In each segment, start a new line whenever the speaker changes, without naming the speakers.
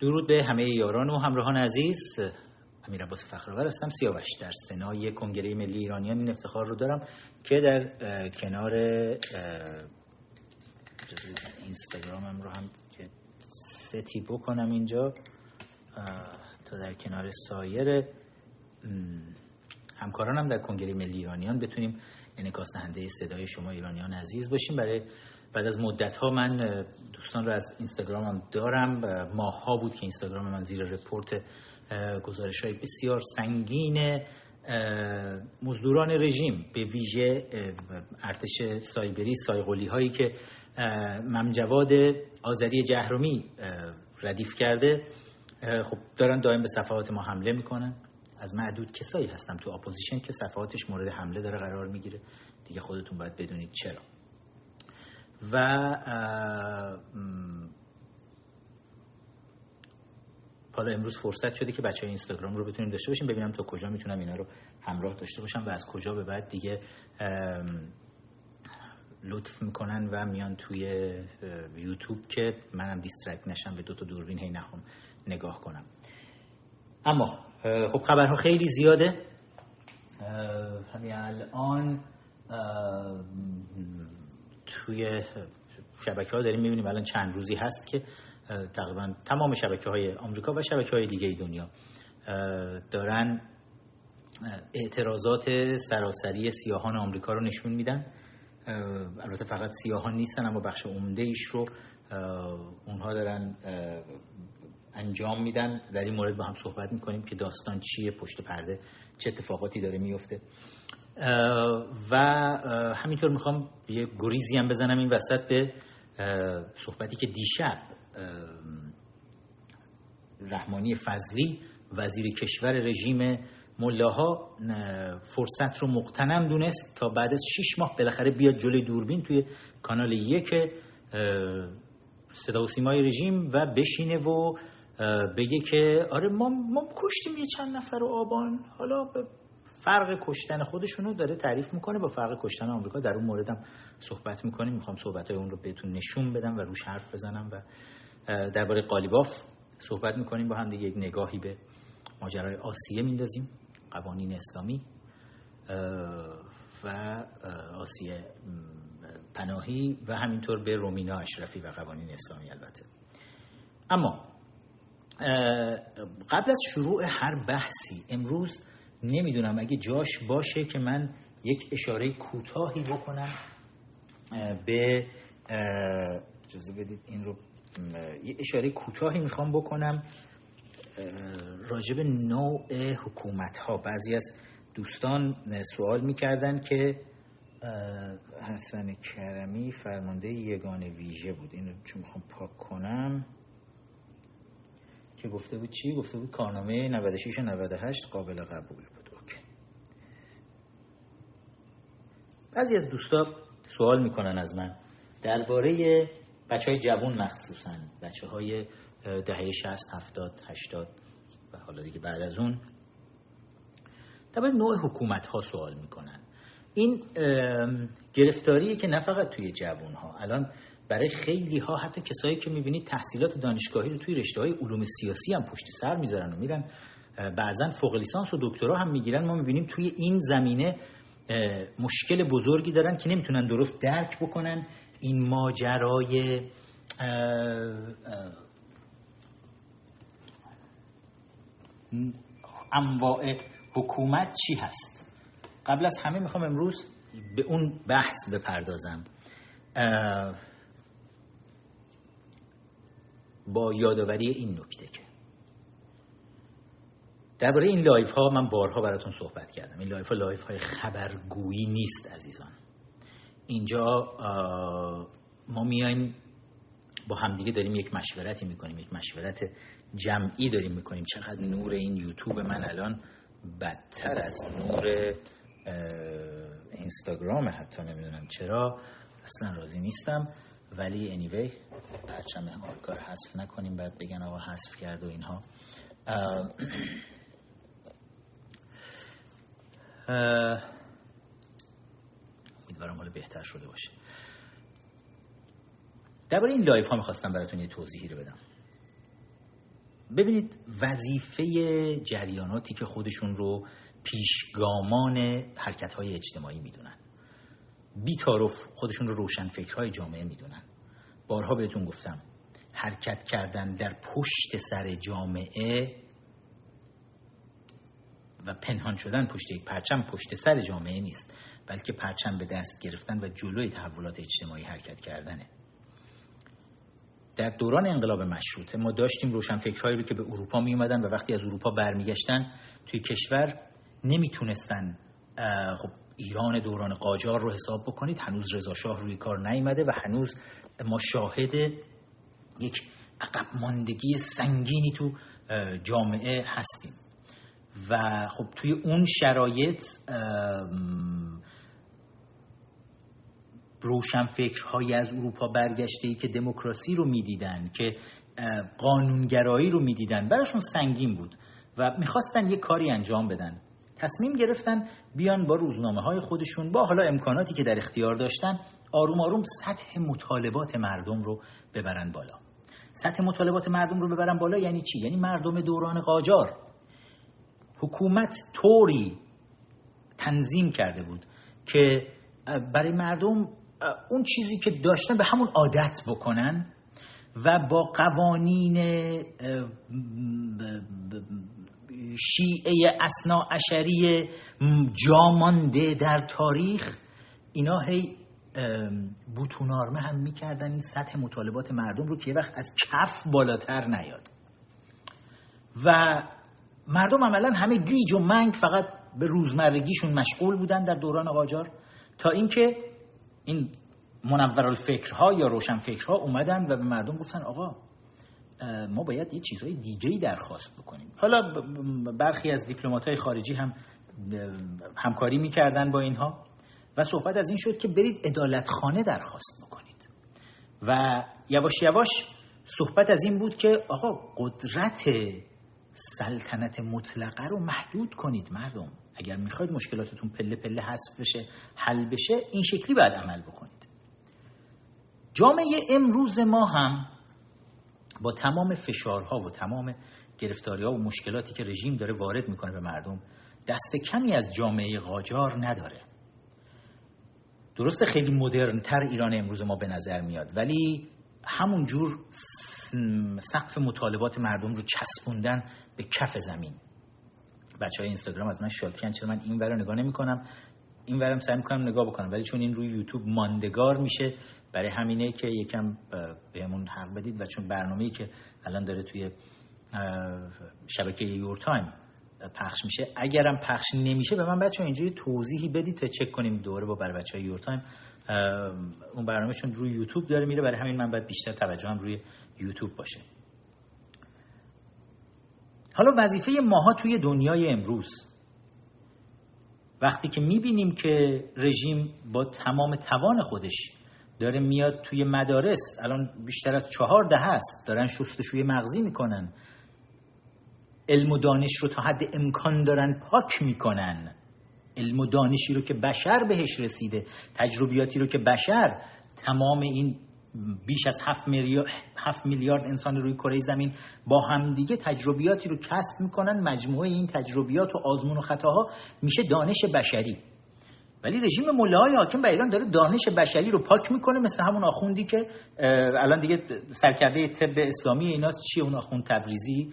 درود به همه یاران و همراهان عزیز. امیر عباس فخرآور هستم سیاوش در سنای کنگره ملی ایرانیان. این افتخار رو دارم که در کنار اینستاگرامم رو هم ستی بکنم اینجا تا در کنار سایر همکارانم در کنگره ملی ایرانیان بتونیم انعکاس دهنده صدای شما ایرانیان عزیز باشیم. برای بعد از مدت ها من دوستان رو از اینستاگرامم دارم. ماه ها بود که اینستاگرام من زیر report گزارش های بسیار سنگین مزدوران رژیم به ویژه ارتش سایبری سایقلی هایی که ممجواد آذری جهرومی ردیف کرده. خب دارن دائم به صفحات ما حمله می‌کنن. از معدود کسایی هستم تو opposition که صفحاتش مورد حمله داره قرار می‌گیره. دیگه خودتون باید بدونید چرا. و حالا امروز فرصت شده که بچه اینستاگرام رو بتونیم داشته باشیم. ببینم تا کجا می‌تونم اینا رو همراه داشته باشم و از کجا به بعد دیگه لطف می‌کنن و میان توی یوتیوب که منم دیسترکت نشم به دو تا دوربین هی نخوام نگاه کنم. اما خب خبرها خیلی زیاده. همین الان توی شبکه ها داریم می‌بینیم الان چند روزی هست که تقریبا تمام شبکه های آمریکا و شبکه های دیگه دنیا دارن اعتراضات سراسری سیاهان آمریکا رو نشون میدن. البته فقط سیاهان نیستن اما بخش عمده ایش رو اونها دارن انجام میدن. در این مورد با هم صحبت می‌کنیم که داستان چیه پشت پرده چه اتفاقاتی داره میفته و همینطور می‌خوام یه گریزی هم بزنم این وسط به صحبتی که دیشب رحمانی فضلی وزیر کشور رژیم ملاها فرصت رو مقتنم دونست تا بعد از شیش ماه بالاخره بیاد جلوی دوربین توی کانال یک صدا و سیمای رژیم و بشینه و بگه که آره ما, ما کشتیم یه چند نفر رو آبان حالا فرق کشتن خودشونو داره تعریف می‌کنه. با فرق کشتن آمریکا در اون موردم صحبت می‌کنیم. می‌خوام صحبت های اون رو بهتون نشون بدم و روش حرف بزنم و درباره قالیباف صحبت می‌کنیم. با هم دیگه یک نگاهی به ماجرای آسیه میندازیم. قوانین اسلامی و آسیه پناهی و همینطور به رومینا اشرفی و قوانین اسلامی البته. اما قبل از شروع هر بحثی امروز نمی‌دونم. اگه جاش باشه که من یک اشاره کوتاهی بکنم به اجازه بدید این رو یه اشاره کوتاهی می‌خوام بکنم راجب نوع حکومت ها بعضی از دوستان سوال می‌کردن که حسن کرمی فرمانده یگان ویژه بود. اینو چون می‌خوام پاک کنم. که گفته بود چی؟ گفته بود کارنامه 96 و 98 قابل قبول بود. اوکی. بعضی از دوستا سوال می‌کنن از من. درباره بچه های جوان مخصوصا بچه های دهه 60 70 80 و حالا دیگه بعد از اون. درباره نوع حکومت ها سوال می‌کنن. این گرفتاریه که نه فقط توی جوان ها الان برای خیلی ها حتی کسایی که می‌بینید تحصیلات دانشگاهی رو توی رشته های علوم سیاسی هم پشت سر می‌ذارن و میرن بعضا فوق لیسانس و دکترا هم می‌گیرن. ما می‌بینیم توی این زمینه مشکل بزرگی دارن که نمی‌تونن درست درک بکنن. این ماجرای انواع حکومت چی هست؟ قبل از همه می‌خوام امروز به اون بحث بپردازم. با یادآوری این نکته که درباره این لایو ها من بارها براتون صحبت کردم. این لایو ها لایو های خبرگویی نیست عزیزان. اینجا ما میایم با همدیگه داریم یک مشورتی می‌کنیم یک مشورت جمعی داریم می‌کنیم. چقدر نور این یوتیوب من الان بدتر از نور اینستاگرام حتی نمی‌دونم چرا. اصلا راضی نیستم. ولی anyway پرچم آرکار حذف نکنیم بعد بگن آقا حذف کرد و اینها. امیدوارم حالا بهتر شده باشه. درباره این لایو ها می‌خواستم براتون یه توضیحی رو بدم. ببینید وظیفه جریاناتی که خودشون رو پیشگامان حرکت های اجتماعی می‌دونن. بیتارف خودشون رو روشن فکرهای جامعه می‌دونن. بارها بهتون گفتم حرکت کردن در پشت سر جامعه و پنهان شدن پشت یک پرچم پشت سر جامعه نیست بلکه پرچم به دست گرفتن و جلوی تحولات اجتماعی حرکت کردنه. در دوران انقلاب مشروطه ما داشتیم روشنفکرهایی رو که به اروپا می اومدن و وقتی از اروپا برمیگشتن توی کشور نمی‌تونستن خب ایران دوران قاجار رو حساب بکنید. هنوز رضا شاه روی کار نیامده و هنوز ما شاهد یک عقب ماندگی سنگینی تو جامعه هستیم. و خب توی اون شرایط روشنفکرهایی از اروپا برگشته ای که دموکراسی رو می‌دیدن که قانونگرایی رو می‌دیدن براشون سنگین بود و می‌خواستن یک کاری انجام بدن. تصمیم گرفتن بیان با روزنامه های خودشون با حالا امکاناتی که در اختیار داشتن آروم آروم سطح مطالبات مردم رو ببرن بالا سطح مطالبات مردم رو ببرن بالا یعنی چی؟ یعنی مردم دوران قاجار حکومت طوری تنظیم کرده بود که برای مردم اون چیزی که داشتن به همون عادت بکنن و با قوانین شیعه اسنا اشری جامانده در تاریخ اینا هی بوتونارمه هم می‌کردن این سطح مطالبات مردم رو که یه وقت از کف بالاتر نیاد. و مردم عملا همه گیج و منگ فقط به روزمرگیشون مشغول بودن در دوران قاجار تا اینکه این منورالفکرها یا روشنفکرها اومدن و به مردم گفتن آقا ما باید یه چیزهای دیگه درخواست بکنیم. حالا برخی از دیپلمات های خارجی هم همکاری می‌کردن با اینها و صحبت از این شد که برید ادالتخانه درخواست بکنید. و یواش یواش صحبت از این بود که آقا قدرت سلطنت مطلقه رو محدود کنید مردم. اگر می‌خواید مشکلاتتون پله پله حذف بشه حل بشه این شکلی باید عمل بکنید. جامعه امروز ما هم با تمام فشارها و تمام گرفتاری ها و مشکلاتی که رژیم داره وارد می‌کنه به مردم دست کمی از جامعه قاجار نداره. درسته خیلی مدرنتر ایران امروز ما به نظر میاد ولی همون جور سقف مطالبات مردم رو چسبوندن به کف زمین. بچه های اینستاگرام از من شاکیان چرا من این ور نگاه نمی کنم این ورم سعی می‌کنم نگاه بکنم ولی چون این روی یوتیوب ماندگار میشه برای همینه که یکم بهمون حق بدید و چون برنامه‌ای که الان داره توی شبکه Your Time پخش میشه اگرم پخش نمیشه به من بچه اینجا توضیحی بدید تا چک کنیم دوره با برای بچه های Your Time. اون برنامه چون روی یوتیوب داره میره برای همین من باید بیشتر توجه هم روی یوتیوب باشه. حالا وظیفه ماها توی دنیای امروز. وقتی که می‌بینیم که رژیم با تمام توان خودش داره میاد توی مدارس الان بیشتر از چهار ده هست دارن شستشوی مغزی می‌کنن. علم و دانش رو تا حد امکان دارن پاک می‌کنن. علم و دانشی رو که بشر بهش رسیده تجربیاتی رو که بشر تمام این بیش از هفت میلیارد, هفت میلیارد انسان روی کره زمین با همدیگه تجربیاتی رو کسب می‌کنن. مجموعه این تجربیات و آزمون و خطاها میشه دانش بشری. ولی رژیم ملاهای حاکم به ایران داره دانش بشری رو پاک می‌کنه مثل همون آخوندی که الان دیگه سرکرده طب اسلامی ایناست چیه؟ اون آخوند تبریزی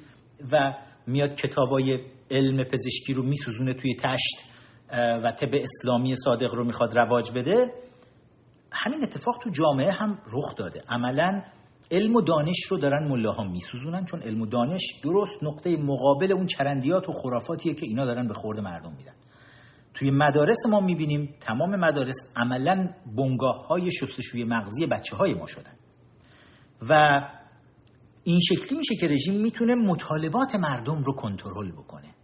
و میاد کتابای علم پزشکی رو میسوزونه توی تشت و طب اسلامی صادق رو می‌خواد رواج بده. همین اتفاق تو جامعه هم رخ داده. عملا علم و دانش رو دارن ملاها میسوزونن چون علم و دانش درست نقطه مقابل اون چرندیات و خرافاتیه که اینا دارن به خورد مردم میدن. توی مدارس ما می‌بینیم تمام مدارس عملا بنگاه های شستشوی مغزی بچه های ما شدن. و این شکلی میشه که رژیم می‌تونه مطالبات مردم رو کنترل بکنه.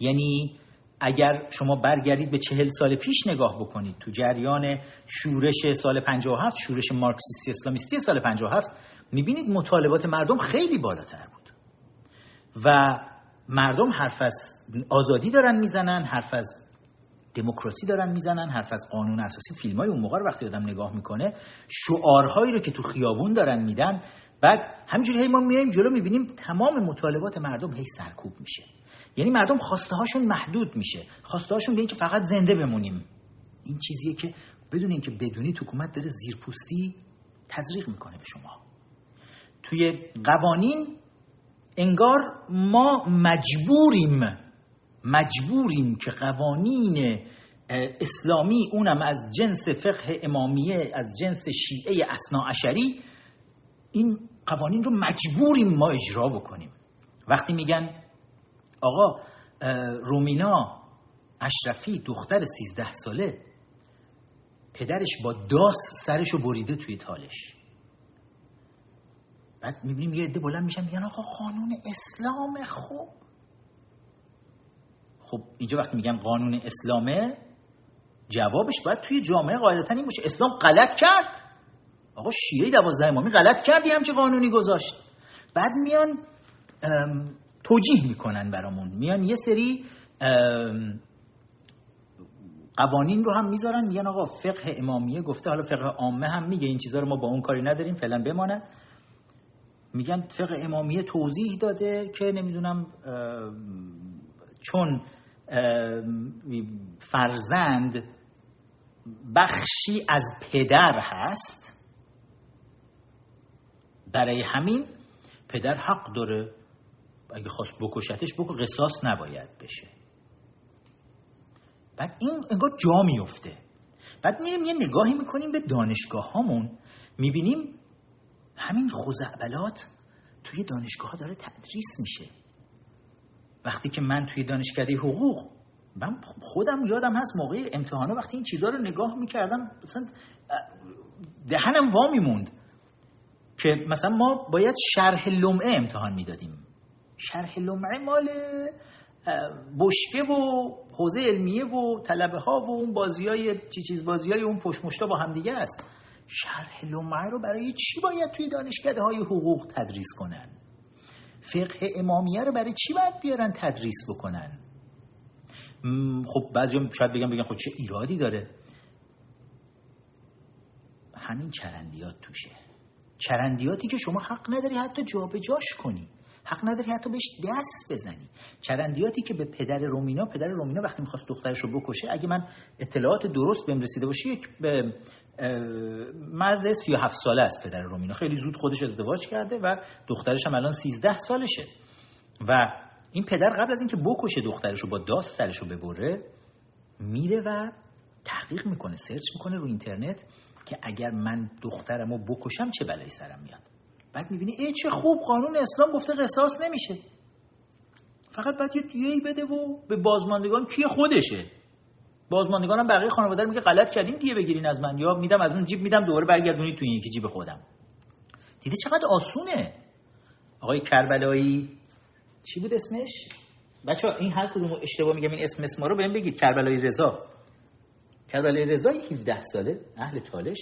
یعنی اگر شما برگردید به چهل سال پیش نگاه بکنید تو جریان شورش سال 57 شورش مارکسیستی اسلامیستی سال 57 می‌بینید مطالبات مردم خیلی بالاتر بود. و مردم حرف از آزادی دارن می‌زنن حرف از دموکراسی دارن می‌زنن حرف از قانون اساسی فیلم های اون موقع رو وقتی آدم نگاه می‌کنه شعارهایی رو که تو خیابون دارن میدن بعد همینجوری هی ما میایم جلو می‌بینیم تمام مطالبات مردم هی سرکوب میشه. یعنی مردم خواسته هاشون محدود میشه. خواسته هاشون به که فقط زنده بمونیم. این چیزیه که بدون اینکه بدونی حکومت داره زیرپوستی تزریق می‌کنه به شما. توی قوانین انگار ما مجبوریم مجبوریم که قوانین اسلامی اونم از جنس فقه امامیه از جنس شیعه اشری این قوانین رو مجبوریم ما اجرا بکنیم. وقتی میگن آقا رومینا اشرفی دختر سیزده ساله پدرش با داس سرش رو بریده توی تالش. بعد می‌بینیم یه عده بلند میشن میگن آقا قانون اسلام خوب. خب اینجا وقتی میگن قانون اسلامه جوابش باید توی جامعه قاعدتا این باشه. اسلام غلط کرد. آقا شیعه دوازده امامی غلط کردی همچه قانونی گذاشت. بعد میان توجیه می‌کنن برامون. میان یه سری قوانین رو هم می‌ذارن. میگن آقا فقه امامیه گفته حالا فقه عامه هم میگه این چیزها رو ما با اون کاری نداریم فعلا بمانه میگن فقه امامیه توضیح داده که نمی‌دونم چون فرزند بخشی از پدر هست. برای همین پدر حق داره اگه خواست بکشتش بکن قصاص نباید بشه. بعد این انگار جا میفته. بعد میریم یه نگاهی می‌کنیم به دانشگاه هامون می‌بینیم همین خوزعبلات توی دانشگاه ها داره تدریس میشه. وقتی که من توی دانشکده حقوق من خودم یادم هست موقع امتحانا وقتی این چیزها رو نگاه می‌کردم مثلا دهنم وا میموند که مثلا ما باید شرح لمعه امتحان می‌دادیم. شرح لمعه مال بشکه و حوزه علمیه و طلبه ها و اون بازی های چی چیز بازی های اون پشمشتا با هم دیگه است. شرح لمعه رو برای چی باید توی دانشکده های حقوق تدریس کنن؟ فقه امامیه رو برای چی باید بیارن تدریس بکنن؟ خب بعضی شاید بگم بگم خب چه ایرادی داره؟ همین چرندیات توشه. چرندیاتی که شما حق نداری حتی جابجاش کنی. حق نداری حتی بهش دست بزنی. چرندیاتی که به پدر رومینا پدر رومینا وقتی می‌خواست دخترش رو بکشه اگه من اطلاعات درست بهم رسیده باشه یک مرد 37 ساله است پدر رومینا. خیلی زود خودش ازدواج کرده و دخترش هم الان 13 سالشه. و این پدر قبل از اینکه بکشه دخترش رو با داست سرش رو ببره میره و تحقیق می‌کنه سرچ می‌کنه رو اینترنت که اگر من دخترم رو بکشم چه بلایی سرم میاد. بعد می‌بینی ای چه خوب قانون اسلام گفته قصاص نمیشه. فقط باید یه دیگه بده و به بازماندگان کی خودشه؟ بازماندگانم بقیه خانواده میگه غلط کردیم دیگه بگیرین از من. یا میدم از اون جیب میدم دوباره برگردونید تو این یکی جیب خودم. دیده چقدر آسونه؟ آقای کربلایی. چی بود اسمش؟ بچه این هر کدوم اشتباه میگم این اسم اسم رو بهم بگید. کربلایی رضا. کربلایی رضا 17 ساله اهل تالش.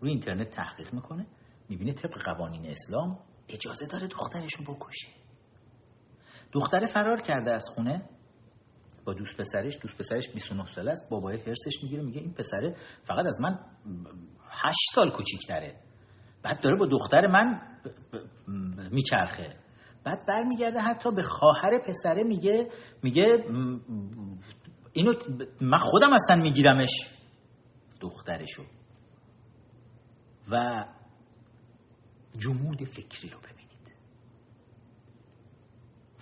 روی اینترنت تحقیق می‌کنه می‌بینه طبق قوانین اسلام اجازه داره دخترشو بکشه. دختر فرار کرده از خونه. با دوست پسرش دوست پسرش 29 ساله است. بابای هرسش می‌گیره میگه این پسره فقط از من 8 سال کوچیک‌تره. بعد داره با دختر من میچرخه. بعد برمیگرده حتی به خواهر پسره میگه میگه اینو من خودم اصلا میگیرمش دخترشو. و جمود فکری رو ببینید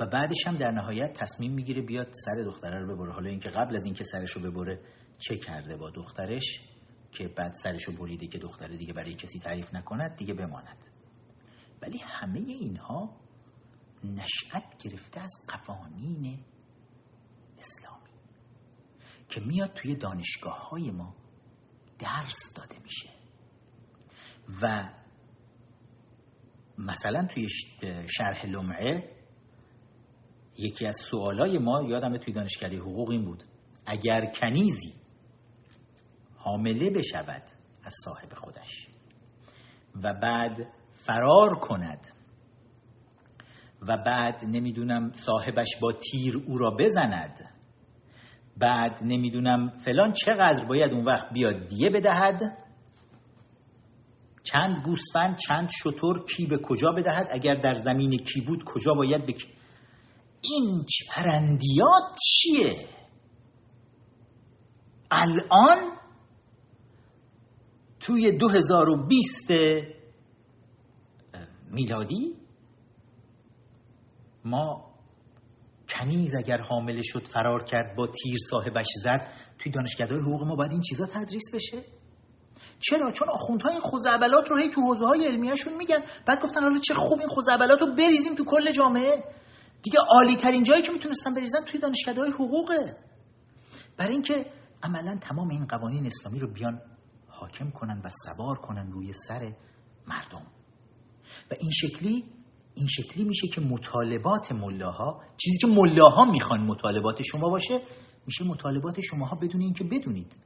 و بعدش هم در نهایت تصمیم می‌گیره بیاد سر دختره رو ببره. حالا اینکه قبل از اینکه سرش رو ببره چه کرده با دخترش که بعد سرش رو بریده که دختره دیگه برای کسی تعریف نکند دیگه بماند. ولی همه اینها نشأت گرفته از قوانین اسلامی که میاد توی دانشگاه های ما درس داده میشه. و مثلا توی شرح لمعه یکی از سوالای ما یادم توی دانشکده حقوق این بود اگر کنیزی حامله بشود از صاحب خودش و بعد فرار کند و بعد نمی‌دونم صاحبش با تیر او را بزند بعد نمی‌دونم فلان چقدر باید اون وقت بیاد دیه بدهد چند گوسفند چند شطور کی به کجا بدهد اگر در زمین کی بود کجا باید بک این چرندیات چیه؟ الان توی 2020 میلادی ما کنیز اگر حامله شد فرار کرد با تیر صاحبش زد توی دانشگاه حقوق ما باید این چیزا تدریس بشه؟ چرا؟ چون آخوندها این خوزعبلات رو هی تو حوزه های علمیهشون میگن. بعد گفتن حالا چه خوب این خوزعبلات رو بریزیم تو کل جامعه. دیگه عالی ترین جایی که می‌تونستن بریزن توی دانشگاه های حقوقه. برای اینکه عملا تمام این قوانین اسلامی رو بیان حاکم کنن و سوار کنن روی سر مردم. و این شکلی این شکلی میشه که مطالبات ملاها چیزی که ملاها می‌خوان مطالبات شما باشه میشه مطالبات شماها بدون اینکه بدونید.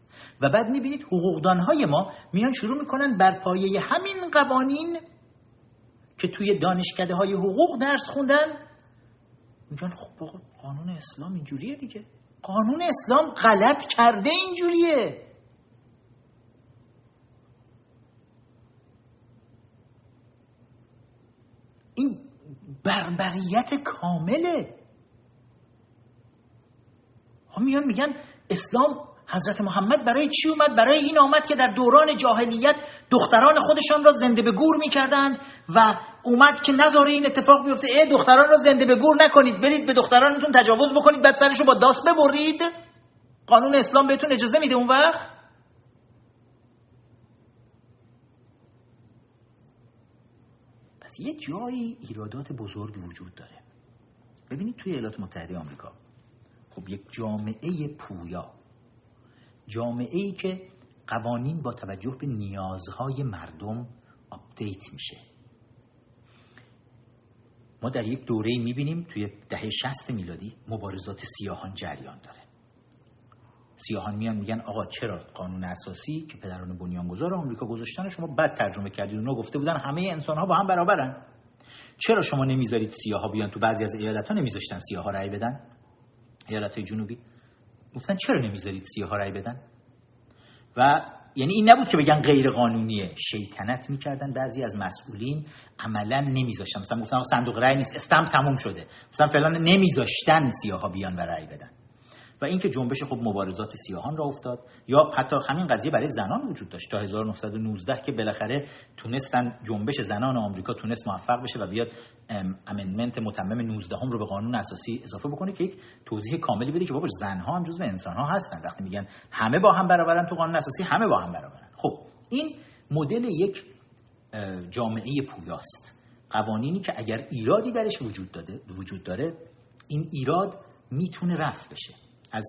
و بعد می‌بینید حقوقدانهای ما میان شروع می‌کنن بر پایه همین قوانین که توی دانشکده های حقوق درس خوندن میگن خب قانون اسلام اینجوریه دیگه. قانون اسلام غلط کرده اینجوریه. این بربریت کامله. ها میان میگن اسلام حضرت محمد برای چی اومد؟ برای این آمد که در دوران جاهلیت دختران خودشان را زنده به گور می‌کردند و اومد که نذاره این اتفاق بیفته. ای دختران را زنده به گور نکنید. برید به دخترانتون تجاوز بکنید. بعد سرشو با داست ببرید. قانون اسلام بهتون اجازه میده اون وقت. پس یه جایی ایرادات بزرگ وجود داره. ببینید توی ایالات متحده آمریکا. خب یک جامعه پویا. جامعه ای که قوانین با توجه به نیازهای مردم آپدیت میشه. ما در یک دوره می‌بینیم توی دهه شست میلادی مبارزات سیاهان جریان داره. سیاهان میان میگن آقا چرا قانون اساسی که پدران بنیانگذار آمریکا گذاشتن شما بد ترجمه کردید اونا گفته بودن همه انسان ها با هم برابرن؟ چرا شما نمی‌ذارید سیاه ها بیان تو بعضی از ایالت ها نمیذاشتن ها رأی بدن؟ ایالت جنوبی. گفتن چرا نمی‌ذارید سیاه ها رأی بدن؟ و یعنی این نبود که بگن غیر قانونیه شیطنت می‌کردن. بعضی از مسئولین عملا نمیذاشتن. مثلا گفتن صندوق رأی نیست. استم تموم شده. مثلا فلان نمیذاشتن سیاها بیان و رأی بدن. و اینکه جنبش خب مبارزات سیاهان را افتاد یا حتی همین قضیه برای زنان وجود داشت. تا 1919 که بالاخره تونستن جنبش زنان آمریکا تونست موفق بشه و بیاد امندمنت متمم 19 هم رو به قانون اساسی اضافه بکنه که یک توضیح کاملی بده که بابا زنها هم جزو انسانها هستن. وقتی میگن همه با هم برابرن تو قانون اساسی همه با هم برابرن. خب این مدل یک جامعه پویاست. قوانینی که اگر ایرادی درش وجود داده وجود داره این ایراد می‌تونه رفع بشه. از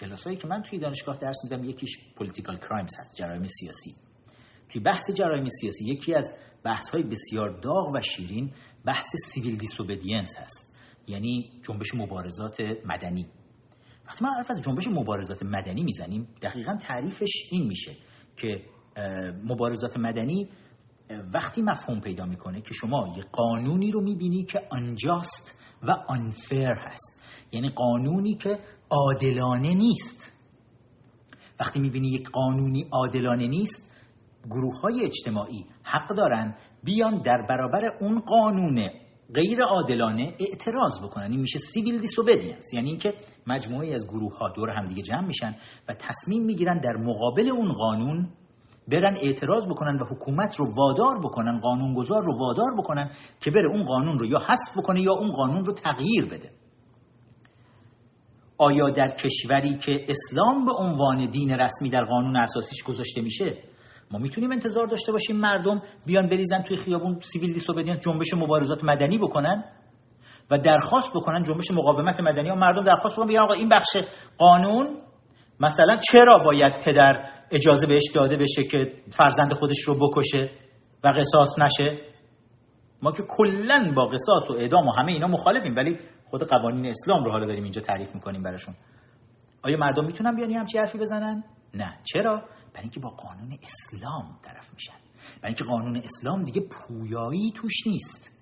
کلاسایی که من توی دانشگاه درس میدم یکیش political crimes هست جرایم سیاسی. توی بحث جرایم سیاسی یکی از بحث های بسیار داغ و شیرین بحث civil disobedience هست یعنی جنبش مبارزات مدنی. وقتی ما حرف از جنبش مبارزات مدنی می‌زنیم دقیقا تعریفش این میشه که مبارزات مدنی وقتی مفهوم پیدا می‌کنه که شما یه قانونی رو می‌بینی که انجاست و آنفر هست. یعنی قانونی که عادلانه نیست. وقتی می‌بینی یک قانونی عادلانه نیست گروه های اجتماعی حق دارن بیان در برابر اون قانون غیر عادلانه اعتراض بکنن. این میشه سیویل دیسوبدینس یعنی اینکه مجموعه از گروه ها دور هم دیگه جمع میشن و تصمیم می‌گیرن در مقابل اون قانون برن اعتراض بکنن و حکومت رو وادار بکنن قانونگذار رو وادار بکنن که بره اون قانون رو یا حذف بکنه یا اون قانون رو تغییر بده. آیا در کشوری که اسلام به عنوان دین رسمی در قانون اساسیش گذاشته میشه؟ ما می‌تونیم انتظار داشته باشیم مردم بیان بریزن توی خیابون سیویل دیسوبدینس جنبش مبارزات مدنی بکنن و درخواست بکنن جنبش مقاومت مدنی ها مردم درخواست بکنن بیان آقا این بخش قانون مثلا چرا باید پدر اجازه بهش داده بشه که فرزند خودش رو بکشه و قصاص نشه؟ ما که کلا با قصاص و اعدام و همه اینا مخالفیم ولی خود قوانین اسلام رو حالا داریم اینجا تعریف می‌کنیم براشون. آیا مردم می‌تونن بیان همچی حرفی بزنن؟ نه. چرا؟ برای اینکه با قانون اسلام طرف میشن. برای اینکه قانون اسلام دیگه پویایی توش نیست.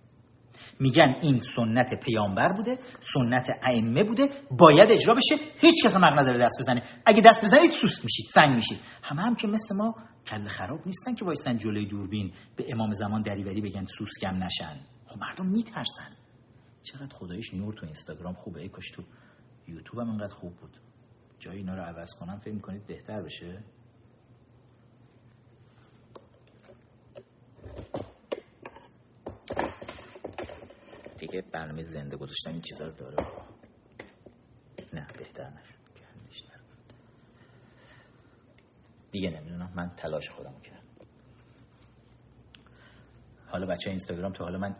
میگن این سنت پیامبر بوده سنت ائمه بوده باید اجرا بشه هیچ کس حق نداره دست بزنه. اگه دست بزنید سوست میشید سنگ میشید. همه هم که مثل ما کل خراب نیستن که وایسن جلوی دوربین به امام زمان دریوری بگن سوسکم نشن. خب مردم میترسن. چقدر خدایش نور تو اینستاگرام خوبه ای کاش تو یوتیوب هم اینقدر خوب بود. جای اینا رو عوض کنم فکر می‌کنید بهتر بشه؟ دیگه برنامه زنده گذاشتن این چیزا رو داره. نه بهتر نشد دیگه نمی‌دونم من تلاش خودم کردم. حالا بچه اینستاگرام تو حالا من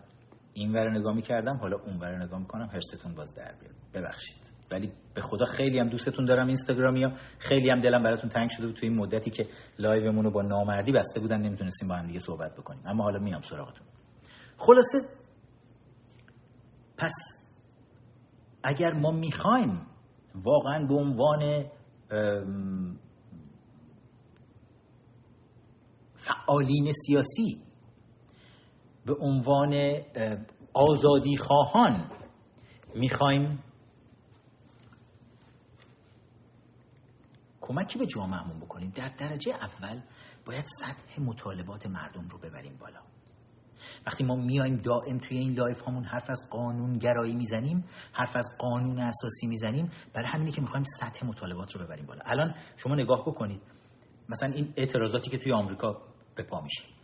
این ور نگاه می‌کردم حالا اون ور نگاه می‌کنم هرستون باز در بیاد. ببخشید. ولی به خدا خیلی هم دوستتون دارم اینستاگرامی ها. خیلی هم دلم براتون تنگ شده بود توی این مدتی که لایومون رو با نامردی بسته بودن نمی‌تونستیم با هم دیگه صحبت بکنیم. اما حالا میام سراغتون. خلاصه پس اگر ما می‌خوایم واقعا به عنوان فعالین سیاسی به عنوان آزادی خواهان می‌خوایم کمکی به جامعهمون بکنیم. در درجه اول باید سطح مطالبات مردم رو ببریم بالا. وقتی ما میایم دائم توی این لایو هامون حرف از قانون گرایی می‌زنیم حرف از قانون اساسی می‌زنیم برای همینی که می‌خوایم سطح مطالبات رو ببریم بالا. الان شما نگاه بکنید مثلا این اعتراضاتی که توی آمریکا به پا میشه.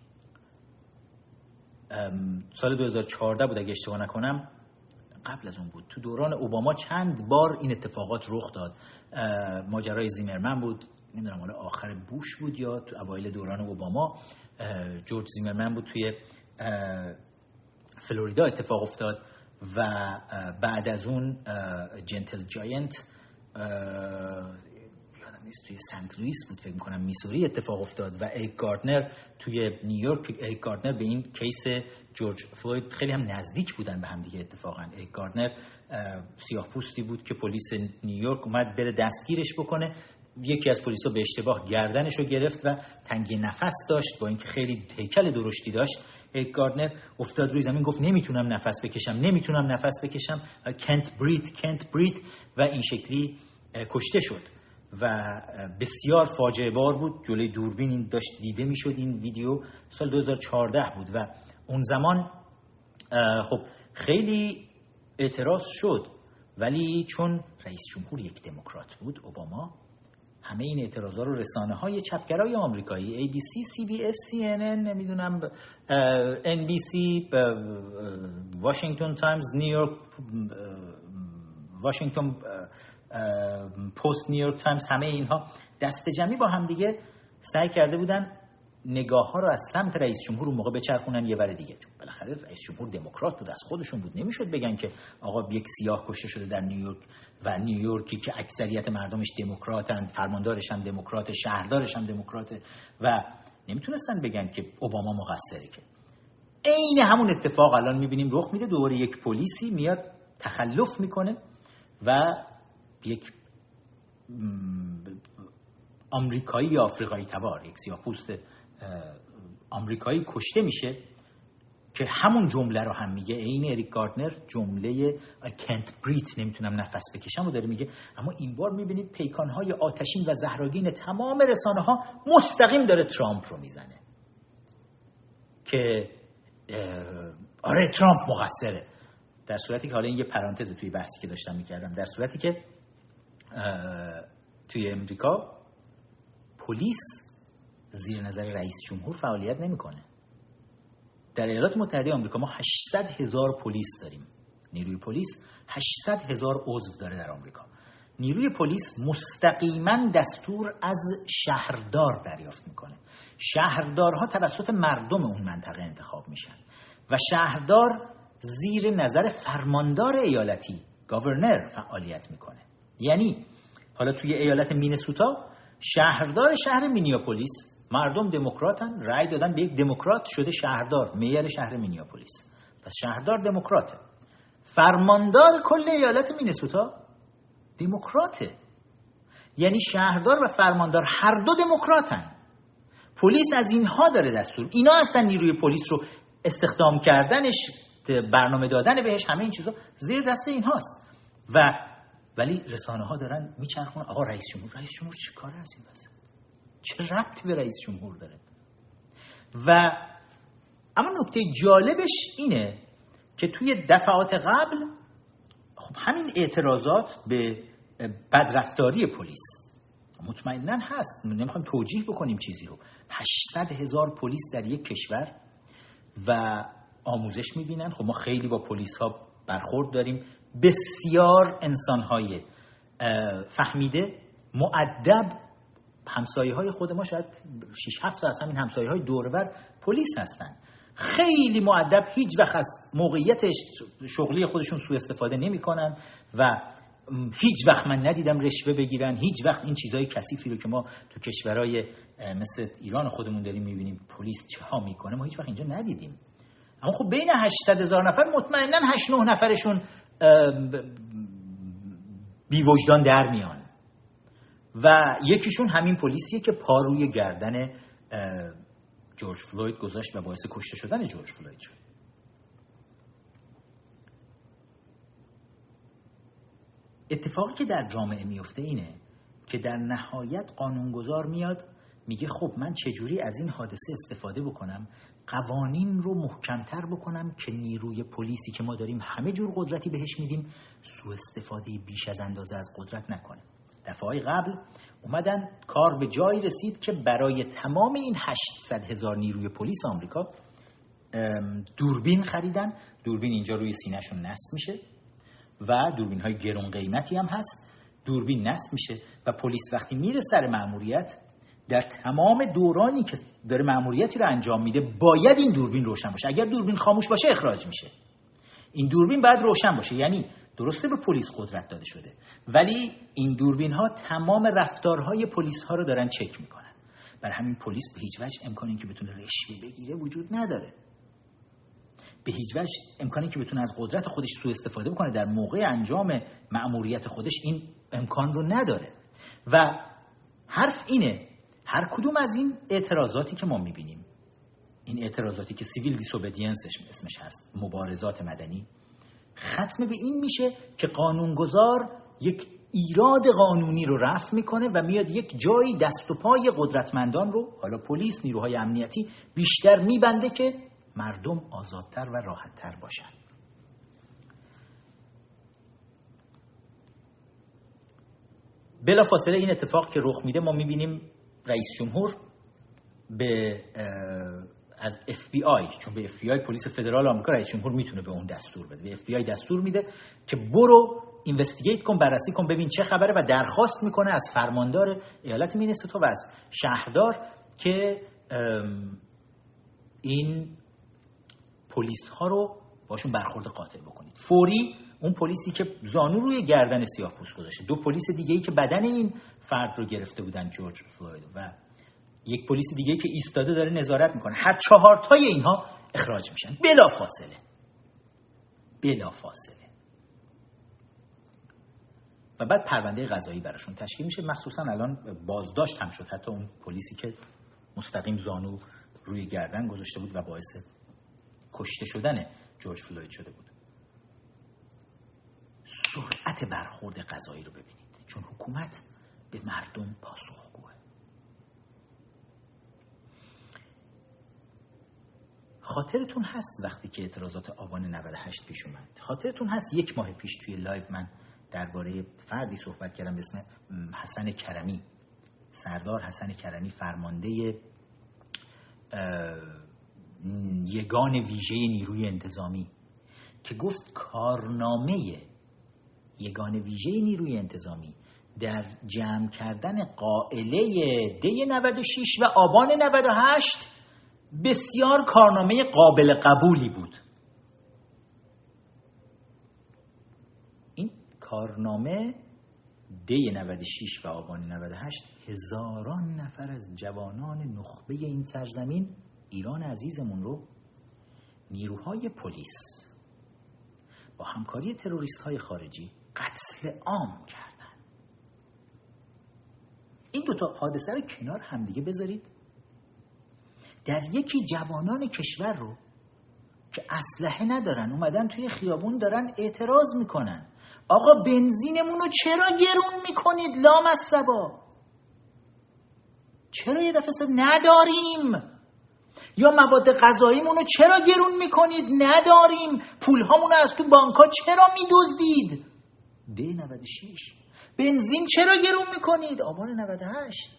سال 2014 بود اگه اشتباه نکنم. قبل از اون بود. تو دوران اوباما چند بار این اتفاقات رخ داد. ماجرای زیمرمن بود. نمی‌دونم حالا آخر بوش بود یا تو اوایل دوران اوباما. جورج زیمرمن بود توی فلوریدا اتفاق افتاد و بعد از اون gentle giant نیست توی سنت لوئیس بود فکر می‌کنم میسوری اتفاق افتاد و اریک گاردنر توی نیویورک اریک گاردنر به این case جورج فلوید خیلی هم نزدیک بودن به هم دیگه اتفاقا. اریک گاردنر سیاه پوستی بود که پلیس نیویورک اومد بره دستگیرش بکنه. یکی از پلیسا به اشتباه گردنش رو گرفت و تنگی نفس داشت با اینکه خیلی هیکل درشتی داشت. گاردنر افتاد روی زمین گفت نمی‌تونم نفس بکشم نمی‌تونم نفس بکشم. can't breathe can't breathe و این شکلی کشته شد. و بسیار فاجعه بار بود. جلوی دوربین این داشت دیده می‌شد این ویدیو. سال 2014 بود و اون زمان خب خیلی اعتراض شد. ولی چون رئیس جمهور یک دموکرات بود اوباما همه این اعتراضا رو رسانه های چپگرای آمریکایی ABC, CBS, CNN نمی‌دونم NBC واشنگتن تایمز نیویورک واشنگتن پست نیویورک تایمز همه اینها. دست جمعی با هم دیگه سعی کرده بودن نگاه ها رو از سمت رئیس جمهور اون موقع بچرخونن یه ور دیگه. چون بالاخره رئیس جمهور دموکرات بود از خودشون بود. نمی‌شد بگن که آقا یک سیاه کشته شده در نیویورک و نیویورکی که اکثریت مردمش دموکراتن فرماندارش هم دموکرات شهردارش هم دموکرات. و نمی‌تونستن بگن که اوباما مقصره که. عین همون اتفاق الان می‌بینیم رخ میده. دوباره یک پلیسی میاد تخلف می‌کنه و یک آمریکایی یا آفریقایی تبار یک سیاه‌پوست آمریکایی کشته میشه که همون جمله رو هم میگه. عین اریک گاردنر جمله I breathe نمی‌تونم نفس بکشم و داره میگه. اما این بار می‌بینید پیکانهای آتشین و زهراگین تمام رسانه ها مستقیم داره ترامپ رو می‌زنه که آره ترامپ مقصره. در صورتی که حالا این یه پرانتز توی بحثی که داشتم می‌کردم در صورتی که توی امریکا پلیس زیر نظر رئیس جمهور فعالیت نمی‌کنه. در ایالات متحده آمریکا ما 800 هزار پلیس داریم. نیروی پلیس 800 هزار عضو داره در آمریکا. نیروی پلیس مستقیما دستور از شهردار دریافت می‌کنه. شهردارها توسط مردم اون منطقه انتخاب میشن و شهردار زیر نظر فرماندار ایالتی گاورنر فعالیت می‌کنه. یعنی حالا توی ایالت مینسوتا شهردار شهر مینیاپولیس مردم دموکراتن رأی دادن به یک دموکرات شده شهردار میر شهر مینیاپولیس. پس شهردار دموکراته. فرماندار کل ایالت مینسوتا دموکراته. یعنی شهردار و فرماندار هر دو دموکراتن. پلیس از اینها داره دستور. اینا اصلا نیروی پلیس رو استخدام کردنش برنامه دادن بهش همه این چیزا زیر دست این هاست و ولی رسانه ها دارن میچرخون آقا رئیس جمهور رئیس جمهور چی کار از این بسه چه ربطی به رئیس جمهور داره؟ و اما نکته جالبش اینه که توی دفعات قبل خب همین اعتراضات به بدرفتاری پلیس مطمئنا هست. نمی‌خوایم توجیه بکنیم چیزی رو. 800 هزار پلیس در یک کشور و آموزش می‌بینن. خب ما خیلی با پلیس ها برخورد داریم. بسیار انسان های فهمیده معدب همسایه های خود ما شاید 6 7 از همین همسایه های دورور پلیس هستن. خیلی معدب هیچ وقت از موقعیت شغلی خودشون سوء استفاده نمی‌کنن و هیچ وقت من ندیدم رشوه بگیرن. هیچ وقت این چیزای کثیفی رو که ما تو کشورهای مثل ایران خودمون داریم می‌بینیم پلیس چه ها می‌کنه ما هیچ وقت اینجا ندیدیم. اما خب بین 800 هزار نفر مطمئنا 8 9 نفرشون بی وجدان در میان. و یکیشون همین پلیسیه که پا روی گردن جورج فلوید گذاشت و باعث کشته شدن جورج فلوید شد. اتفاقی که در جامعه میفته اینه که در نهایت قانونگذار میاد میگه خب من چجوری از این حادثه استفاده بکنم قوانین رو محکمتر بکنم که نیروی پلیسی که ما داریم همه جور قدرتی بهش میدیم سو استفاده بیش از اندازه از قدرت نکنه. دفعه قبل اومدن کار به جایی رسید که برای تمام این 800 هزار نیروی پلیس آمریکا دوربین خریدن. دوربین اینجا روی سینهشون نصب میشه و دوربین های گرون قیمتی هم هست. دوربین نصب میشه و پلیس وقتی میره سر مأموریت در تمام دورانی که داره مأموریتی رو انجام میده باید این دوربین روشن باشه. اگر دوربین خاموش باشه اخراج میشه. این دوربین باید روشن باشه. یعنی درسته به پلیس قدرت داده شده ولی این دوربین ها تمام رفتارهای پلیس ها رو دارن چک می‌کنن. بر همین پلیس به هیچ وجه امکان که بتونه رشوه بگیره وجود نداره. به هیچ وجه امکانی که بتونه از قدرت خودش سوء استفاده بکنه در موقع انجام مأموریت خودش این امکان رو نداره. و حرف اینه هر کدوم از این اعتراضاتی که ما می‌بینیم این اعتراضاتی که سیویل دیسوبدینسش اسمش هست مبارزات مدنی ختم به این میشه که قانونگذار یک ایراد قانونی رو رفع می‌کنه و میاد یک جایی دست و پای قدرتمندان رو حالا پلیس نیروهای امنیتی بیشتر میبنده که مردم آزادتر و راحتتر باشن. بلا فاصله این اتفاق که رخ میده ما می‌بینیم رئیس جمهور به از اف بی آی چون به اف بی آی پلیس فدرال آمریکا رئیس جمهور می‌تونه به اون دستور بده. به اف بی آی دستور میده که برو investigate کن بررسی کن ببین چه خبره و درخواست می‌کنه از فرماندار ایالت مینسوتا و از شهردار که این پلیس ها رو باشون برخورد قاتل بکنید. فوری اون پلیسی که زانو روی گردن سیاه پوست گذاشته. دو پلیس دیگه ای که بدن این فرد رو گرفته بودن جورج فلوید. و یک پلیس دیگه ای که ایستاده داره نظارت می‌کنه. هر چهار تای اینها اخراج میشن. بلا فاصله. بلا فاصله. و بعد پرونده قضایی براشون تشکیل میشه. مخصوصا الان بازداشت هم شد. حتی اون پلیسی که مستقیم زانو روی گردن گذاشته بود و باعث کشته شدن جورج فلوید شده بود. سرعت برخورد قضایی رو ببینید. چون حکومت به مردم پاسخگوه. خاطرتون هست وقتی که اعتراضات آبان 98 پیش اومد. خاطرتون هست یک ماه پیش توی لایو من درباره فردی صحبت کردم به اسم حسن کرمی. سردار حسن کرمی فرمانده یگان ویژه نیروی انتظامی که گفت کارنامه یگان ویژه نیروی انتظامی در جمع کردن قائله دی 96 و آبان 98 بسیار کارنامه قابل قبولی بود. این کارنامه دی 96 و آبان 98 هزاران نفر از جوانان نخبه این سرزمین ایران عزیزمون رو نیروهای پلیس با همکاری تروریست های خارجی قتل عام کردن. این دوتا حادثه رو کنار همدیگه بذارید. در یکی جوانان کشور رو که اسلحه ندارن اومدن توی خیابون دارن اعتراض می‌کنن. آقا بنزینمون رو چرا گرون می‌کنید لام از سبا چرا یه دفعه نداریم؟ یا مواد غذاییمون رو چرا گرون می‌کنید؟ نداریم. پولهامون رو از تو بانکها چرا میدزدید؟ د 96 بنزین چرا گرون می‌کنید؟ آبان 98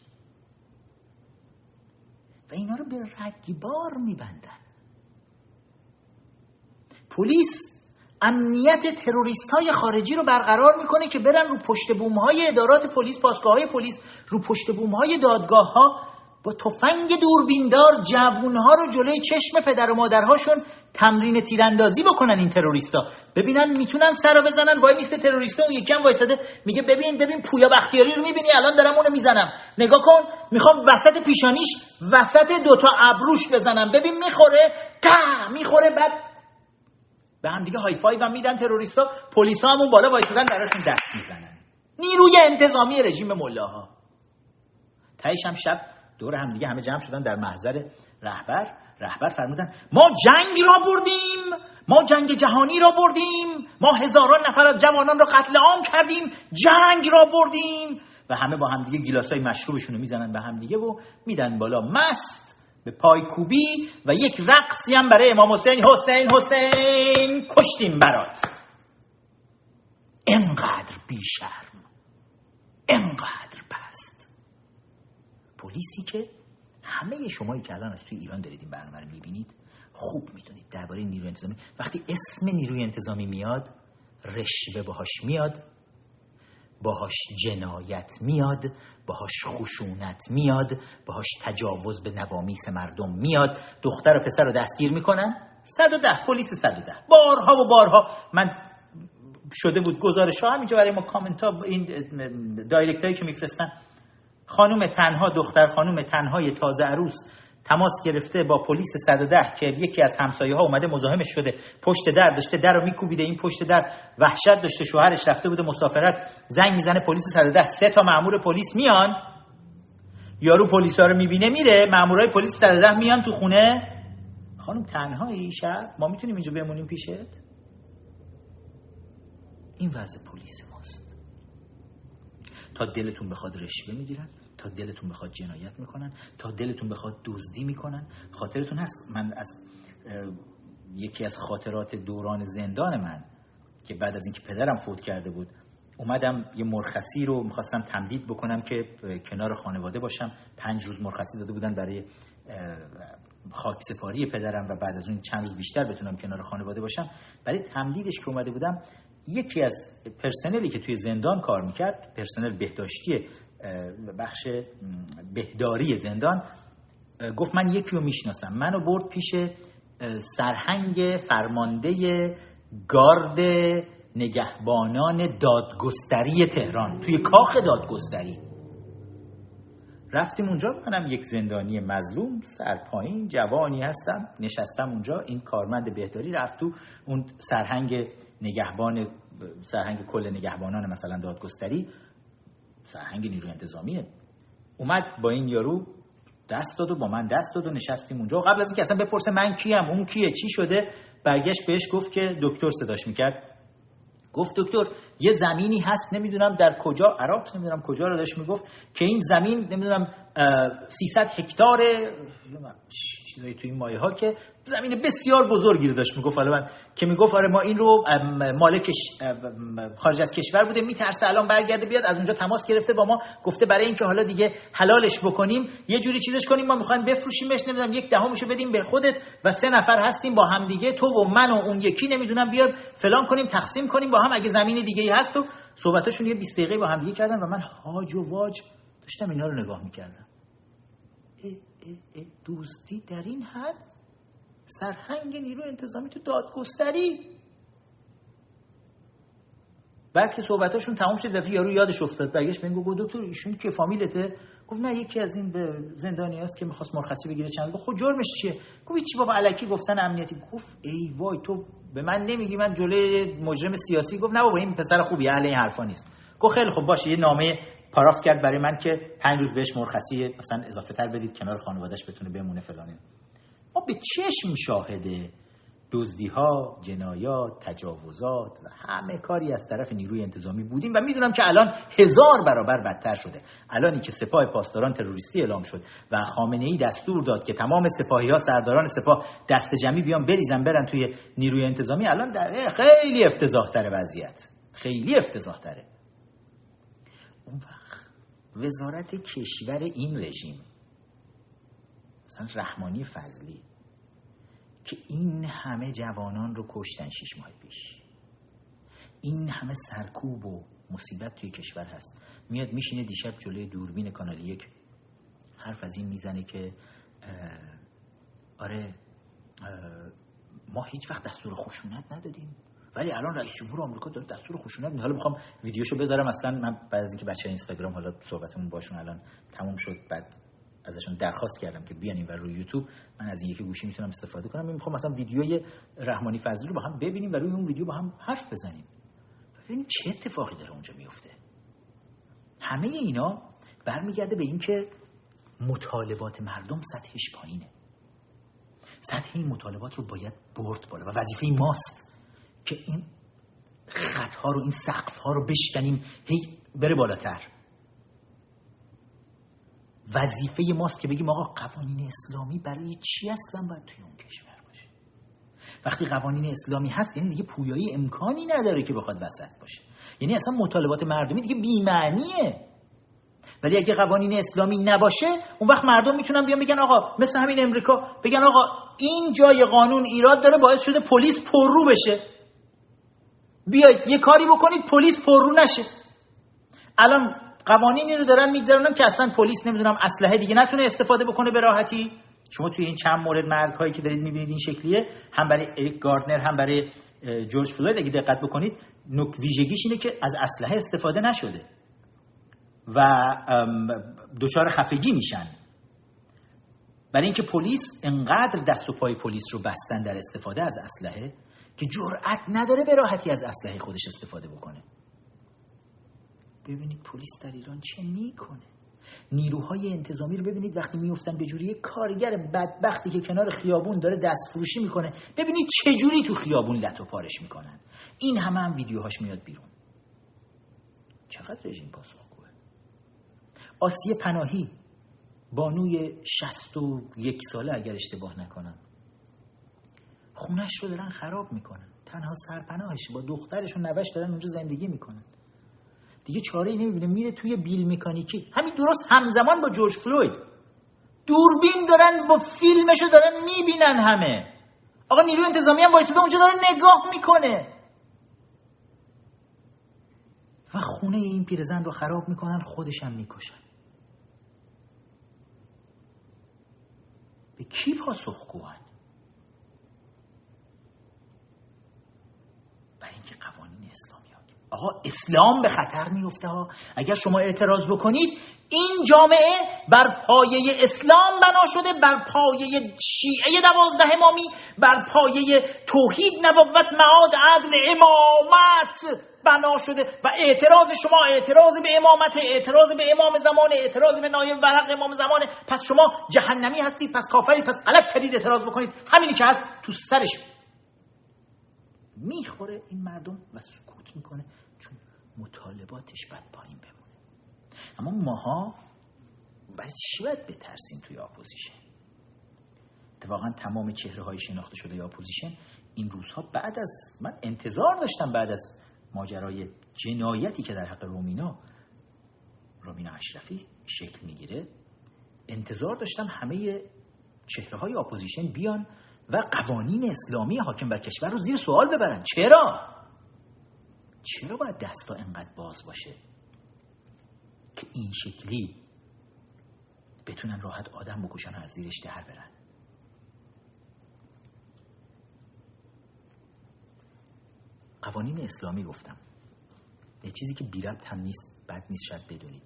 و اینا رو به رگبار میبندن. پلیس امنیت تروریست های خارجی رو برقرار می‌کنه که برن رو پشت بوم های ادارات پلیس پاسگاه های پلیس رو پشت بوم های دادگاه ها با تفنگ دوربیندار جوونها رو جلوی چشم پدر و مادرهاشون تمرین تیراندازی بکنن این تروریستا. ببینن می‌تونن سر بزنن. وای میسته تروریستا اون یکم وایساده. میگه ببین ببین پویا بختیاری رو می‌بینی؟ الان دارم اونو می‌زنم. نگاه کن. می‌خوام وسط پیشانیش وسط دوتا ابروش بزنم. ببین می‌خوره. تا! می‌خوره. بعد به هم دیگه های فایو هم میدن تروریستا. پلیسا همون بالا وایسادن براشون دست می‌زنن. نیروی انتظامی رژیم ملاها. تایش هم شب دور هم دیگه همه جمع شدن در محضر رهبر. رهبر فرمودن ما جنگ را بردیم ما جنگ جهانی را بردیم ما هزاران نفر از جوانان را قتل عام کردیم جنگ را بردیم. و همه با همدیگه گیلاسای مشروبشون رو می‌زنن به همدیگه و میدن بالا. مست به پای کوبی و یک رقصی هم برای امام حسین حسین حسین کشتیم برات. انقدر بیشرم انقدر پلیسی که همه شمایی که الان از توی ایران دارید این برنامه رو می‌بینید خوب می‌دونید درباره نیروی انتظامی. وقتی اسم نیروی انتظامی میاد رشوه باهاش میاد باهاش جنایت میاد باهاش خشونت میاد باهاش تجاوز به نوامیس مردم میاد. دختر و پسر رو دستگیر می‌کنن. 110 پلیس 110 بارها و بارها. من شده بود گزارش ها همینجا برای ما کامنت ها این دایرکت هایی که میفرستن. خانم تنها دختر خانم تنهای تازه عروس تماس گرفته با پلیس 110 که یکی از همسایه ها اومده مزاحمش شده. پشت در داشته در رو میکوبیده این پشت در وحشت داشته شوهرش رفته بوده مسافرت. زنگ می‌زنه پلیس 110 سه تا مامور پلیس میان. یارو پلیسا رو می‌بینه میره. مامورای پلیس 110 میان تو خونه. خانم تنهایی شب ما می‌تونیم اینجا بمونیم پیشت؟ این وضع پلیس ماست. تا دلتون بخواد رشوه می‌گیرن دلتون بخواد جنایت می‌کنن تا دلتون بخواد دزدی می‌کنن. خاطرتون هست. من از یکی از خاطرات دوران زندان من که بعد از اینکه پدرم فوت کرده بود اومدم یه مرخصی رو می‌خواستم تمدید بکنم که کنار خانواده باشم. پنج روز مرخصی داده بودن برای خاک سپاری پدرم و بعد از اون چند روز بیشتر بتونم کنار خانواده باشم. برای تمدیدش که اومده بودم یکی از پرسنلی که توی زندان کار می‌کرد پرسنل بهداشتی بخش بهداری زندان گفت من یکی رو می‌شناسم. منو برد پیش سرهنگ فرمانده گارد نگهبانان دادگستری تهران. توی کاخ دادگستری. رفتیم اونجا منم یک زندانی مظلوم سرپایین جوانی هستم نشستم اونجا. این کارمند بهداری رفت تو اون سرهنگ نگهبان سرهنگ کل نگهبانان مثلا دادگستری. سرهنگ نیروی انتظامیه. اومد با این یارو دست داد و با من دست داد و نشستیم اونجا. و قبل از اینکه اصلا بپرسه من کیم اون کیه چی شده برگشت بهش گفت که دکتر صداش می‌کرد. گفت دکتر یه زمینی هست نمی‌دونم در کجا عراق نمی‌دونم کجا رو داشت می‌گفت که این زمین نمی‌دونم 300 هکتار چیزایی تو این مایه ها که زمین بسیار بزرگی رو داشت می‌گفت. حالا من که می‌گفت آره ما این رو مالکش خارج از کشور بوده میترسه الان برگرده بیاد از اونجا تماس گرفته با ما گفته برای اینکه حالا دیگه حلالش بکنیم یه جوری چیزش کنیم ما می‌خوایم بفروشیمش نمی‌دونم یک دهمشو بدیم به خودت و سه نفر هستیم با هم دیگه تو و من و اون یکی نمی‌دونم بیاد فلان کنیم تقسیم کنیم با هم اگه زمین دیگه ای هست و صحبتاشون یه 20 دقیقه با هم دیگه کردن و من هاج و واج داشتم اینا رو نگاه می‌کردم. دوستی در این حد سرهنگ نیرو انتظامی تو دادگستری. بعد که صحبتاشون تمام شد دفعه یارو یادش افتاد. برگشت به این گفت دکتر ایشون که فامیلته. گفت نه یکی از این به زندانی است که می‌خواست مرخصی بگیره چند گفت خود خب جرمش چیه؟ گفت چی بابا علکی گفتن امنیتی. گفت ای وای تو به من نمیگی من جلوی مجرم سیاسی. گفت نه بابا این پسر خوبی اهل این حرفا نیست. گفت خیلی خوب باشه یه نامه پاراف کرد برای من که پنج روز بهش مرخصی مثلا اضافه تر بدید کنار خانوادهش بتونه بمونه فلانه ما به چشم شاهده دزدی ها جنایات تجاوزات و همه کاری از طرف نیروی انتظامی بودیم و می‌دونم که الان هزار برابر بدتر شده. الانی که سپاه پاسداران تروریستی اعلام شد و خامنه ای دستور داد که تمام سپاهی ها سرداران سپاه دست جمعی بیان بریزن برن توی نیروی انتظامی الان در خیلی افتضاح تره وضعیت. خیلی افتضاح تره اون وزارت کشور این رژیم مثلا رحمانی فضلی که این همه جوانان رو کشتن شیش ماه پیش. این همه سرکوب و مصیبت توی کشور هست. میاد میشینه دیشب جلوی دوربین کانال یک حرف از این می‌زنه که آره ما هیچ وقت دستور خشونت ندادیم ولی الان رئیس جمهور آمریکا داره دستور خشونت میده. حالا می‌خوام ویدیوشو بذارم. اصلا من بعد از اینکه بچه اینستاگرام حالا صحبتمون باشون الان تموم شد بعد ازشون درخواست کردم که بیان و روی یوتیوب. من از این یکی گوشی می‌تونم استفاده کنم. می‌خوام مثلا ویدیوی رحمانی فضلی رو با هم ببینیم و روی اون ویدیو با هم حرف بزنیم. ببینیم چه اتفاقی داره اونجا میفته همه اینا برمیگرده به اینکه مطالبات مردم سطحش پایینه. سطح این مطالبات رو باید برد بالا و وظیفه ماست. که این خطها رو این سقف ها رو بشکنیم هی بره بالاتر. وظیفه ماست که بگیم آقا قوانین اسلامی برای چی اصلا باید توی اون کشور باشه؟ وقتی قوانین اسلامی هست یعنی دیگه پویایی امکانی نداره که بخواد وسط باشه. یعنی اصلا مطالبات مردمی دیگه بیمعنیه. ولی اگه قوانین اسلامی نباشه اون وقت مردم می‌تونن بیان بگن آقا مثل همین امریکا بگن آقا این جای قانون ایراد داره باعث شده پلیس پررو بشه. بیاید یه کاری بکنید پلیس پررو نشه. الان قوانینی رو دارن میگذرونن که اصلا پلیس نمی‌دونم اسلحه دیگه نتونه استفاده بکنه به راحتی. شما توی این چند مورد مرگ هایی که دارید می‌بینید این شکلیه هم برای اریک گاردنر هم برای جورج فلوید اگه دقت بکنید نک ویژگیش اینه که از اسلحه استفاده نشده و دچار خفگی میشن. برای اینکه پلیس انقدر دست و پای پلیس رو بستن در استفاده از اسلحه که جرأت نداره به راحتی از اسلحه خودش استفاده بکنه. ببینید پلیس در ایران چه می‌کنه نیروهای انتظامی رو ببینید وقتی میفتن به جوری کارگر بدبختی که کنار خیابون داره دست فروشی می‌کنه. ببینید چه جوری تو خیابون لط و پارش می‌کنن. این همه هم ویدیوهاش میاد بیرون. چقدر رژیم پاسخگوه. آسیه پناهی بانوی شست و یک ساله اگر اشتباه نکنم. خونش رو دارن خراب می‌کنن. تنها سرپناهش با دخترش و نوش دارن اونجا زندگی می‌کنن. دیگه چاره ای نمی‌بینه. میره توی بیل مکانیکی. همین درست همزمان با جورج فلوید. دوربین دارن با فیلمشو دارن می‌بینن همه. آقا نیروی انتظامی هم وایساده اونجا داره نگاه می‌کنه. و خونه این پیرزن رو خراب می‌کنن خودش هم می‌کشن. به کی پاسخگوان؟ آقا اسلام به خطر میفته ها. اگر شما اعتراض بکنید این جامعه بر پایه اسلام بنا شده بر پایه شیعه دوازده امامی بر پایه توحید نبوت معاد عدل امامت بنا شده. و اعتراض شما اعتراض به امامت اعتراض به امام زمان اعتراض به نایب ورق امام زمان. پس شما جهنمی هستید پس کافری پس غلط کردید اعتراض بکنید. همینی که هست تو سرش می‌خوره این مردم و سکوت می‌کنه. مطالباتش باید پایین بمونه. اما ماها برای چی باید بترسیم توی اپوزیشن؟ اتفاقا تمام چهره های شناخته شده اپوزیشن این روزها بعد از من انتظار داشتم بعد از ماجرای جنایتی که در حق رومینا رومینا اشرفی شکل می‌گیره انتظار داشتم همه چهره های اپوزیشن بیان و قوانین اسلامی حاکم بر کشور رو زیر سوال ببرن. چرا؟ چرا باید دستا انقدر باز باشه که این شکلی بتونن راحت آدم بکشن و از زیرش در برن؟ قوانین اسلامی گفتم. یه چیزی که بیربط هم نیست بد نیست شاید بدونید.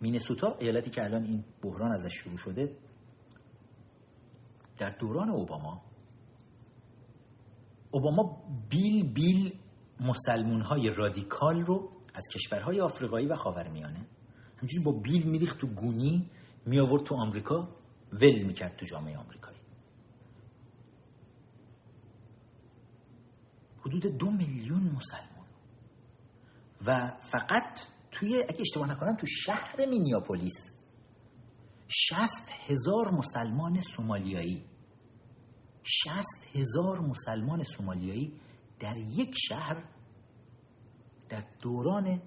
مینسوتا ایالتی که الان این بحران ازش شروع شده در دوران اوباما اوباما بیل بیل مسلمون های رادیکال رو از کشورهای آفریقایی و خاورمیانه همچنین با بیل میریخت تو گونی می آورد تو آمریکا ول می‌کرد تو جامعه آمریکایی. حدود دو میلیون مسلمان و فقط توی اگه اشتباه نکنم تو شهر مینیاپولیس شست هزار مسلمان سومالیایی. شست هزار مسلمان سومالیایی در یک شهر در دوران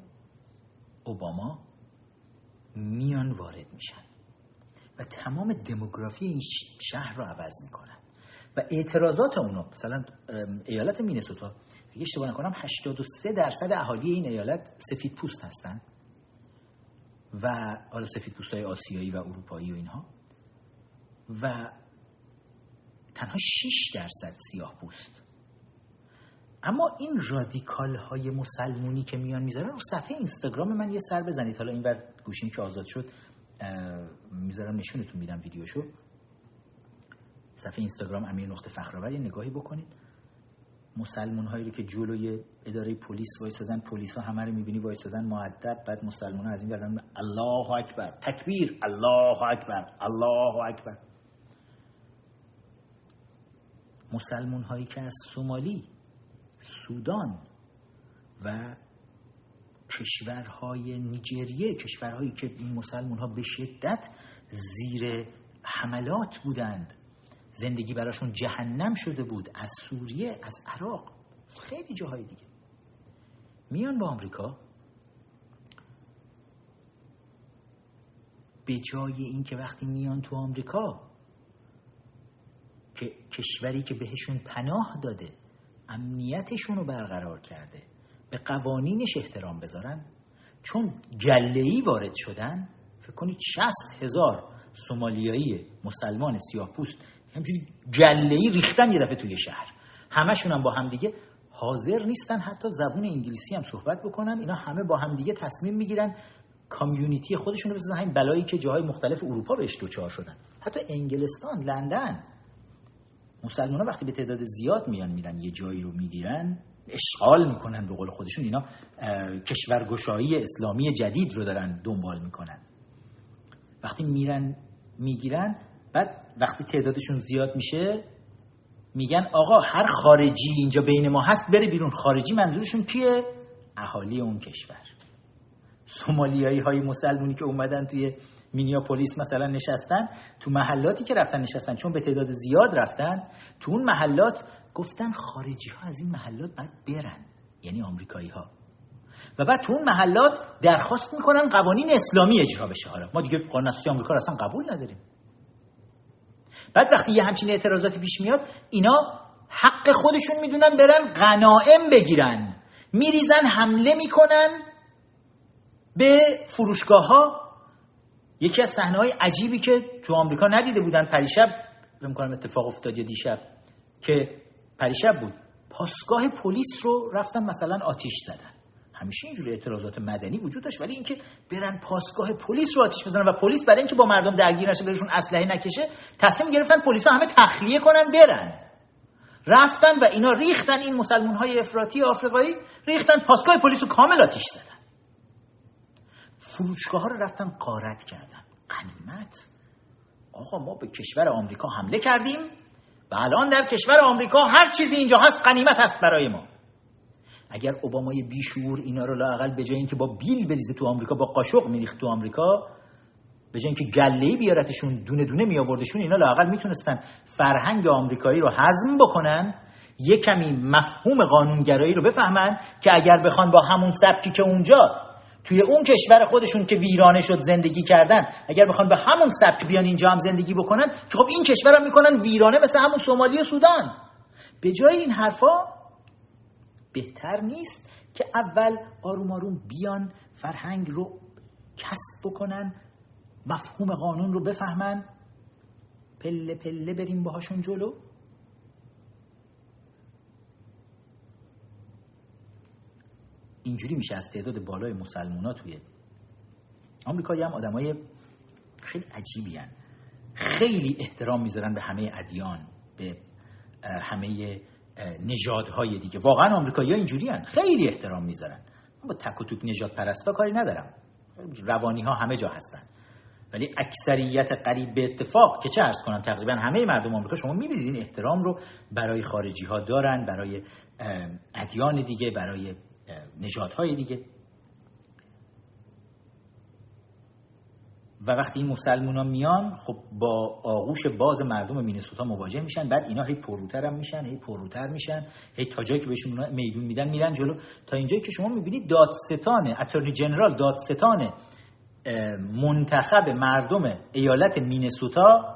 اوباما میان وارد میشن و تمام دموگرافی این شهر رو عوض می‌کنن. و اعتراضات اونو مثلا ایالت مینسوتا اگه اشتباه نکنم 83 درصد اهالی این ایالت سفید پوست هستن. و حالا سفید پوست های آسیایی و اروپایی و اینها. و تنها 6 درصد سیاه پوست. اما این رادیکال های مسلمونی که میان می‌ذارن رو صفحه اینستاگرام من یه سر بزنید. حالا این بر گوشین که آزاد شد می‌ذارم نشونتون میدم ویدیوشو. صفحه اینستاگرام امیر نقطه فخرآور یه نگاهی بکنید. مسلمون هایی رو که جلوی اداره پلیس وایسادن پلیس ها همه رو می‌بینی وایسادن معدب بعد مسلمان ها از این گردن الله اکبر. تکبیر الله اکبر. الله اکبر. مسلمون هایی که از سومالی سودان و کشورهای نیجریه کشورهایی که این مسلمون ها به شدت زیر حملات بودند. زندگی براشون جهنم شده بود از سوریه از عراق خیلی جاهای دیگه. میان با آمریکا. به جای اینکه وقتی میان تو آمریکا که کشوری که بهشون پناه داده امنیتشون رو برقرار کرده. به قوانینش احترام بذارن. چون گله وارد شدن فکر کنید شست هزار سومالیایی مسلمان سیاه پوست همچنین گله ریختن یه دفعه توی شهر. همشون هم با همدیگه حاضر نیستن. حتی زبون انگلیسی هم صحبت بکنن. اینا همه با همدیگه تصمیم می‌گیرن کامیونیتی خودشون رو بزنن همین بلایی که جاهای مختلف اروپا بهش دوچار شدن. حتی انگلستان لندن. مسلمان ها وقتی به تعداد زیاد میان میرن یه جایی رو می‌گیرن اشغال می‌کنن به قول خودشون اینا کشورگشایی اسلامی جدید رو دارن دنبال می‌کنن. وقتی میرن می‌گیرن بعد وقتی تعدادشون زیاد میشه میگن آقا هر خارجی اینجا بین ما هست بره بیرون. خارجی منظورشون کیه؟ اهالی اون کشور. سومالیایی های مسلمونی که اومدن توی مینیاپولیس مثلا نشستن تو محلاتی که رفتن نشستن چون به تعداد زیاد رفتن تو اون محلات گفتن خارجی ها از این محلات باید برن یعنی آمریکایی ها و بعد تو اون محلات درخواست می‌کنن قوانین اسلامی اجرا بشه. حالا ما دیگه قانون اساسی آمریکا اصلا قبول نداریم. بعد وقتی یه همچین اعتراضاتی پیش میاد اینا حق خودشون می‌دونن برن غنائم بگیرن. میریزن حمله می‌کنن به فروشگاه ها یکی از صحنه های عجیبی که تو آمریکا ندیده بودن پریشب کنم اتفاق افتاد یا دیشب که پریشب بود. پاسگاه پلیس رو رفتن مثلا آتیش زدن. همیشه اینجور اعتراضات مدنی وجود داشت ولی اینکه برن پاسگاه پلیس رو آتیش بزنن و پلیس برای اینکه با مردم درگیر نشه بهشون اسلحه نکشه تصمیم گرفتن پلیس همه تخلیه کنن برن. رفتن و اینا ریختن این مسلمان های افراطی آفریقایی ریختن پاسگاه پلیس رو کامل آتیش زدن. فروشگاه رو رفتن قارت کردن. قنیمت آقا ما به کشور آمریکا حمله کردیم و الان در کشور آمریکا هر چیزی اینجا هست قنیمت هست برای ما. اگر اوبامای بیشور اینا رو لاقل به جای اینکه با بیل بریزه تو آمریکا با قاشق میریخت تو آمریکا به جای اینکه گله‌ای بیارتشون دونه دونه می آوردشون اینا لاقل می‌تونستن فرهنگ آمریکایی رو هضم بکنن یه کمی مفهوم قانونگرایی رو بفهمن که اگر بخوان با همون سبکی که اونجا توی اون کشور خودشون که ویرانه شد زندگی کردن اگر بخوان به همون سبک بیان اینجا هم زندگی بکنن که خب این کشور هم می‌کنن ویرانه مثل همون سومالی و سودان. به جای این حرفا بهتر نیست که اول آروم آروم بیان فرهنگ رو کسب بکنن مفهوم قانون رو بفهمن پله پله بریم باهاشون جلو. اینجوری میشه از تعداد بالای مسلمونا توی آمریکایی هم آدمای خیلی عجیبی هن. خیلی احترام می‌ذارن به همه ادیان به همه نژادهای دیگه واقعا آمریکایی‌ها اینجوری هن. خیلی احترام می‌ذارن با تک و توک نژاد پرستا کاری ندارم روانی ها همه جا هستن ولی اکثریت قریب به اتفاق که چه ارز کنم تقریبا همه مردم آمریکا شما می‌بینید این احترام رو برای خارجی ها دارن برای ادیان دیگه برای نژادهای دیگه. و وقتی این مسلمان میان خب با آغوش باز مردم مینسوتا مواجه میشن. بعد اینا هی پروتر هم میشن هی پروتر میشن هی تا جایی که بهشون میدون میدن میرن جلو. تا اینجایی که شما می‌بینید دادستان اتورنی جنرال دادستان منتخب مردم ایالت مینسوتا.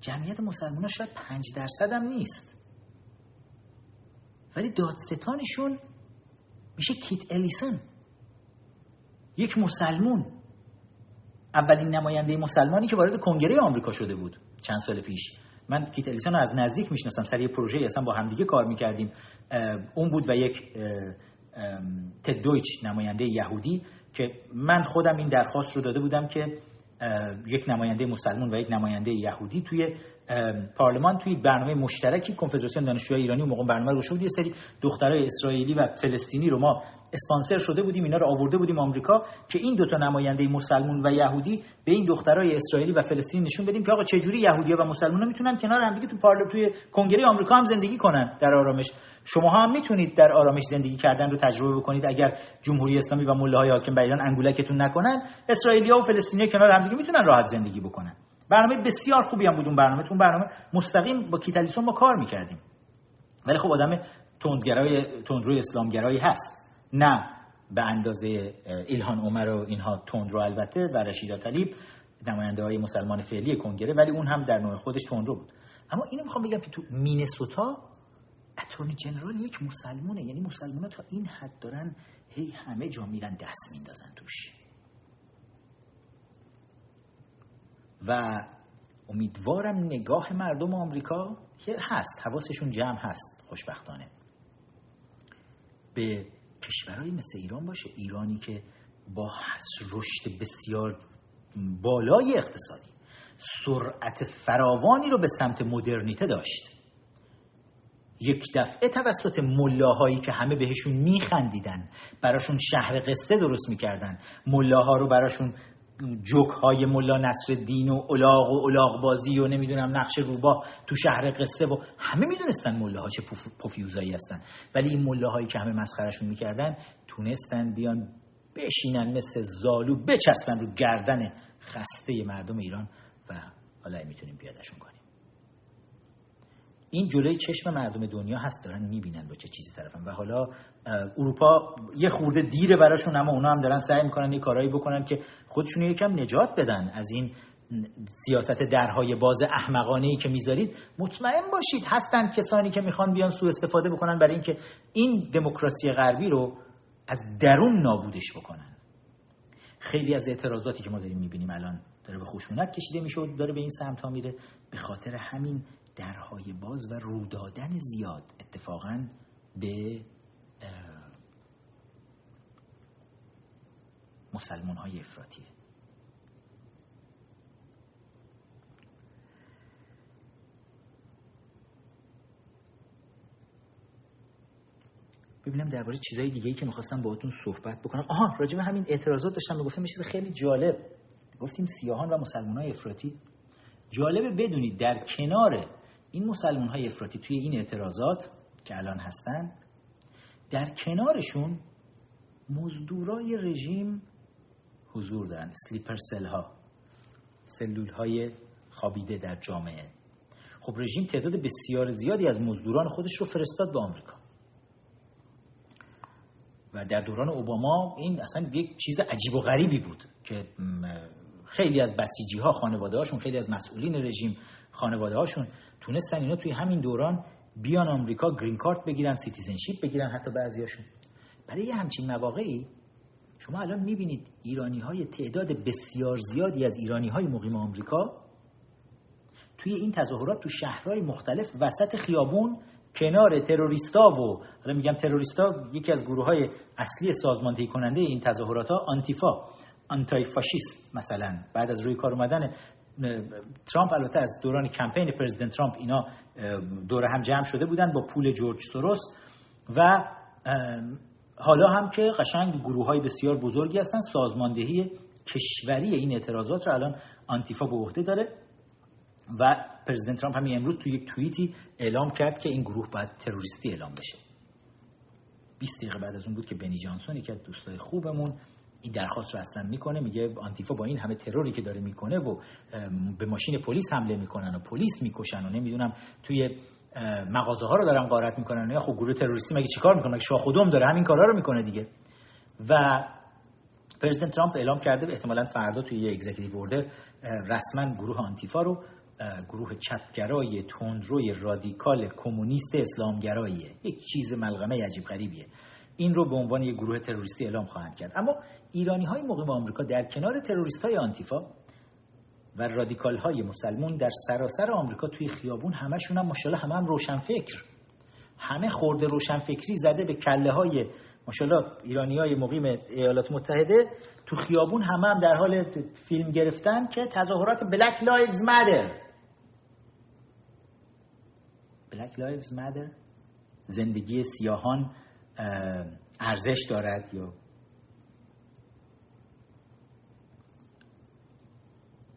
جمعیت مسلمان شاید پنج درصد هم نیست. ولی دادستانشون میشه کیت الیسون یک مسلمون. اولین نماینده مسلمانی که وارد کنگره آمریکا شده بود چند سال پیش. من کیت الیسون رو از نزدیک می‌شناسم. سر یه پروژه اصلا با همدیگه کار می‌کردیم. اون بود و یک تدویچ نماینده یهودی که من خودم این درخواست رو داده بودم که یک نماینده مسلمون و یک نماینده یهودی توی پارلمان توی برنامه مشترکی کنفدراسیون دانشجوهای ایرانی و موقع برنامه رو شد یه سری دخترای اسرائیلی و فلسطینی رو ما اسپانسر شده بودیم اینا رو آورده بودیم آمریکا که این دوتا نماینده مسلمون و یهودی به این دخترای اسرائیلی و فلسطینی نشون بدیم که آقا چجوری یهودی‌ها و مسلمان‌ها می‌تونن کنار هم دیگه تو پارلمان توی کنگره آمریکا هم زندگی کنن در آرامش. شما هم می‌تونید در آرامش زندگی کردن رو تجربه بکنید. اگر جمهوری اسلامی و مله های حاکم بر ایران انگولکتون نکنن اسرائیلی‌ها و فلسطینی‌ها کنار هم دیگه می‌تونن راحت زندگی بکنن. برنامه بسیار خوبی هم بود اون برنامه. تون برنامه مستقیم با کیتالیسون ما کار می‌کردیم. ولی خب آدم تندگرای تندروی اسلامگرایی هست. نه به اندازه ایلهان عمر و اینها تندرو البته و رشیدا طلیب نماینده های مسلمان فعلی کنگره ولی اون هم در نوع خودش تندرو بود. اما اینو می‌خوام بگم که تو مینسوتا اتورنی جنرال یک مسلمونه. یعنی مسلمان تا این حد دارن هی همه جا میرن دست میندازن توش. و امیدوارم نگاه مردم آمریکا که هست حواسشون جمع هست خوشبختانه. به کشورهایی مثل ایران باشه. ایرانی که با رشد بسیار بالای اقتصادی سرعت فراوانی رو به سمت مدرنیته داشت. یک دفعه توسط ملاهایی که همه بهشون میخندیدن براشون شهر قصه درست می‌کردن ملاها رو براشون جوک های ملا نصر دین و الاغ و الاغ بازی و نمی‌دونم نقش روبا تو شهر قصه و همه می‌دونستن ملاها چه پوفیوزایی هستن. ولی این ملاهایی که همه مسخرشون می‌کردن تونستن بیان بشینن مثل زالو بچسبن رو گردن خسته مردم ایران و حالا می‌تونیم بیادشون کنیم. این جلوی چشم مردم دنیا هست دارن می‌بینن با چه چیزی طرفن. و حالا اروپا یه خورده دیره براشون اما اونا هم دارن سعی می‌کنن یه کارایی بکنن که خودشون یکم نجات بدن. از این سیاست درهای باز احمقانه ای که می‌ذارید مطمئن باشید هستن کسانی که می‌خوان بیان سوء استفاده بکنن برای اینکه این دموکراسی غربی رو از درون نابودش بکنن. خیلی از اعتراضاتی که ما داریم می‌بینیم الان داره به خشونت کشیده میشه و داره به این سمت ها میره. به خاطر همین درهای باز و رودادن زیاد. اتفاقا به مسلمان های افراتیه ببینم درباره چیزای دیگه ای که می‌خواستم باهاتون صحبت بکنم. آها راجع به همین اعتراضات داشتم. می‌گفتم چیز خیلی جالب. گفتیم سیاهان و مسلمان های افراطی. جالبه بدونید در کنار این مسلمان های افراطی توی این اعتراضات که الان هستن در کنارشون مزدورای رژیم حضور دارن. سلیپر سل ها سلول های خوابیده در جامعه. خب رژیم تعداد بسیار زیادی از مزدوران خودش رو فرستاد به آمریکا. و در دوران اوباما این اصلا یک چیز عجیب و غریبی بود که خیلی از بسیجی ها خانواده هاشون خیلی از مسئولین رژیم خانواده هاشون تونستن اینا توی همین دوران بیان آمریکا green card بگیرن citizenship بگیرن حتی بعضیاشون. برای یه همچین مواقعی شما الان می‌بینید ایرانی های تعداد بسیار زیادی از ایرانی های مقیم آمریکا توی این تظاهرات تو شهرهای مختلف وسط خیابون کنار تروریستا و حالا میگم تروریستا یکی از گروه های اصلی سازماندهی کننده این تظاهرات ها آنتیفا آنتای فاشیست مثلا بعد از روی کار اومدن ترامپ البته از دوران کمپین پرزیدنت ترامپ اینا دور هم جمع شده بودن با پول جورج سوروس و حالا هم که قشنگ گروه های بسیار بزرگی هستن سازماندهی کشوری این اعتراضات رو الان آنتیفا به عهده داره و پرزیدنت ترامپ همین امروز توی یک توییتی اعلام کرد که این گروه باید تروریستی اعلام بشه. 20 دقیقه بعد از اون بود که بنی جانسون یکی از دوستای خوبمون این درخواست رو اصلا می‌کنه میگه آنتیفا با این همه تروری که داره می‌کنه و به ماشین پلیس حمله می‌کنن و پلیس می‌کشن و نمی‌دونم توی مغازه ها رو دارن غارت می‌کنن یا خب گروه تروریستی مگه چیکار می‌کنه؟ مگه شاخودم داره همین کارا رو می‌کنه دیگه؟ و پرزیدنت ترامپ اعلام کرده و احتمالا فردا توی یه executive order رسما گروه آنتیفا رو گروه چپگرای تندروی رادیکال کمونیست اسلامگراییه. یک چیز ملغمه عجیب غریبیه. این رو به عنوان یک گروه تروریستی اعلام خواهند کرد. اما ایرانی های مقیم آمریکا در کنار تروریست های آنتیفا و رادیکال های مسلمون در سراسر آمریکا توی خیابون همشون هم ماشاءالله همه هم روشنفکر. همه خورده روشنفکری زده به کله ها ماشاءالله ایرانی های مقیم ایالات متحده. تو خیابون همه هم در حال فیلم گرفتن که تظاهرات Black Lives Matter Black Lives Matter زندگی سیاهان ارزش دارد یا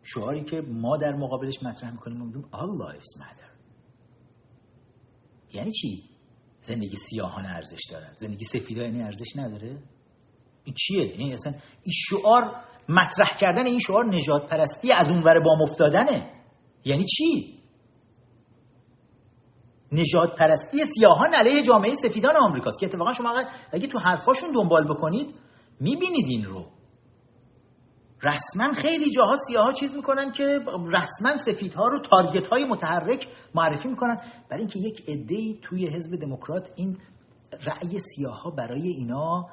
شعاری که ما در مقابلش مطرح می‌کنیم میگیم all lives matter. یعنی چی؟ زندگی سیاهان ارزش دارد. زندگی سفیدا یعنی ارزش نداره؟ این چیه؟ یعنی اصلا این شعار مطرح کردن این شعار نجات پرستی از اونور بام افتادنه. یعنی چی؟ نجات پرستی سیاهان علیه جامعه سفیدان آمریکاست. که اتفاقا شما اگه تو حرفاشون دنبال بکنید می‌بینید این رو. رسما خیلی جاها سیاه ها چیز می‌کنن که رسما سفیدها رو تارگت های متحرک معرفی می‌کنن. برای اینکه یک عده توی حزب دموکرات این رأی سیاه ها برای اینا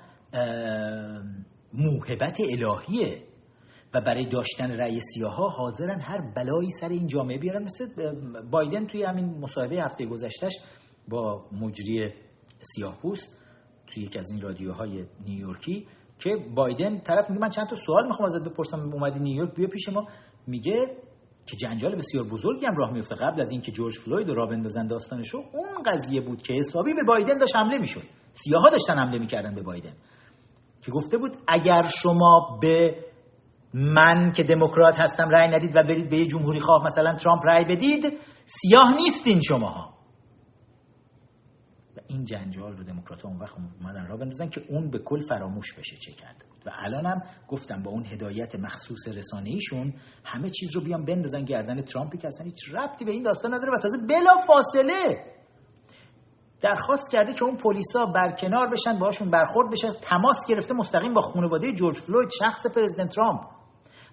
موهبت الهیه. و برای داشتن رأی سیاه ها حاضرن هر بلایی سر این جامعه بیارن. مثل بایدن توی همین مصاحبه هفته گذشتهش با مجری سیاه پوست توی یکی از این رادیوهای نیویورکی که بایدن طرف میگه من چند تا سوال می‌خوام ازت بپرسم اومدی نیویورک بیا پیش ما. میگه که جنجال بسیار بزرگی هم راه میفته قبل از اینکه جورج فلوید رو بندازن داستانشو اون قضیه بود که حسابی به بایدن داشت حمله می‌شد. سیاها داشتن حمله می‌کردن به بایدن. که گفته بود اگر شما به من که دموکرات هستم رأی ندید و برید به یه جمهوری خواه مثلا ترامپ رأی بدید سیاه نیستین شماها. و این جنجال رو دموکرات اون وقت اومدن را بندازن که اون به کل فراموش بشه چه کرده و الانم گفتم با اون هدایت مخصوص رسانه ایشون همه چیز رو بیان بندازن گردن ترامپی که اصلا هیچ ربطی به این داستان نداره و تازه بلا فاصله درخواست کرده که اون پلیسا برکنار بشن باشون برخورد بشه تماس گرفته مستقیم با خانواده جورج فلوید شخص پرزیدنت ترامپ.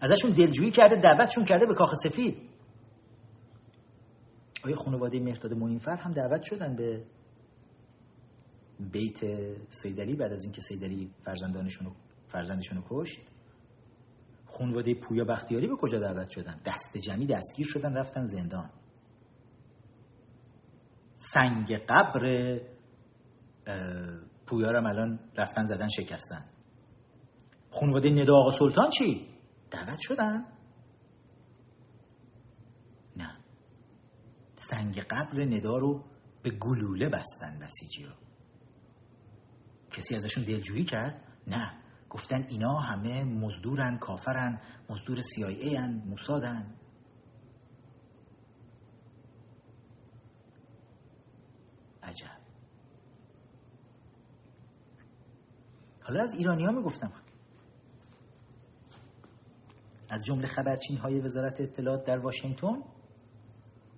ازشون دلجویی کرده دعوتشون کرده به کاخ سفید. آیا خانواده مهرداد موینفر هم دعوت شدن به بیت سیدلی بعد از اینکه سیدلی فرزندانشون فرزندشون کشت؟ خانواده پویا بختیاری به کجا دعوت شدن؟ دست جمعی دستگیر شدن رفتن زندان. سنگ قبر پویا رو الان رفتن زدن شکستن. خانواده ندا آقا سلطان چی؟ دعوت شدن؟ نه. سنگ قبر ندا رو به گلوله بستن بسیجی رو. کسی ازشون دلجویی کرد؟ نه. گفتن اینا همه مزدورن کافرن مزدور CIA هن موسادن. عجب. حالا از ایرانی ها می‌گفتم. از جمله خبرچین های وزارت اطلاعات در واشنگتن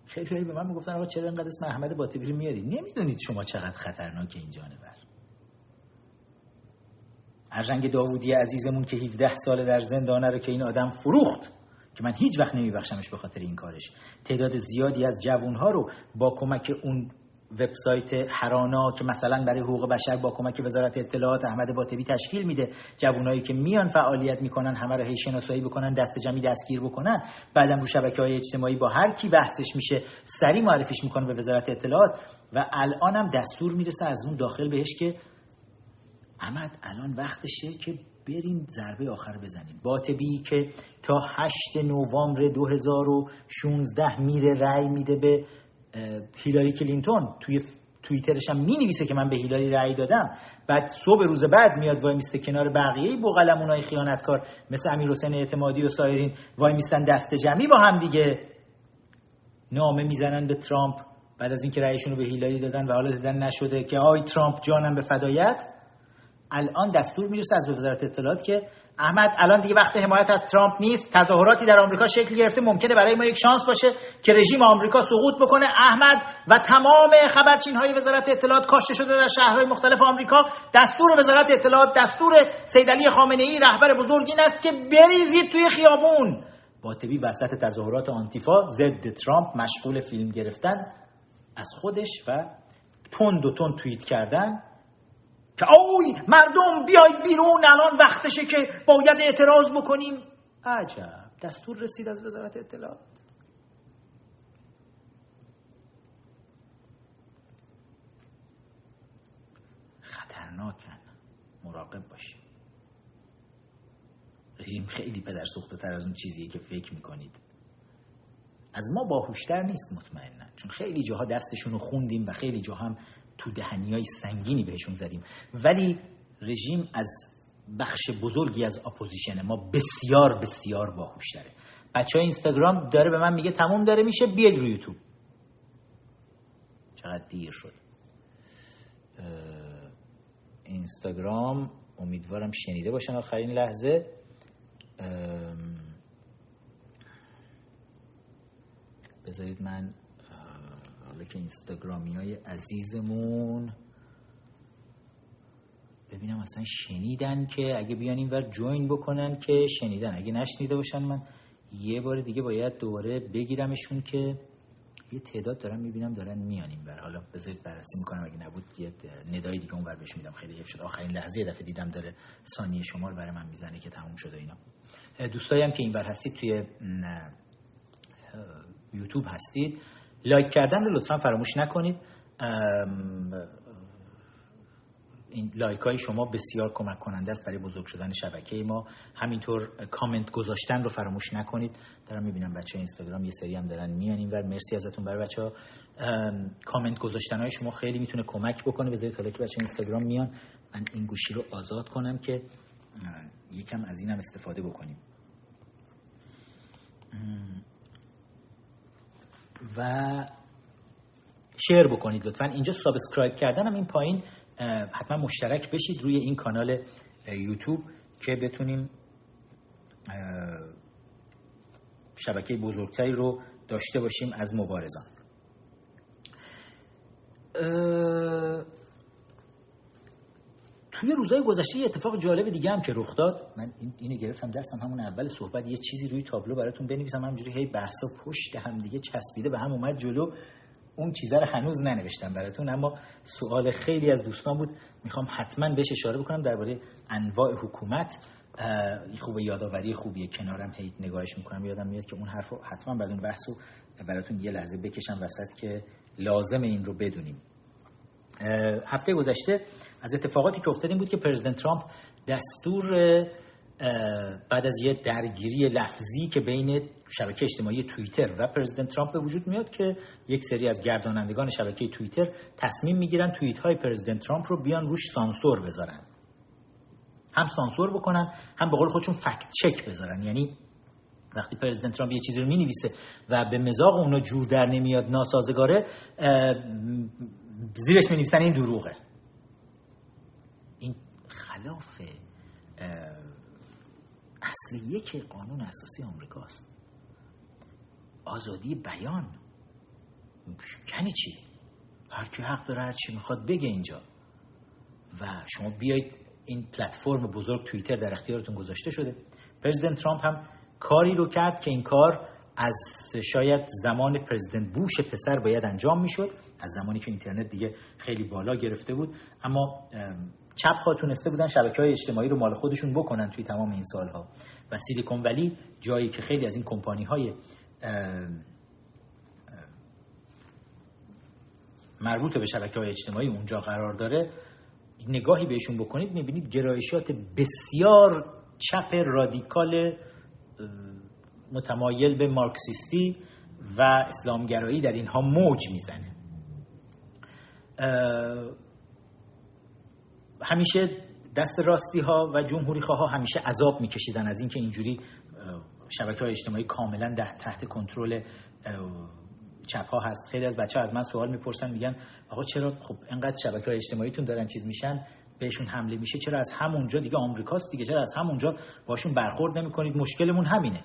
خیلی به من می‌گفتن آقا چرا اینقدر اسم احمد باطبیری میاری؟ نمی‌دونید شما چقدر خطرناک این جانور. ارجنگ داوودی عزیزمون که 17 سال در زندانه رو که این آدم فروخت که من هیچ وقت نمیبخشمش به خاطر این کارش. تعداد زیادی از جوانها رو با کمک اون وبسایت هرانا که مثلا برای حقوق بشر با کمک وزارت اطلاعات احمد باطبی تشکیل میده. جوانایی که میان فعالیت می‌کنن همه رو هی شناسایی بکنن دست جمعی دستگیر بکنن. بعدم رو شبکه های اجتماعی با هر کی بحثش میشه سری معرفیش می‌کنه به وزارت اطلاعات و الانم دستور می‌رسه از اون داخل بهش که احمد الان وقتشه که برین ضربه آخر بزنید باطبی که تا 8 نوامبر 2016 میره رأی میده به هیلاری کلینتون توی توییترش هم می نویسه که من به هیلاری رأی دادم. بعد صبح روز بعد میاد وای میسته کنار بقیه بوقلمونای خیانتکار مثل امیر حسین اعتمادی و سایرین وای میستن دست جمعی با هم دیگه. نامه می‌زنن به ترامپ بعد از اینکه رأیشون رو به هیلاری دادن و حالا دیدن نشده که آی ترامپ جانم به فدایت. الان دستور می‌رسه از وزارت اطلاعات که احمد الان دیگه وقت حمایت از ترامپ نیست تظاهراتی در آمریکا شکل گرفته ممکنه برای ما یک شانس باشه که رژیم آمریکا سقوط بکنه. احمد و تمام خبرچین های وزارت اطلاعات کاشته شده در شهرهای مختلف آمریکا دستور وزارت اطلاعات دستور سید علی خامنه ای رهبر بزرگ این است که بریزید توی خیابون. باطبی وسط تظاهرات آنتیفا ضد ترامپ مشغول فیلم گرفتن از خودش و تند و تند توییت کردن. که اوی مردم بیاید بیرون الان وقتشه که باید اعتراض بکنیم. عجب دستور رسید از وزارت اطلاعات. خطرناکن. مراقب باشید رژیم خیلی پدر سوخته تر از اون چیزیه که فکر می‌کنید. از ما باهوشتر نیست مطمئنا. چون خیلی جاها دستشون رو خوندیم و خیلی جاها هم تو دهنی های سنگینی بهشون زدیم. ولی رژیم از بخش بزرگی از اپوزیشن ما بسیار بسیار باهوشتره. بچه های اینستاگرام داره به من میگه تموم داره میشه بیاید روی یوتیوب. چقدر دیر شد. اینستاگرام امیدوارم شنیده باشن آخرین لحظه. بذارید من که اینستاگرامی های عزیزمون. ببینم اصلا شنیدن که اگه بیان این ور جوین بکنن که شنیدن. اگه نشنیده باشن من یه بار دیگه باید دوباره بگیرمشون که یه تعداد دارم می‌بینم دارن میان این بر حالا بذارید بررسی می‌کنم. اگه نبود یه ندای دیگه اون بر بهش میدم. خیلی حیف شد. آخرین لحظه یه دفعه دیدم داره ثانیه شمار برای من می‌زنه که تموم شده اینا. دوستایی که این بر هستید توی یوتیوب هستید. لایک کردن رو لطفا فراموش نکنید. این لایک های شما بسیار کمک کننده است برای بزرگ شدن شبکه ما. همینطور کامنت گذاشتن رو فراموش نکنید. دارم می‌بینم بچه اینستاگرام یه سری هم دارن میان این ور. مرسی ازتون برای بچه ها کامنت گذاشتن های شما خیلی می‌تونه کمک بکنه. بذارید حالا که بچه اینستاگرام میان. من این گوشی رو آزاد کنم که یکم از اینم استفاده بکنیم. و share بکنید لطفا. اینجا subscribe کردنم این پایین. حتما مشترک بشید روی این کانال یوتیوب که بتونیم شبکه بزرگتری رو داشته باشیم از مبارزان. توی روزهای گذشته یه اتفاق جالب دیگه هم که رخ داد. من اینو گرفتم دستم همون اول صحبت یه چیزی روی تابلو براتون بنویسم همینجوری هی بحثا پشت هم دیگه چسبیده به هم اومد جلو. اون چیزا رو هنوز ننوشتم براتون اما سوال خیلی از دوستان بود. می‌خوام حتما بهش اشاره بکنم درباره انواع حکومت. این خوبه یادآوری خوبیه کنارم هی نگاهش می‌کنم. یادم میاد که اون حرفو حتما بعد اون بحثو براتون یه لحظه بکشم وسط که لازم این رو بدونیم. هفته گذشته از اتفاقاتی که افتاد این بود که پرزیدنت ترامپ دستور بعد از یه درگیری لفظی که بین شبکه اجتماعی توییتر و پرزیدنت ترامپ به وجود میاد که یک سری از گردانندگان شبکه توییتر تصمیم می‌گیرن توییت های پرزیدنت ترامپ رو بیان روش سانسور بذارن. هم سانسور بکنن هم به قول خودشون فکت چک بذارن. یعنی وقتی پرزیدنت ترامپ یه چیزی رو می‌نویسه و به مزاق اونو جور در نمیاد ناسازگاره زیرش می‌نویسن این دروغه. خلاف اصل یک قانون اساسی آمریکاست. آزادی بیان. یعنی چی؟ هر کی حق داره هر چی می‌خواد بگه اینجا. و شما بیایید این پلتفرم بزرگ توییتر در اختیارتون گذاشته شده. پرزیدنت ترامپ هم کاری رو کرد که این کار از شاید زمان پرزیدنت بوش پسر باید انجام می‌شد. از زمانی که اینترنت دیگه خیلی بالا گرفته بود. اما چپ ها تونسته بودن شبکه های اجتماعی رو مال خودشون بکنن توی تمام این سالها. و سیلیکون ولی جایی که خیلی از این کمپانی های مربوط به شبکه های اجتماعی اونجا قرار داره نگاهی بهشون بکنید می‌بینید گرایشات بسیار چپ رادیکال متمایل به مارکسیستی و اسلامگرایی در اینها موج می‌زنه. همیشه دست راستی ها و جمهوری خواه ها همیشه عذاب میکشیدن از اینکه اینجوری شبکه های اجتماعی کاملا تحت کنترل چپ ها هست. خیلی از بچه ها از من سوال می‌پرسن میگن آقا چرا خب انقدر شبکه های اجتماعیتون دارن چیز میشن؟ بهشون حمله میشه؟ چرا از همونجا دیگه آمریکاست دیگه؟ چرا از همونجا باشون برخورد نمی‌کنید؟ مشکلمون همینه.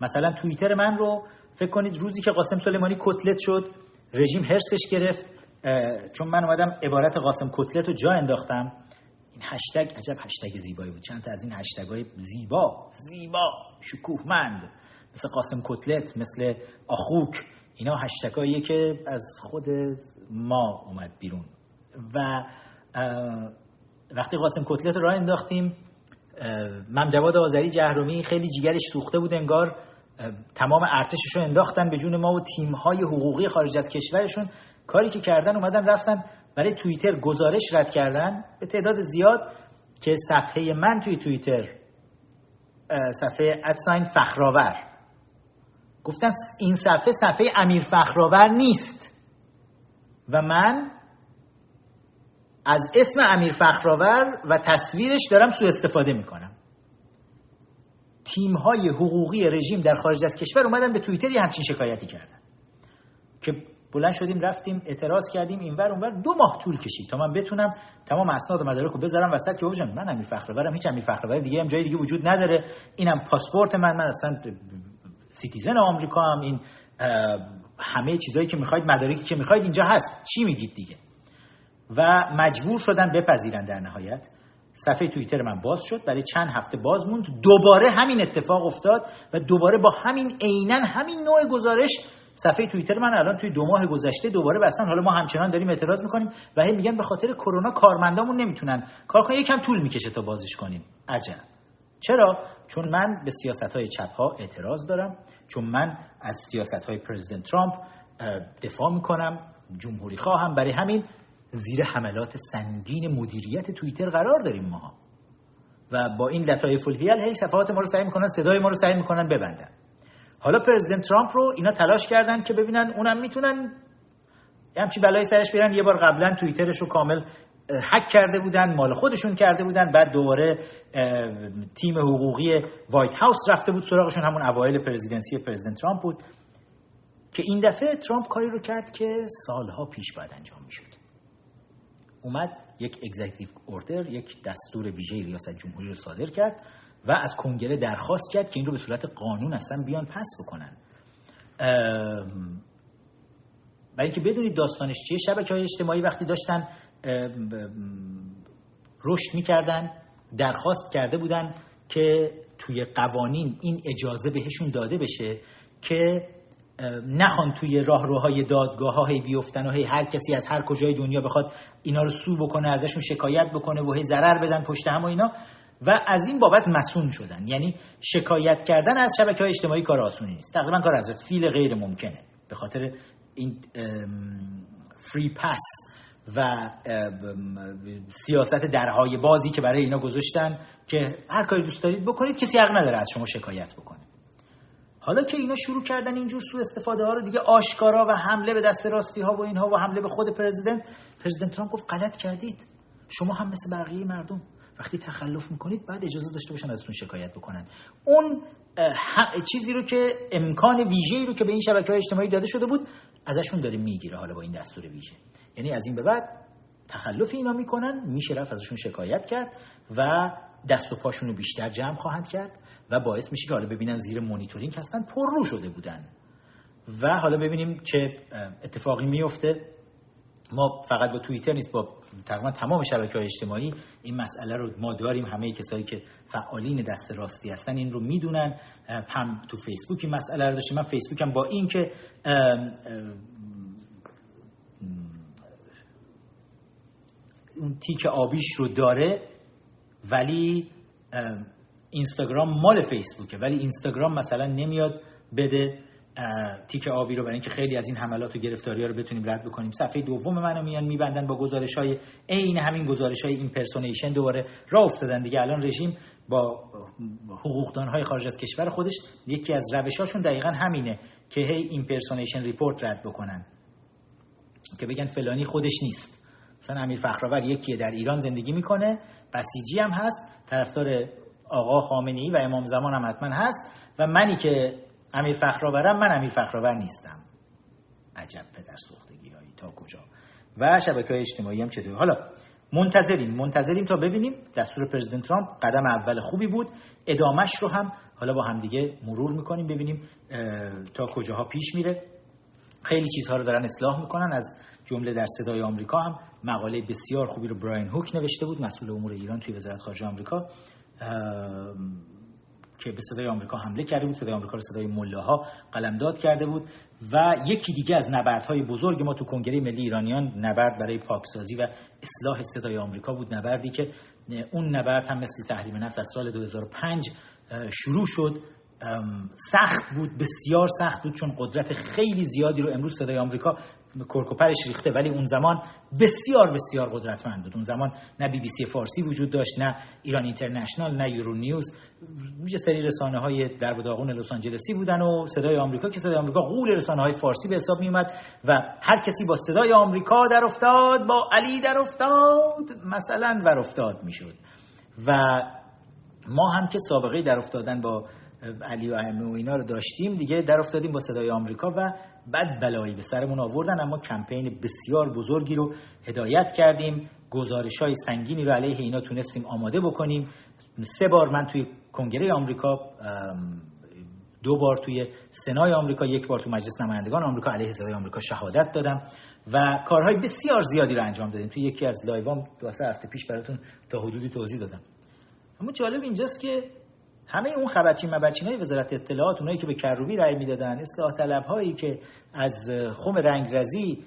مثلا توییتر من رو فکر کنید روزی که قاسم سلیمانی کتلت شد رژیم هرسش گرفت چون من اومدم عبارت قاسم کتلت رو جا انداختم. این هشتگ عجب هشتگ زیبایی بود. چند تا از این هشتگ های زیبا زیبا شکوهمند مثل قاسم کتلت مثل آخوک اینا هشتگاییه که از خود ما اومد بیرون. و وقتی قاسم کتلت رو راه انداختیم ممجواد آذری جهرومی خیلی جیگرش سوخته بود انگار تمام ارتشش رو انداختن به جون ما و تیم‌های حقوقی خارج از کشورشون. کاری که کردن اومدن رفتن برای توییتر گزارش رد کردن به تعداد زیاد که صفحه من توی توییتر صفحه ادساین فخرآور. گفتن این صفحه صفحه امیر فخرآور نیست. و من از اسم امیر فخرآور و تصویرش دارم سوء استفاده می‌کنم. تیم های حقوقی رژیم در خارج از کشور اومدن به توییتر یه همچین شکایتی کردن که بلند شدیم رفتیم اعتراض کردیم اینور اونور دو ماه طول کشید تا من بتونم تمام اسناد و مدارک رو بذارم وسط که بگم من امیر فخرآورم هیچ امیر فخرآور دیگه هم جای دیگه وجود نداره. اینم پاسپورت من من اصلا citizen آمریکا هم این همه چیزایی که می‌خواید مدارکی که می‌خواید اینجا هست. چی میگید دیگه؟ و مجبور شدن بپذیرن در نهایت. صفحه توییتر من باز شد برای چند هفته باز موند. دوباره همین اتفاق افتاد و دوباره با همین عینا همین نوع گزارش صفحه توییتر من الان توی دو ماه گذشته دوباره بستن. حالا ما همچنان داریم اعتراض می‌کنیم و هی میگن به خاطر کرونا کارمندامون نمی‌تونن. کار کنن یکم طول می‌کشه تا بازش کنیم. عجب. چرا؟ چون من به سیاست های چپ ها اعتراض دارم. چون من از سیاست های پرزیدنت ترامپ دفاع می‌کنم جمهوری خواهم. برای همین زیر حملات سنگین مدیریت توییتر قرار داریم ما و با این لطایف الحیل هی صفحات ما رو سعی می‌کنن صدای ما رو سعی می‌کنن ببندن. حالا پرزیدنت ترامپ رو اینا تلاش کردن که ببینن اونم می‌تونن همچی بلایی سرش بیارن. یه بار قبلا توییترش رو کامل هک کرده بودن مال خودشون کرده بودن. بعد دوباره تیم حقوقی White House رفته بود سراغشون. همون اوایل presidency پرزیدنت ترامپ بود. که این دفعه ترامپ کاری رو کرد که سالها پیش باید انجام می‌شد. اومد یک اگزیکتیو اوردر یک دستور ویژه ریاست جمهوری رو صادر کرد. و از کنگره درخواست کرد که این رو به صورت قانون اصلا بیان پس بکنن. برای اینکه بدونید داستانش چیه شبکه های اجتماعی وقتی داشتن رشد می‌کردن درخواست کرده بودن که توی قوانین این اجازه بهشون داده بشه که نخوان توی راهروهای دادگاه ها هی بیفتن و هی هر کسی از هر کجای دنیا بخواد اینا رو سو بکنه ازشون شکایت بکنه و هی ضرر بدن پشت هم و اینا. و از این بابت مسون شدن. یعنی شکایت کردن از شبکه های اجتماعی کار آسونی نیست. تقریبا کار از فیل غیر ممکنه. به خاطر این فری پس و سیاست درهای بازی که برای اینا گذاشتن که هر کاری دوست دارید بکنید کسی حق نداره از شما شکایت بکنه. حالا که اینا شروع کردن اینجور سو استفاده ها رو دیگه آشکارا و حمله به دست راستی ها و اینها و حمله به خود پرزیدنت پرزیدنت ترامپ گفت غلط کردید. شما هم مثل بقیه مردم. وقتی تخلف می‌کنید بعد اجازه داشته باشن ازتون شکایت بکنن. اون چیزی رو که امکان ویژه‌ای رو که به این شبکه های اجتماعی داده شده بود ازشون داره می‌گیره حالا با این دستور ویژه. یعنی از این به بعد تخلف اینا می‌کنن میشه رفت ازشون شکایت کرد و دست و پاشون رو بیشتر جمع خواهند کرد و باعث میشه که حالا ببینن زیر مونیتورینگ هستن پررو شده بودن. و حالا ببینیم چه اتفاقی میفته ما فقط با توییتر نیست با تقریبا تمام شبکه های اجتماعی این مسئله رو ما داریم. همه کسایی که فعالین دست راستی هستن این رو می‌دونن. هم تو فیسبوک این مسئله رو داشتیم. من فیسبوکم با این که اون تیک آبیش رو داره ولی اینستاگرام مال فیسبوکه. ولی اینستاگرام مثلا نمیاد بده تیک آبی رو برای اینکه خیلی از این حملات و گرفتاری ها رو بتونیم رد بکنیم. صفحه دوم منو میان میبندن با گزارش های عین همین گزارش های impersonation دوباره راه افتادن دیگه. الان رژیم با حقوقدان های خارج از کشور خودش یکی از روشاشون دقیقا همینه که هی impersonation report رد بکنن. که بگن فلانی خودش نیست. مثلا امیر فخرآور یکیه در ایران زندگی می‌کنه بسیجی هم هست طرفدار آقا خامنه ای و امام زمان هم حتما هست. و منی که امیر فخرآورم من امیر فخرآور نیستم. عجب پدر سوختگی هایی تا کجا؟ و شبکه های اجتماعی هم چطور؟ حالا منتظریم منتظریم تا ببینیم. دستور پرزیدنت ترامپ قدم اول خوبی بود. ادامش رو هم حالا با همدیگه مرور می‌کنیم ببینیم تا کجاها پیش میره. خیلی چیزها رو دارن اصلاح می‌کنن. از جمله در صدای آمریکا هم مقاله بسیار خوبی رو براین هوک نوشته بود مسئول امور ایران توی وزارت خارجه آمریکا. که به صدای آمریکا حمله کرده بود صدای آمریکا رو صدای ملاها قلمداد کرده بود و یکی دیگه از نبردهای بزرگ ما تو کنگره ملی ایرانیان نبرد برای پاکسازی و اصلاح صدای آمریکا بود. نبردی که اون نبرد هم مثل تحریم نفت از سال 2005 شروع شد. سخت بود بسیار سخت بود چون قدرت خیلی زیادی رو امروز صدای آمریکا کرکوپرش ریخته ولی اون زمان بسیار بسیار قدرتمند بود. اون زمان نه بی بی سی فارسی وجود داشت نه ایران اینترنشنال نه یورو نیوز. یه سری رسانه های در داغون لس آنجلسی بودن و صدای آمریکا که صدای آمریکا قول رسانه های فارسی به حساب می اومد و هر کسی با صدای آمریکا در افتاد با علی در افتاد مثلا ور افتاد می‌شد. و ما هم که سابقه در افتادن با علی و ائمه و اینا رو داشتیم دیگه در افتادیم با صدای آمریکا و بد بلایی به سرمون آوردن اما کمپین بسیار بزرگی رو هدایت کردیم. گزارش های سنگینی رو علیه اینا تونستیم آماده بکنیم. سه بار من توی کنگره آمریکا دو بار توی سنای آمریکا یک بار تو مجلس نمایندگان آمریکا علیه صدای آمریکا شهادت دادم و کارهای بسیار زیادی رو انجام دادیم. توی یکی از لایوام دو هفته پیش براتون تا حدودی توضیح دادم. اما جالب اینجاست که همه اون خبرچین مبرچین های وزارت اطلاعات اونایی که به کروبی رأی می‌دادن اصلاح طلب هایی که از خم رنگرزی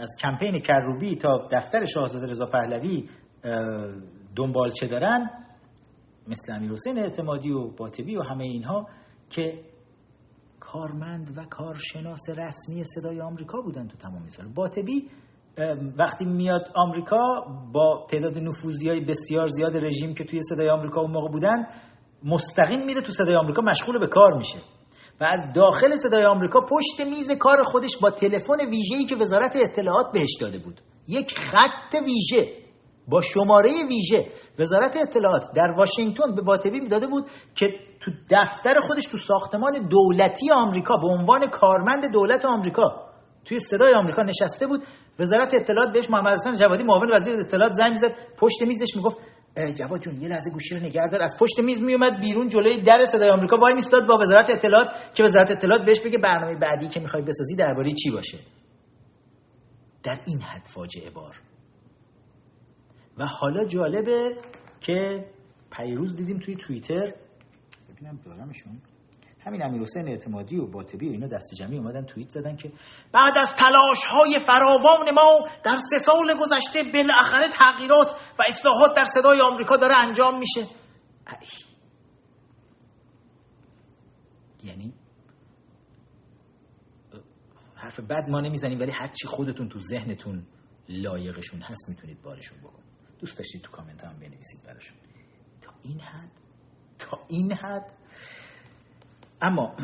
از کمپین کروبی تا دفتر شاهزاده رضا پهلوی چه دارن مثل امیر حسین اعتمادی و باطبی و همه اینها که کارمند و کارشناس رسمی صدای آمریکا بودن تو تمام سال. باطبی وقتی میاد آمریکا با تعداد نفوذی های بسیار زیاد رژیم که توی صدای آمریکا اون موقع بودن مستقیم میره تو صدای آمریکا مشغول به کار میشه. و از داخل صدای آمریکا پشت میز کار خودش با تلفن ویژه‌ای که وزارت اطلاعات بهش داده بود. یک خط ویژه. با شماره ویژه. وزارت اطلاعات در واشنگتن به باطبی می‌داده بود که تو دفتر خودش تو ساختمان دولتی آمریکا به عنوان کارمند دولت آمریکا توی صدای آمریکا نشسته بود. وزارت اطلاعات بهش محمد حسن جوادی معاون وزیر اطلاعات زنگ می‌زد. پشت میزش می‌گفت جواد جون یه لحظه گوشی رو نگه از پشت میز میومد بیرون جلوی در صدای آمریکا. وای میستاد با وزارت اطلاعات که وزارت اطلاعات بهش بگه برنامه بعدی که می‌خوای بسازی درباره چی باشه. در این حد فاجعه بار. و حالا جالبه که پیروز دیدیم توی توییتر. ببینم دارمشون. همین امیر حسین اعتمادی و باطبی و اینا دست جمعی اومدن توییت زدن که بعد از تلاش های فراوان ما در سه سال گذشته بالاخره تغییرات و اصلاحات در صدای آمریکا داره انجام میشه. یعنی؟ حرف بد ما نمی‌زنیم ولی هرچی خودتون تو ذهنتون لایقشون هست می‌تونید بارشون بکن. دوست داشتید تو کامنت هم بنویسید براشون. تا این حد؟ تا این حد؟ اما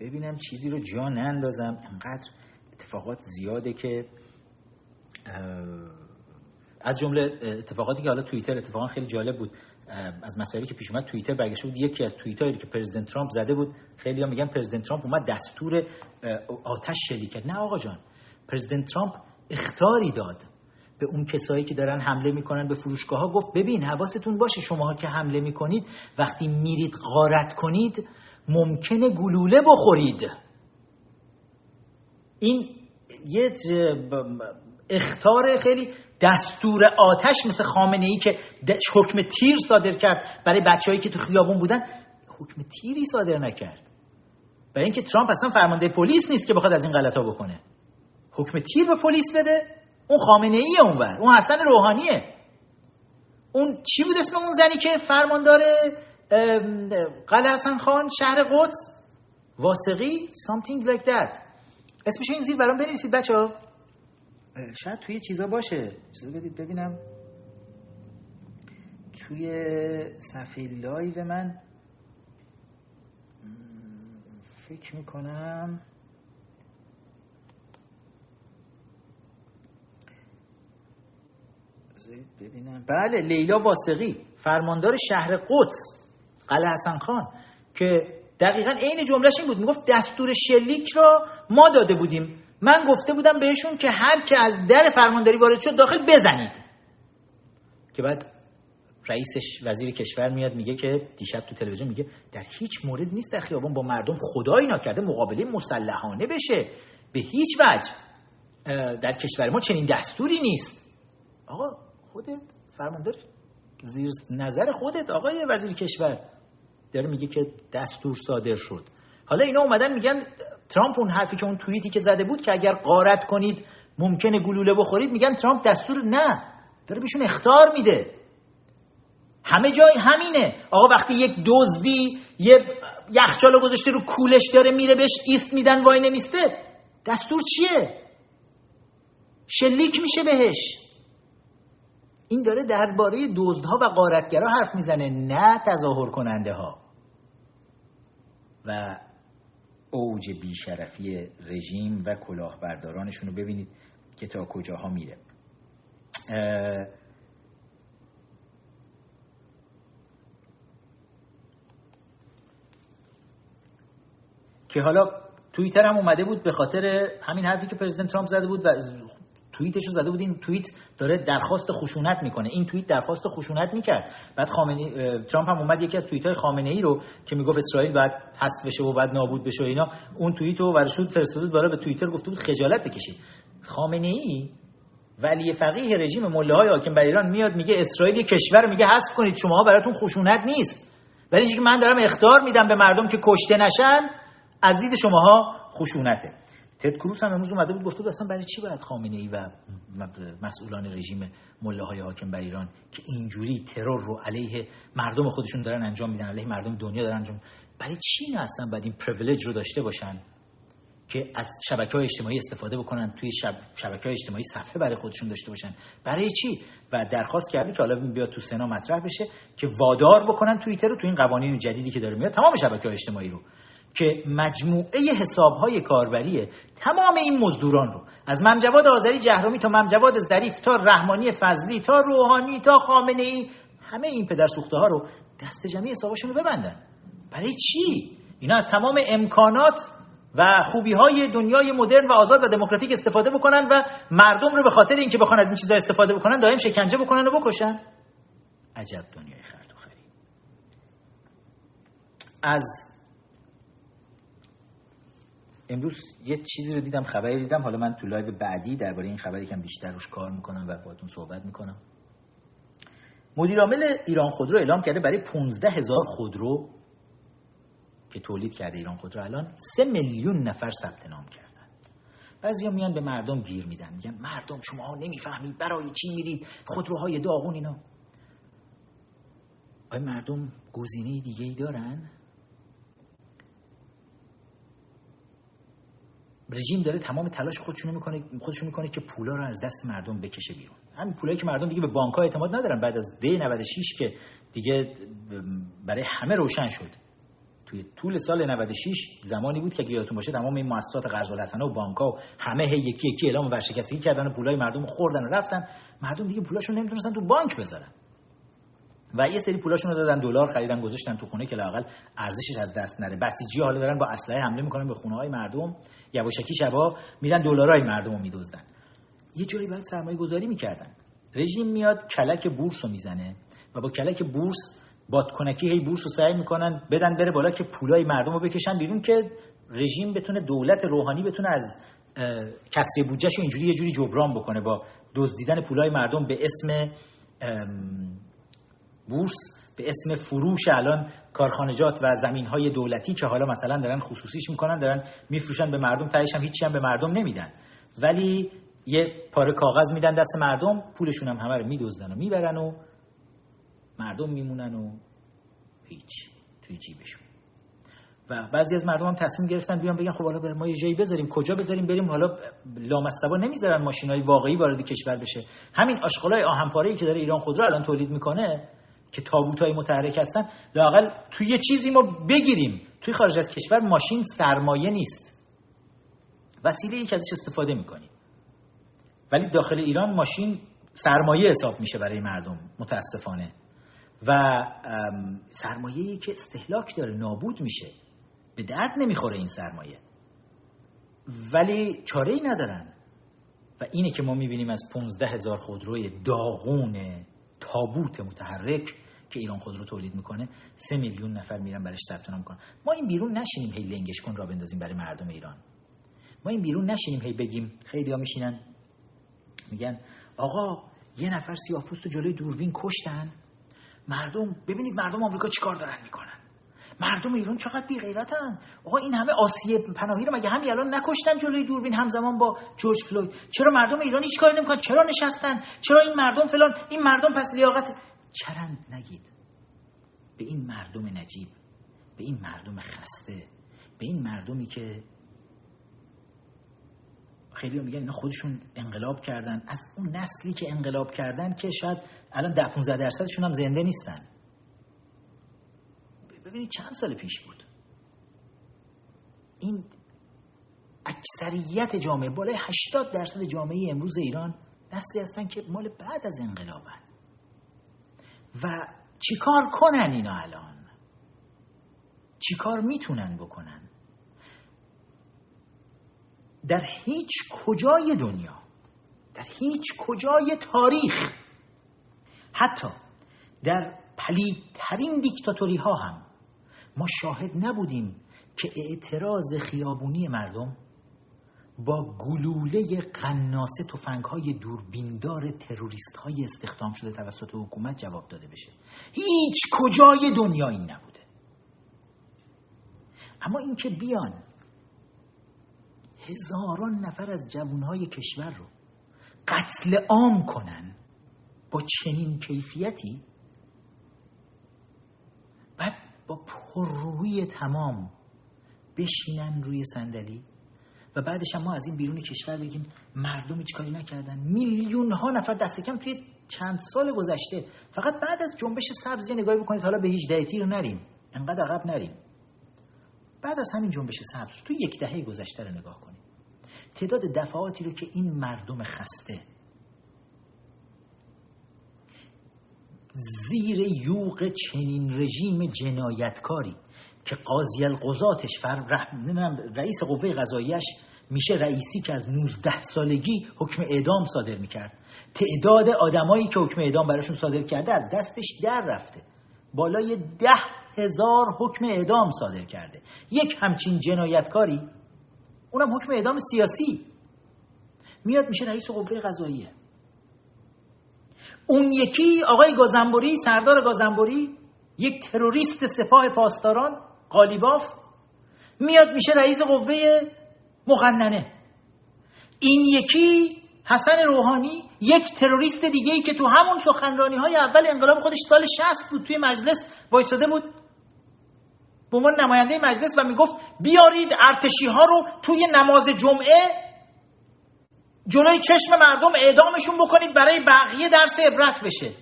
ببینم چیزی رو جا نندازم. انقدر اتفاقات زیاده که از جمله اتفاقاتی که حالا توییتر اتفاقا خیلی جالب بود. از مسائلی که پیش اومد توییتر برگشته بود. یکی از توییتایی که پرزیدنت ترامپ زده بود خیلی ها میگن پرزیدنت ترامپ اومد دستور آتش شلیک کرد. نه آقا جان پرزیدنت ترامپ اختاری داد. به اون کسایی که دارن حمله می‌کنن به فروشگاه ها گفت ببین حواستون باشه شما که حمله می‌کنید وقتی میرید غارت کنید ممکنه گلوله بخورید. این یه اختار خیلی دستور آتش مثل خامنه ای که حکم تیر صادر کرد برای بچههایی که تو خیابون بودن. حکم تیری صادر نکرد. برای اینکه ترامپ اصلا فرمانده پلیس نیست که بخواد از این غلطا بکنه. حکم تیر به پلیس بده. اون خامنه ای اونور اون حسن روحانیه. اون چی بود اسم اون زنی که فرماندار قلعه حسن خان شهر قدس؟ واسقی something like that. اسمش این زیر برام بنویسید بچه شاید توی چیزا باشه. چیزا بدید ببینم. توی صفحه لایو من. فکر می‌کنم. ببینم. بله لیلا واسقی فرماندار شهر قدس قلعه حسن خان که دقیقا عین جملهش این بود. می‌گفت دستور شلیک را ما داده بودیم. من گفته بودم بهشون که هر که از در فرمانداری وارد شد داخل بزنید. که بعد رئیسش وزیر کشور میاد میگه که دیشب تو تلویزیون میگه در هیچ مورد نیست در خیابان با مردم خدایی ناکرده مقابله مسلحانه بشه. به هیچ وجه. در کشور ما چنین دستوری نیست. آقا خودت؟ فرماندار زیر نظر خودت آقای وزیر کشور. داره میگه که دستور صادر شد. حالا اینا اومدن میگن ترامپ اون حرفی که اون توییتی که زده بود که اگر قارت کنید ممکنه گلوله بخورید میگن ترامپ دستور نه. داره بهشون اختار میده. همه جای همینه. آقا وقتی یک دزدی یه یخچالو گذاشته رو کولش داره میره بهش ایست میدن وای نمیسته. دستور چیه؟ شلیک میشه بهش. این داره درباره دزدها و قارتگرا حرف می‌زنه نه تظاهر کننده ها و اوج بیشرفی رژیم و کلاهبردارانشون رو ببینید که تا کجاها میره. که حالا توییتر هم اومده بود به خاطر همین حرفی که پرزیدنت ترامپ زده بود و توییتش رو زده بود این توییت داره درخواست خشونت می‌کنه. این توییت درخواست خشونت می‌کرد. بعد خامنه ترامپ هم اومد یکی از توییت های خامنه ای رو که می‌گفت اسرائیل بعد حذف بشه و بعد نابود بشه و اینا اون توییت رو ورشود فرستاد برای به توییتر گفته بود خجالت بکشید. خامنه ای ولی فقیه رژیم مله های حاکم بر ایران میاد میگه اسرائیل کشور میگه حذف کنید شما براتون خشونت نیست. ولی اینکه من دارم اختار میدم به مردم که کشته نشن از دید شماها خشونته. تد کروس هم امروز اومده بود گفته بود اصلا برای چی باید خامنه ای و مسئولان رژیم مله های حاکم بر ایران که اینجوری ترور رو علیه مردم خودشون دارن انجام میدن علیه مردم دنیا دارن انجام برای چی اینا اصلا باید این پریویلیج رو داشته باشن که از شبکه های اجتماعی استفاده بکنن توی شب... شبکه های اجتماعی صفحه برای خودشون داشته باشن؟ برای چی؟ و درخواست کرده که حالا بیاد تو سنا مطرح بشه که وادار بکنن توییتر رو تو این قوانین جدیدی که داره میاد تمام شبکه های اجتماعی رو. که مجموعه حسابهای کاربری تمام این مزدوران رو از ممجواد آذری جهرومی تا ممجواد ظریف تا رحمانی فضلی تا روحانی تا خامنه ای همه این پدر سوخته ها رو دست جمعی حسابشون رو ببندن. برای چی؟ اینا از تمام امکانات و خوبی های دنیای مدرن و آزاد و دموکراتیک استفاده بکنن و مردم رو به خاطر اینکه بخوان از این چیزا استفاده بکنن دائم شکنجه بکنن و بکشن. عجب دنیای خرد و خرید. از امروز یه چیزی رو دیدم خبری دیدم. حالا من تو لایو بعدی درباره این خبری که بیشتر روش کار می‌کنم و باهاتون صحبت می‌کنم. مدیر عامل ایران خودرو اعلام کرده برای 15 هزار خودرو که تولید کرده ایران خودرو الان 3 میلیون نفر ثبت نام کردن بعضیا میان به مردم گیر میدن میگن مردم شما نمی‌فهمید برای چی میرید؟ خودروهای داغون اینا. آیا مردم گزینه دیگه ای دارن؟ رژیم داره تمام تلاش خودشونو می‌کنه خودشون می‌کنه که پولا رو از دست مردم بکشه بیرون. همین پولایی که مردم دیگه به بانک ها اعتماد ندارن. بعد از دی 96 که دیگه برای همه روشن شد. توی طول سال 96 زمانی بود که اگه یادتون باشه تمام این مؤسسات قرض الحسنه و بانک ها همه هی یکی یکی اعلام ورشکستگی کردن و پولای مردم خوردن و رفتن مردم دیگه پولاشون نمی‌تونستن تو بانک بذارن. و یه سری پولاشون رو دادن دلار خریدن گذاشتن تو خونه که لاقل ارزشش از دست نره. بسیجی حالا دارن با اسلحه حمله می‌کنن به خونه های مردم. یواشکی شبا میرن دلارای مردم رو میدزدن. یه جایی باید سرمایه گذاری می‌کردن. رژیم میاد کلک بورس رو می‌زنه و با کلک بورس بادکنکی هی بورس رو سعی می‌کنن بدن بره بالا که پولای مردم رو بکشن بیرون که رژیم بتونه دولت روحانی بتونه از کسری بودجهش رو اینجوری یه جوری جبران بکنه با دزدیدن پولای مردم به اسم بورس به اسم فروش الان کارخانجات و زمین های دولتی که حالا مثلا دارن خصوصیش می‌کنن دارن میفروشن به مردم تایش هم هیچی هم به مردم نمیدن. ولی یه پاره کاغذ میدن دست مردم پولشون هم همه رو میدزدن و می‌برن و مردم میمونن و هیچ توی جیبشون. و بعضی از مردم هم تصمیم گرفتن بیان بگن خب حالا ما یه جایی بذاریم کجا بذاریم بریم حالا لامصبا نمی‌ذارن ماشینای واقعی وارد کشور بشه. همین آشغالای آهنپاره‌ای که داره ایران خودرو الان تولید می‌کنه که تابوت های متحرک هستن لاقل توی یه چیزی ما بگیریم. توی خارج از کشور ماشین سرمایه نیست. وسیله ای که ازش استفاده می‌کنیم. ولی داخل ایران ماشین سرمایه حساب میشه برای مردم متاسفانه. و سرمایه‌ای که استهلاک داره نابود میشه. به درد نمی‌خوره این سرمایه. ولی چاره ای ندارن. و اینه که ما می‌بینیم از 15 هزار خودروی داغون تابوت متحرک که ایران خودرو تولید می‌کنه سه میلیون نفر میرن برش ثبت نام می‌کنن. ما این بیرون نشینیم هی لنگش کن را بندازیم برای مردم ایران. ما این بیرون نشینیم هی بگیم خیلی ها میشینن. میگن آقا یه نفر سیاه پوست جلوی دوربین کشتن. مردم ببینید مردم آمریکا چیکار دارن می‌کنن. مردم ایران چقدر بی غیرتن آقا این همه آسیه پناهی رو مگه همین الان نکشتن جلوی دوربین همزمان با جورج فلوید؟ چرا مردم ایران هیچ کاری نمی‌کنن؟ چرا نشستن؟ چرا این مردم فلان؟ این مردم پس لیاقت چرند نگید. به این مردم نجیب به این مردم خسته به این مردمی که خیلی میگن اینا خودشون انقلاب کردن. از اون نسلی که انقلاب کردن که شاید الان ده 15 درصدشون هم زنده نیستن. ببینید چند سال پیش بود. این اکثریت جامعه بالای 80 درصد جامعه امروز ایران نسلی هستن که مال بعد از انقلابن. و چیکار کنن اینا الان؟ چیکار می‌تونن بکنن؟ در هیچ کجای دنیا در هیچ کجای تاریخ حتی در پلیدترین دیکتاتوری ها هم ما شاهد نبودیم که اعتراض خیابونی مردم با گلوله قناسه تفنگ های دوربیندار تروریست های استخدام شده توسط حکومت جواب داده بشه. هیچ کجای دنیا این نبوده. اما اینکه بیان هزاران نفر از جوانهای کشور رو قتل عام کنن با چنین کیفیتی بعد با پررویی تمام بشینن روی صندلی و بعدش هم ما از این بیرون کشور بگیم مردم هیچ کاری نکردن. میلیون ها نفر دست کم توی چند سال گذشته. فقط بعد از جنبش سبز نگاهی بکنید حالا به 18 تیر نریم. انقدر عقب نریم. بعد از همین جنبش سبز تو یک دهه گذشته رو نگاه کنید. تعداد دفعاتی رو که این مردم خسته زیر یوق چنین رژیم جنایتکاری که قاضی القضاتش رئیس قوه قضاییش میشه رئیسی که از 19 سالگی حکم اعدام صادر می‌کرد. تعداد آدمایی که حکم اعدام براشون صادر کرده از دستش در رفته. بالای ده هزار حکم اعدام صادر کرده. یک همچین جنایتکاری؟ اونم حکم اعدام سیاسی. میاد میشه رئیس قوه قضاییه. اون یکی آقای گازنبوری سردار گازنبوری یک تروریست سپاه پاسداران قالیباف میاد میشه رئیس قوه مقننه. این یکی حسن روحانی یک تروریست دیگه ای که تو همون سخنرانی های اول انقلاب خودش سال 60 بود توی مجلس وایساده بود. به عنوان نماینده مجلس و می‌گفت بیارید ارتشی ها رو توی نماز جمعه جلوی چشم مردم اعدامشون بکنید برای بقیه درس عبرت بشه.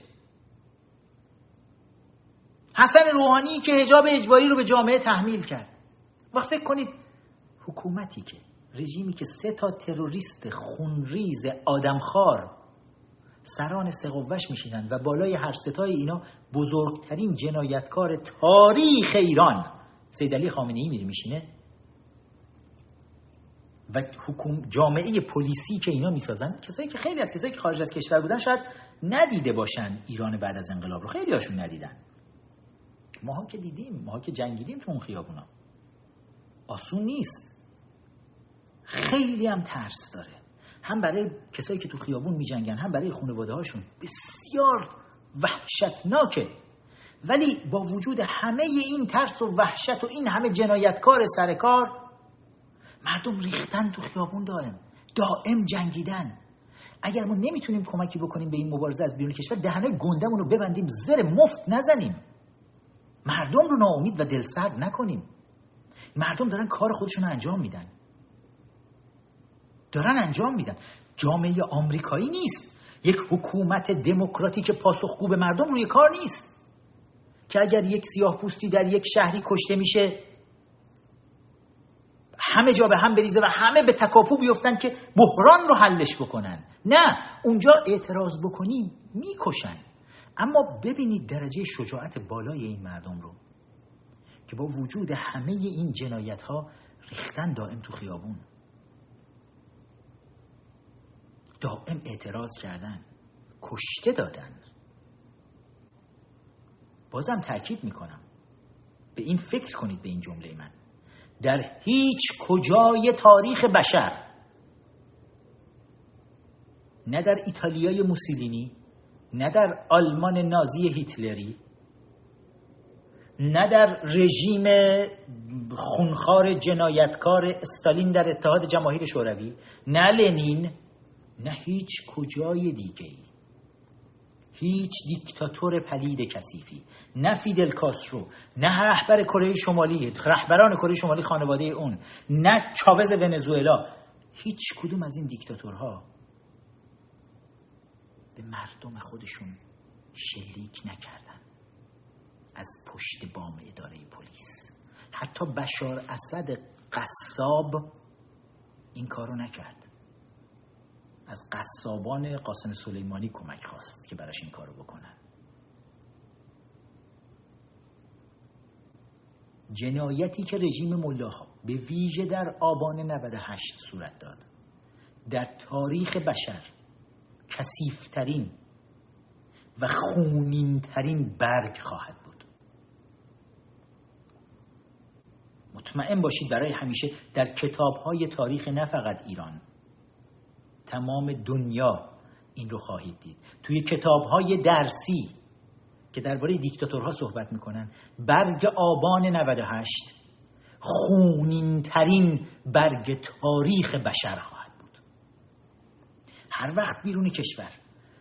حسن روحانی که هجاب اجباری رو به جامعه تحمیل کرد. وقت فکر کنید حکومتی که رژیمی که سه تا تروریست خونریز آدمخوار سران سقوش میشینن و بالای هر ستای اینا بزرگترین جنایتکار تاریخ ایران سید علی خامنه ای میره میشینه. و حکوم جامعه پلیسی که اینا می‌سازن کسایی که خیلی از کسایی که خارج از کشور بودن شاید ندیده باشن ایران بعد از انقلاب رو. خیلی هاشون ندیدن. ماها که دیدیم ماها که جنگیدیم تو اون خیابونا. آسون نیست. خیلی هم ترس داره. هم برای کسایی که تو خیابون میجنگن هم برای خانواده هاشون بسیار وحشتناکه. ولی با وجود همه این ترس و وحشت و این همه جنایتکار سرکار مردم ریختن تو خیابون دائم. دائم جنگیدن. اگر ما نمی‌تونیم کمکی بکنیم به این مبارزه از بیرون کشور دهنهای گندمون رو ببندیم زر مفت نزنیم. مردم رو ناامید و دلسرد نکنیم. مردم دارن کار خودشون رو انجام میدن. دارن انجام میدن. جامعه آمریکایی نیست. یک حکومت دموکراتیک پاسخگو به مردم روی کار نیست. که اگر یک سیاه پوستی در یک شهری کشته میشه همه جا به هم بریزه و همه به تکاپو بیفتن که بحران رو حلش بکنن. نه اونجا اعتراض بکنیم می‌کشن. اما ببینید درجه شجاعت بالای این مردم رو که با وجود همه این جنایت ها ریختن دائم تو خیابون. دائم اعتراض کردن کشته دادن. بازم تاکید می‌کنم. به این فکر کنید به این جمله من. در هیچ کجای تاریخ بشر. نه در ایتالیای موسولینی نه در آلمان نازی هیتلری نه در رژیم خونخوار جنایتکار استالین در اتحاد جماهیر شوروی نه لنین نه هیچ کجای دیگه هیچ دیکتاتور پلید کثیفی. نه فیدل کاسترو نه رهبر کره شمالی رهبران کره شمالی خانواده اون نه چاوز ونزوئلا. هیچ کدوم از این دیکتاتورها به مردم خودشون شلیک نکردن. از پشت بام اداره پلیس. حتی بشار اسد قصاب این کارو نکرد. از قصابان قاسم سلیمانی کمک خواست که براش این کارو بکنن. جنایتی که رژیم ملاها به ویژه در آبان 98 صورت داد. در تاریخ بشر کسیفترین و خونینترین برگ خواهد بود. مطمئن باشید برای همیشه در کتابهای تاریخ نه فقط ایران تمام دنیا این رو خواهید دید. توی کتابهای درسی که درباره دیکتاتورها صحبت می‌کنن برگ آبان 98 خونین ترین برگ تاریخ بشر خواهد بود. هر وقت بیرون کشور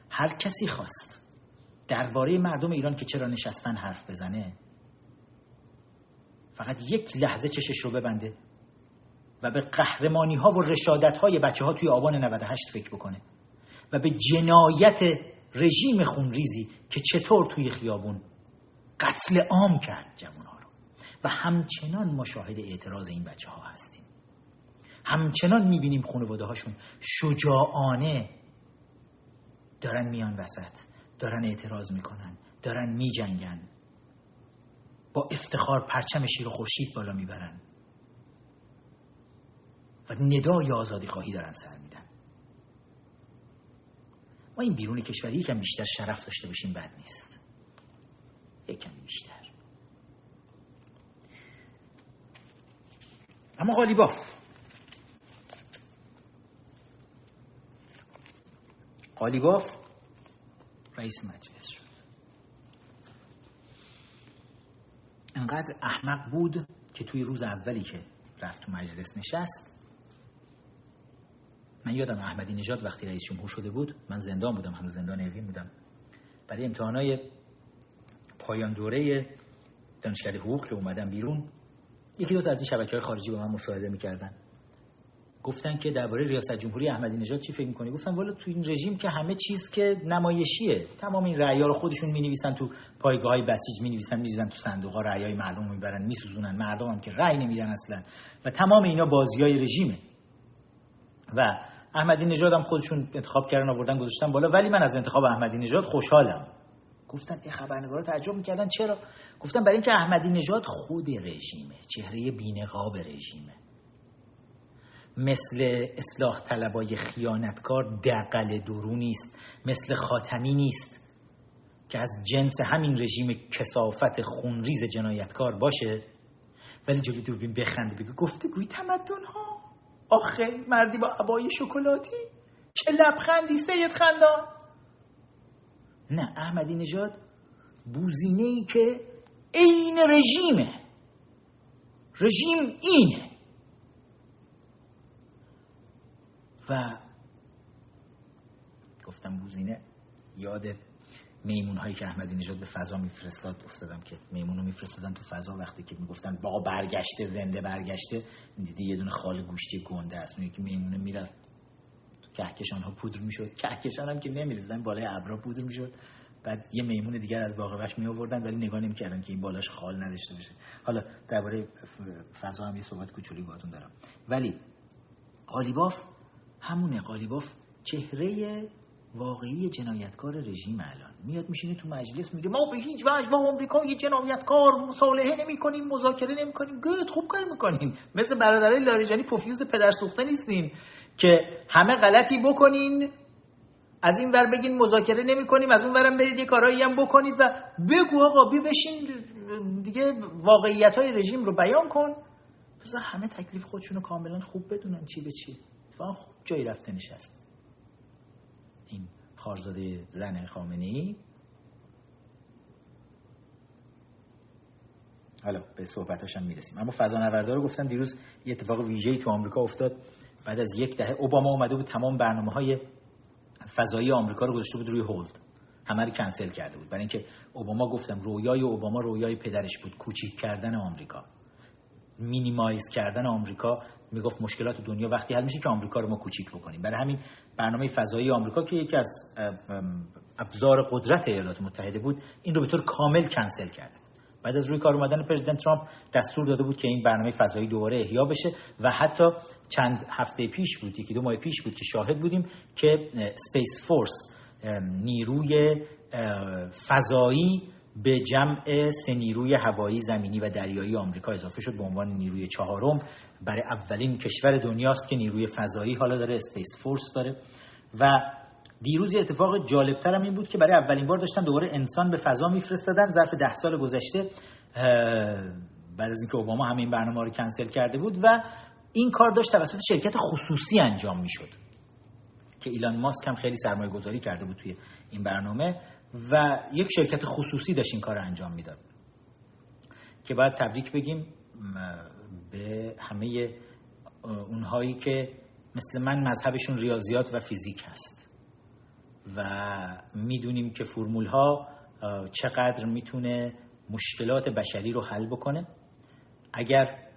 هر کسی خواست درباره مردم ایران که چرا نشستن حرف بزنه فقط یک لحظه چشش رو ببنده. و به قهرمانی ها و رشادت های بچه ها توی آبان 98 فکر بکنه و به جنایت رژیم خونریزی که چطور توی خیابون قتل عام کرد جوان ها رو. و همچنان مشاهد اعتراض این بچه ها هستیم. همچنان می‌بینیم خانواده هاشون شجاعانه دارن میان وسط دارن اعتراض می‌کنن دارن میجنگن. با افتخار پرچم شیر و خورشید بالا می‌برن. و ندای آزادی خواهی دارن سر میدن. ما این بیرون کشوری یکم بیشتر شرف داشته باشیم بد نیست. یکم بیشتر. اما قالیباف قالیباف رئیس مجلس شد. انقدر احمق بود که توی روز اولی که رفت تو مجلس نشست من یادم احمدی نژاد وقتی رئیس جمهور شده بود من زندان بودم هنوز زندان اوین بودم. برای امتحانای پایان دوره دانشکده حقوق که اومدم بیرون یکی دو تا از این شبکه های خارجی با من مصاحبه می‌کردن. گفتن که درباره ریاست جمهوری احمدی نژاد چی فکر می‌کنی؟ گفتم والا تو این رژیم که همه چیز که نمایشیه. تمام این رأی‌ها رو خودشون می‌نویسن تو پایگاه های بسیج می‌نویسن میریزن تو صندوق ها مردم می‌برن میسوزونن مردم هم که رأی نمیدن اصلا. و تمام اینا بازی های رژیمه. و احمدی نژاد هم خودشون انتخاب کردن آوردن گذاشتن بالا. ولی من از انتخاب احمدی نژاد خوشحالم. گفتن این خبرنگارا تعجب می‌کردن. چرا؟ گفتن برای اینکه احمدی نژاد خود رژیمه چهره بینقاب رژیمه. مثل اصلاح طلبای خیانتکار دقل درو نیست مثل خاتمی نیست که از جنس همین رژیم کسافت خونریز جنایتکار باشه. ولی جلوی دوربین بخنده بگه گفته گوی تمدن ها آخه مردی با عبای شکلاتی؟ چه لبخندی سید خندان. نه احمدی نژاد بوزینه ای که عین رژیمه. رژیم اینه. و گفتم بوزینه یاد میمون هایی که احمدی نژاد به فضا میفرستاد افتادم که میمون رو میفرستادن تو فضا. وقتی که می‌گفتن با برگشته زنده برگشته دیدی یه دونه خال گوشتی گنده است. که میمونه می‌رفت. کهکشان ها پودر می‌شد. کهکشان هم که نمیریزدن بالای ابرا پودر می‌شد. بعد یه میمون دیگر از باغ وحش می آوردن ولی نگاه نمی‌کردن که این بالاش خال نداشته باشه. حالا درباره فضا هم یه صحبت کوچولی باهاتون دارم. ولی قالیباف همونه. قالیباف چهره واقعی جنایتکار رژیم الان. میاد میشینه تو مجلس میگه ما به هیچ وجه با آمریکا یه جنایتکار مصالحه نمی کنیم مذاکره نمی کنیم گود خوب کار می‌کنیم. مثل برادرای لاریجانی پوفیوز پدر سوخته نیستین که همه غلطی بکنین از این ور بگین مذاکره نمی کنیم از اون ورم برید یه کارایی هم بکنید و بگو آقا بی بشین دیگه واقعیت های رژیم رو بیان کن. بذار همه تکلیف خودشونو کاملا خوب بدونن چی به چی. اتفاقا خوب جایی رفته نشست. خارزاده زن خامنه ای حالا به صحبتاشم می‌رسیم. اما فضا نوردار گفتم دیروز یه اتفاق ویژه‌ای تو آمریکا افتاد. بعد از یک دهه اوباما اومده بود تمام برنامه های فضایی آمریکا رو گذاشته بود روی هولد. همه رو کنسل کرده بود. برای اینکه اوباما گفتم رویای اوباما رویای پدرش بود. کوچیک کردن آمریکا. مینیمایز کردن آمریکا می‌گفت مشکلات دنیا وقتی حل میشه که آمریکا رو ما کوچیک بکنیم. برای همین برنامه فضایی آمریکا که یکی از ابزار قدرت ایالات متحده بود این رو به طور کامل کنسل کرده. بعد از روی کار اومدن پرزیدنت ترامپ دستور داده بود که این برنامه فضایی دوباره احیا بشه و حتی چند هفته پیش بود یکی دو ماه پیش بود که شاهد بودیم که Space Force نیروی فضایی به جمع سه نیروی هوایی زمینی و دریایی آمریکا اضافه شد به عنوان نیروی چهارم برای اولین کشور دنیاست که نیروی فضایی حالا داره Space Force داره. و دیروز اتفاق جالبتر هم این بود که برای اولین بار داشتن دوباره انسان به فضا میفرستادن. ظرف ده سال گذشته بعد از اینکه اوباما همین برنامه رو کنسل کرده بود و این کار داشت توسط شرکت خصوصی انجام می‌شد که ایلان ماسک هم خیلی سرمایه گذاری کرده بود توی این برنامه. و یک شرکت خصوصی داشت این کار انجام می‌داد که باید تبریک بگیم به همه اونهایی که مثل من مذهبشون ریاضیات و فیزیک هست و می‌دونیم که فرمول ها چقدر می‌تونه مشکلات بشری رو حل بکنه. اگر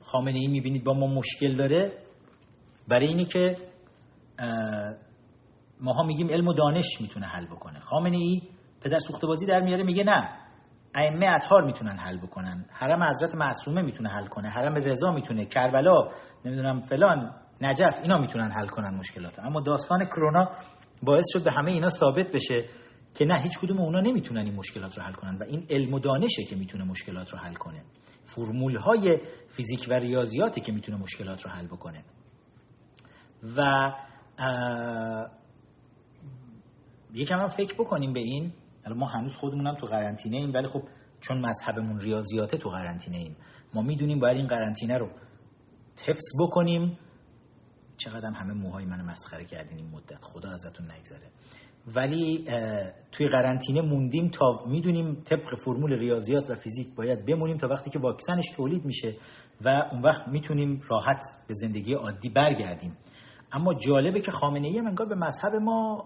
خامنه ای می‌بینید با ما مشکل داره برای اینی که ماها میگیم علم و دانش می‌تونه حل بکنه. خامنه ای پدر سوخته بازی در میاره میگه نه. ائمه اطهار می‌تونن حل بکنن. حرم حضرت معصومه می‌تونه حل کنه. حرم رضا می‌تونه. کربلا نمی‌دونم فلان نجف اینا می‌تونن حل کنن مشکلات اما داستان کرونا باعث شد به همه اینا ثابت بشه که نه هیچ کدوم اونا نمی‌تونن این مشکلات رو حل کنن و این علم و دانشه که می‌تونه مشکلات رو حل کنه. فرمول های فیزیک و ریاضیاتی که می‌تونه مشکلات رو حل بکنه. و یکم هم فکر بکنیم به این. ما هنوز خودمونم تو قرنطینه ایم ولی خب چون مذهبمون ریاضیاته تو قرنطینه ایم. ما می‌دونیم باید این قرنطینه رو حفظ بکنیم. چقدر همه موهای منو مسخره کردین این مدت. خدا ازتون نگذره. ولی توی قرنطینه موندیم تا می‌دونیم طبق فرمول ریاضیات و فیزیک باید بمونیم تا وقتی که واکسنش تولید میشه و اون وقت می‌تونیم راحت به زندگی عادی برگردیم. اما جالبه که خامنه ای انگار به مذهب ما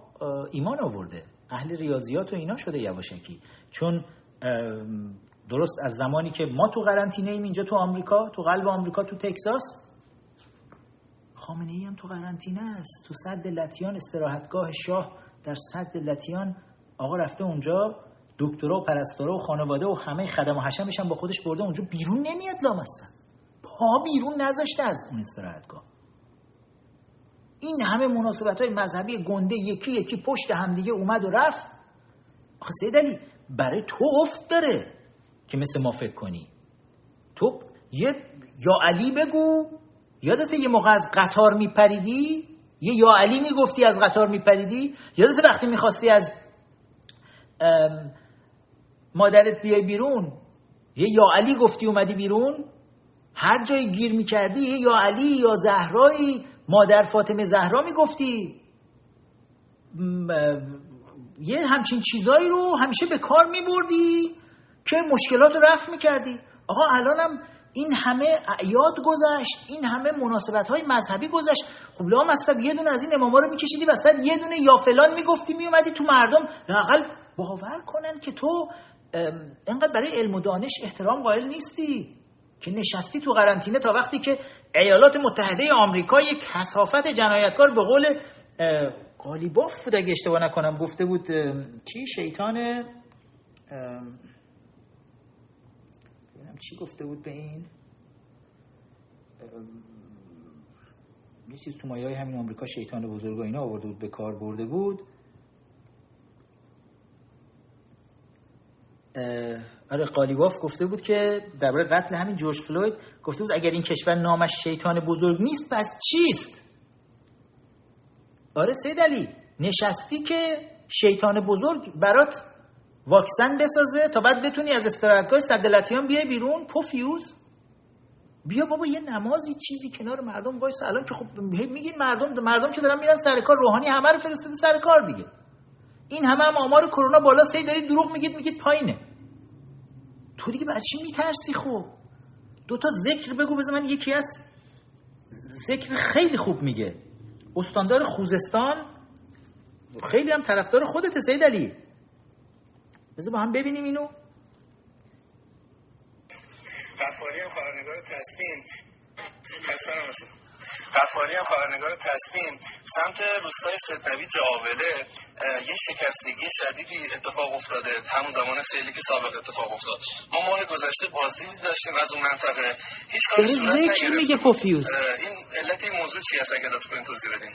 ایمان آورده. اهل ریاضیات و اینا شده یواشکی. چون درست از زمانی که ما تو قرنطینه ایم اینجا تو آمریکا تو قلب آمریکا تو تکساس خامنه ای هم تو قرنطینه است. تو صد لتیان استراحتگاه شاه در صد لتیان آقا رفته اونجا دکترا و پرستارا و خانواده و همه خدم و حشمش هم با خودش برده اونجا بیرون نمیاد لامصب. پا بیرون نذاشته از اون استراحتگاه. این همه مناسبت های مذهبی گنده یکی یکی پشت همدیگه اومد و رفت. آخه سید برای تو افت داره که مثل ما فکر کنی. تو یه یا علی بگو. یادت یه موقع از قطار میپریدی؟ یه یا علی می‌گفتی از قطار میپریدی؟ یادت وقتی می‌خواستی از مادرت بیای بیرون یه یا علی گفتی اومدی بیرون؟ هر جایی گیر می‌کردی یا علی یا زهرایی مادر فاطمه زهرا می‌گفتی یه همچین چیزایی رو همیشه به کار میبردی که مشکلات رو رفت می‌کردی. آقا الانم این همه اعیاد گذشت این همه مناسبت های مذهبی گذشت. خب لا مصطب یه دونه از این اماما رو میکشیدی وسط یه دونه یا فلان می‌گفتی میومدی تو مردم لاقل باور کنن که تو انقدر برای علم و دانش احترام قائل نیستی که نشستی تو قرنطینه تا وقتی که ایالات متحده آمریکا یک کسافت جنایتکار به قول قالیباف بود اگه اشتباه نکنم گفته بود چی؟ شیطان چی گفته بود به این؟ یه چیز تو مایه همین آمریکا شیطان بزرگ و اینا آورده بود به کار برده بود. آره قالیواف گفته بود که درباره قتل همین جورج فلوید گفته بود اگر این کشور نامش شیطان بزرگ نیست پس چیست؟ آره سید علی نشستی که شیطان بزرگ برات واکسن بسازه تا بعد بتونی از استراحتگاه سد لتیان بیای بیرون. پفیوز بیا بابا یه نمازی چیزی کنار مردم وایس الان که خب میگین مردم مردم که دارن میرن سر کار روحانی همه رو فرستاده سر کار دیگه. این همه هم آمار کرونا بالا سی دارید دروغ میگید میگید پایینه. تو دیگه برا چی میترسی خب دو تا ذکر بگو بذار من یکی از ذکر خیلی خوب میگه. استاندار خوزستان خیلی هم طرفدار خودت سید علی. بذار با هم ببینیم اینو.
غفاری هم خبرنگار تسلیم غفاری هم خبرنگار تسلیم. سمت روستای ستنوی جاوله یه شکستگی شدیدی اتفاق افتاده. همون زمان سیلی که سابق اتفاق افتاد. ما ماه گذشته بازی داشتیم از اون منطقه. هیچ کاری صورت
نگرفت. میگه پوفیوز.
این علت این موضوع چی هست اگه لطف کنین توضیح بدین؟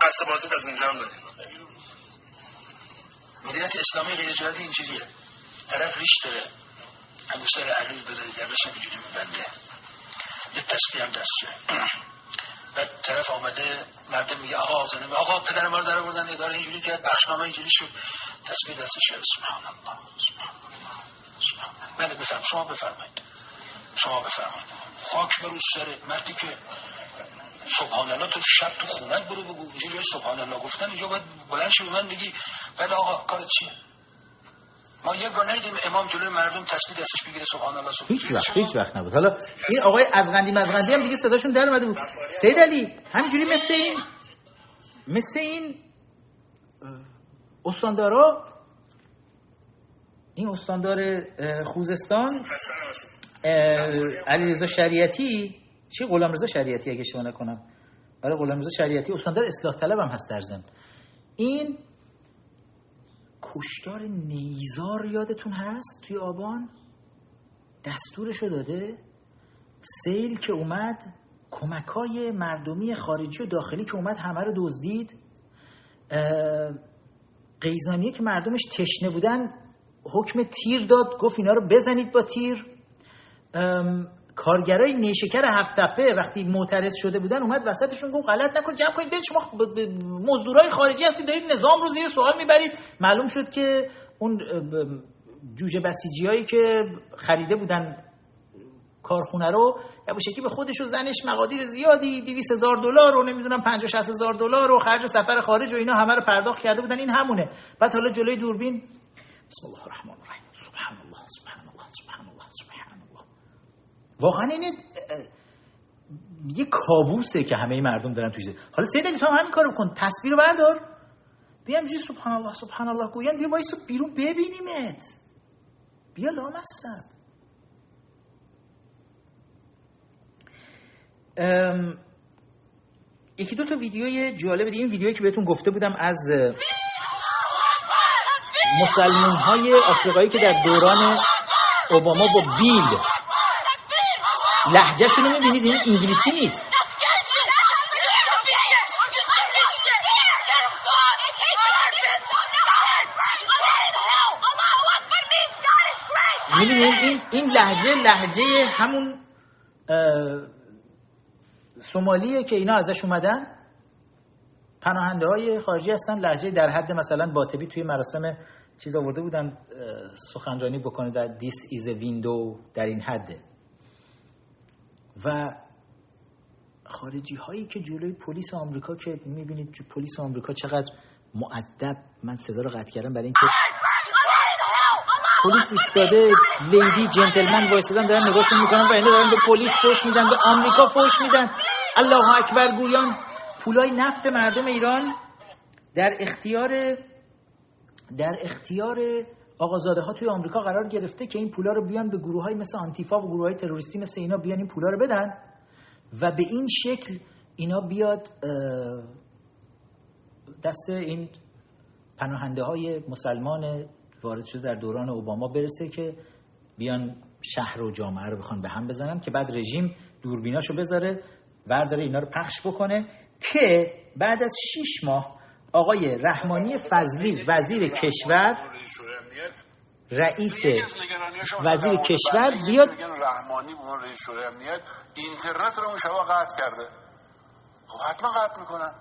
قصد بازی از اونجا هم داریم.
مدیریت اسلامی غیر اینجوریه طرف ریش داره. انگشتر علی داره درش اینجوری میبنده. یه تسبیح هم دسته بعد طرف آمده مردم میگه آقا آزانه آقا پدر ما رو در آوردن اداره اینجوری که بخشنامه اینجوری شد. تسبیح دستش شد. سبحان الله سبحان الله بله بفرم. شما بفرمایید. شما بفرمایید. خاک بر سر مردی که سبحان الله تو شب تو خونت برو بگو. اینجوری سبحان الله گفتن اینجا باید بلند شو من بگی. بله آقا کارت چیه؟ ما یک گاه ندیدیم امام جلوی مردم تسبیح دستش بگیره سبحان الله سبحان
هیچ وقت هیچ وقت نبود. حالا این آقای از غندی مزغندی هم دیگه صداشون در اومده بود. سید علی همینجوری مثل این مثل این استاندارا این استاندار خوزستان علیرضا شریعتی چی؟ غلامرضا شریعتی اگه اشتباه نکنم. برای غلامرضا شریعتی استاندار اصلاح طلب هم هست در زن این کشتار نیزار یادتون هست توی آبان؟ دستورشو داده؟ سیل که اومد کمک های مردمی خارجی و داخلی که اومد همه رو دزدید؟ قیزانیه که مردمش تشنه بودن حکم تیر داد گفت اینا رو بزنید با تیر. کارگرای نیشکر هفت تپه وقتی معترض شده بودن اومد وسطشون گفت غلط نکن جمع کنید شما مزدورای خارجی هستید دارید نظام رو زیر سوال می‌برید. معلوم شد که اون جوجه بسیجی هایی که خریده بودن کارخونه رو یا شکلی به خودش و زنش مقادیر زیادی 200 هزار دلار و نمی‌دونم 50 60 هزار دلار و خرج سفر خارج و اینا همه رو پرداخت کرده بودن. این همونه. بعد حالا جلوی دوربین. بسم الله الرحمن الرحیم. سبحان الله سبحان الله سبحان الله. واقعا این یه کابوسه که همه مردم دارن توش حالا سید علی تو هم همین کارو بکن تصویر بردار. بیام جی سبحان الله سبحان الله گویم بیا وایس بیرون ببینیمت. بیا لامصب. یکی دو تا ویدیوی جالب دیگه این ویدیویی که بهتون گفته بودم از مسلمون های آفریقایی که در دوران اوباما با بیل لحجهشون رو می‌بینید این انگلیسی نیست. می‌بینید این این لحجه لحجه همون سومالیه که اینا ازش اومدن. پناهنده های خارجی هستن. لحجه در حد مثلا باطبی توی مراسم چیز آورده بودن سخنرانی بکنه در is a window در این حده. و خارجی هایی که جلوی پلیس آمریکا که می‌بینید پلیس آمریکا چقدر معدب من صدا رو قطع کردم برای اینکه پلیس ایستاده لیدی جنتلمن وایسادن دارن نگاهشون می‌کنن و اینا دارن به پلیس فوش میدن به آمریکا فوش میدن. الله اکبر گویان پولای نفت مردم ایران در اختیار در اختیار آقازاده ها توی آمریکا قرار گرفته که این پولا رو بیان به گروه های مثل آنتیفا و گروه های تروریستی مثل اینا بیان این پولا رو بدن و به این شکل اینا بیاد دست این پناهنده های مسلمان وارد شده در دوران اوباما برسه که بیان شهر و جامعه رو بخوان به هم بزنن که بعد رژیم دوربیناشو بذاره برداره اینا رو پخش بکنه که بعد از 6 ماه آقای رحمانی فضلی وزیر کشور رئیس وزیر کشور بیاد.
رحمانی به رئیس شورای امنیت اینترنت رو اون شبا قطع کرده. خب حتما قطع می‌کنن.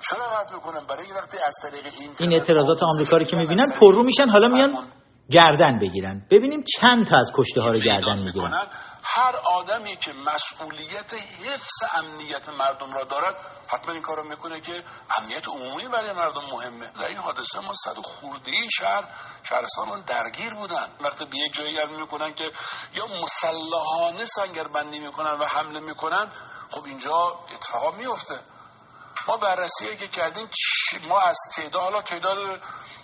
چرا قطع می‌کنن؟ برای وقتی از طریق اینترنت
این اعتراضات آمریکا رو که می‌بینن پررو میشن حالا میان گردن بگیرن. ببینیم چند تا از کشته ها رو گردن می‌گیرن.
هر آدمی که مسئولیت حفظ امنیت مردم را دارد حتما این کارو می‌کنه که امنیت عمومی برای مردم مهمه. در این حادثه ما صد خورده شهر شهرستان درگیر بودن. وقتی به یک جایی می‌کنن که یا مسلحانه سنگر بندی می‌کنن و حمله می‌کنن خب اینجا اتفاقا میفته ما بررسی که کردیم ما از تعداد حالا تعداد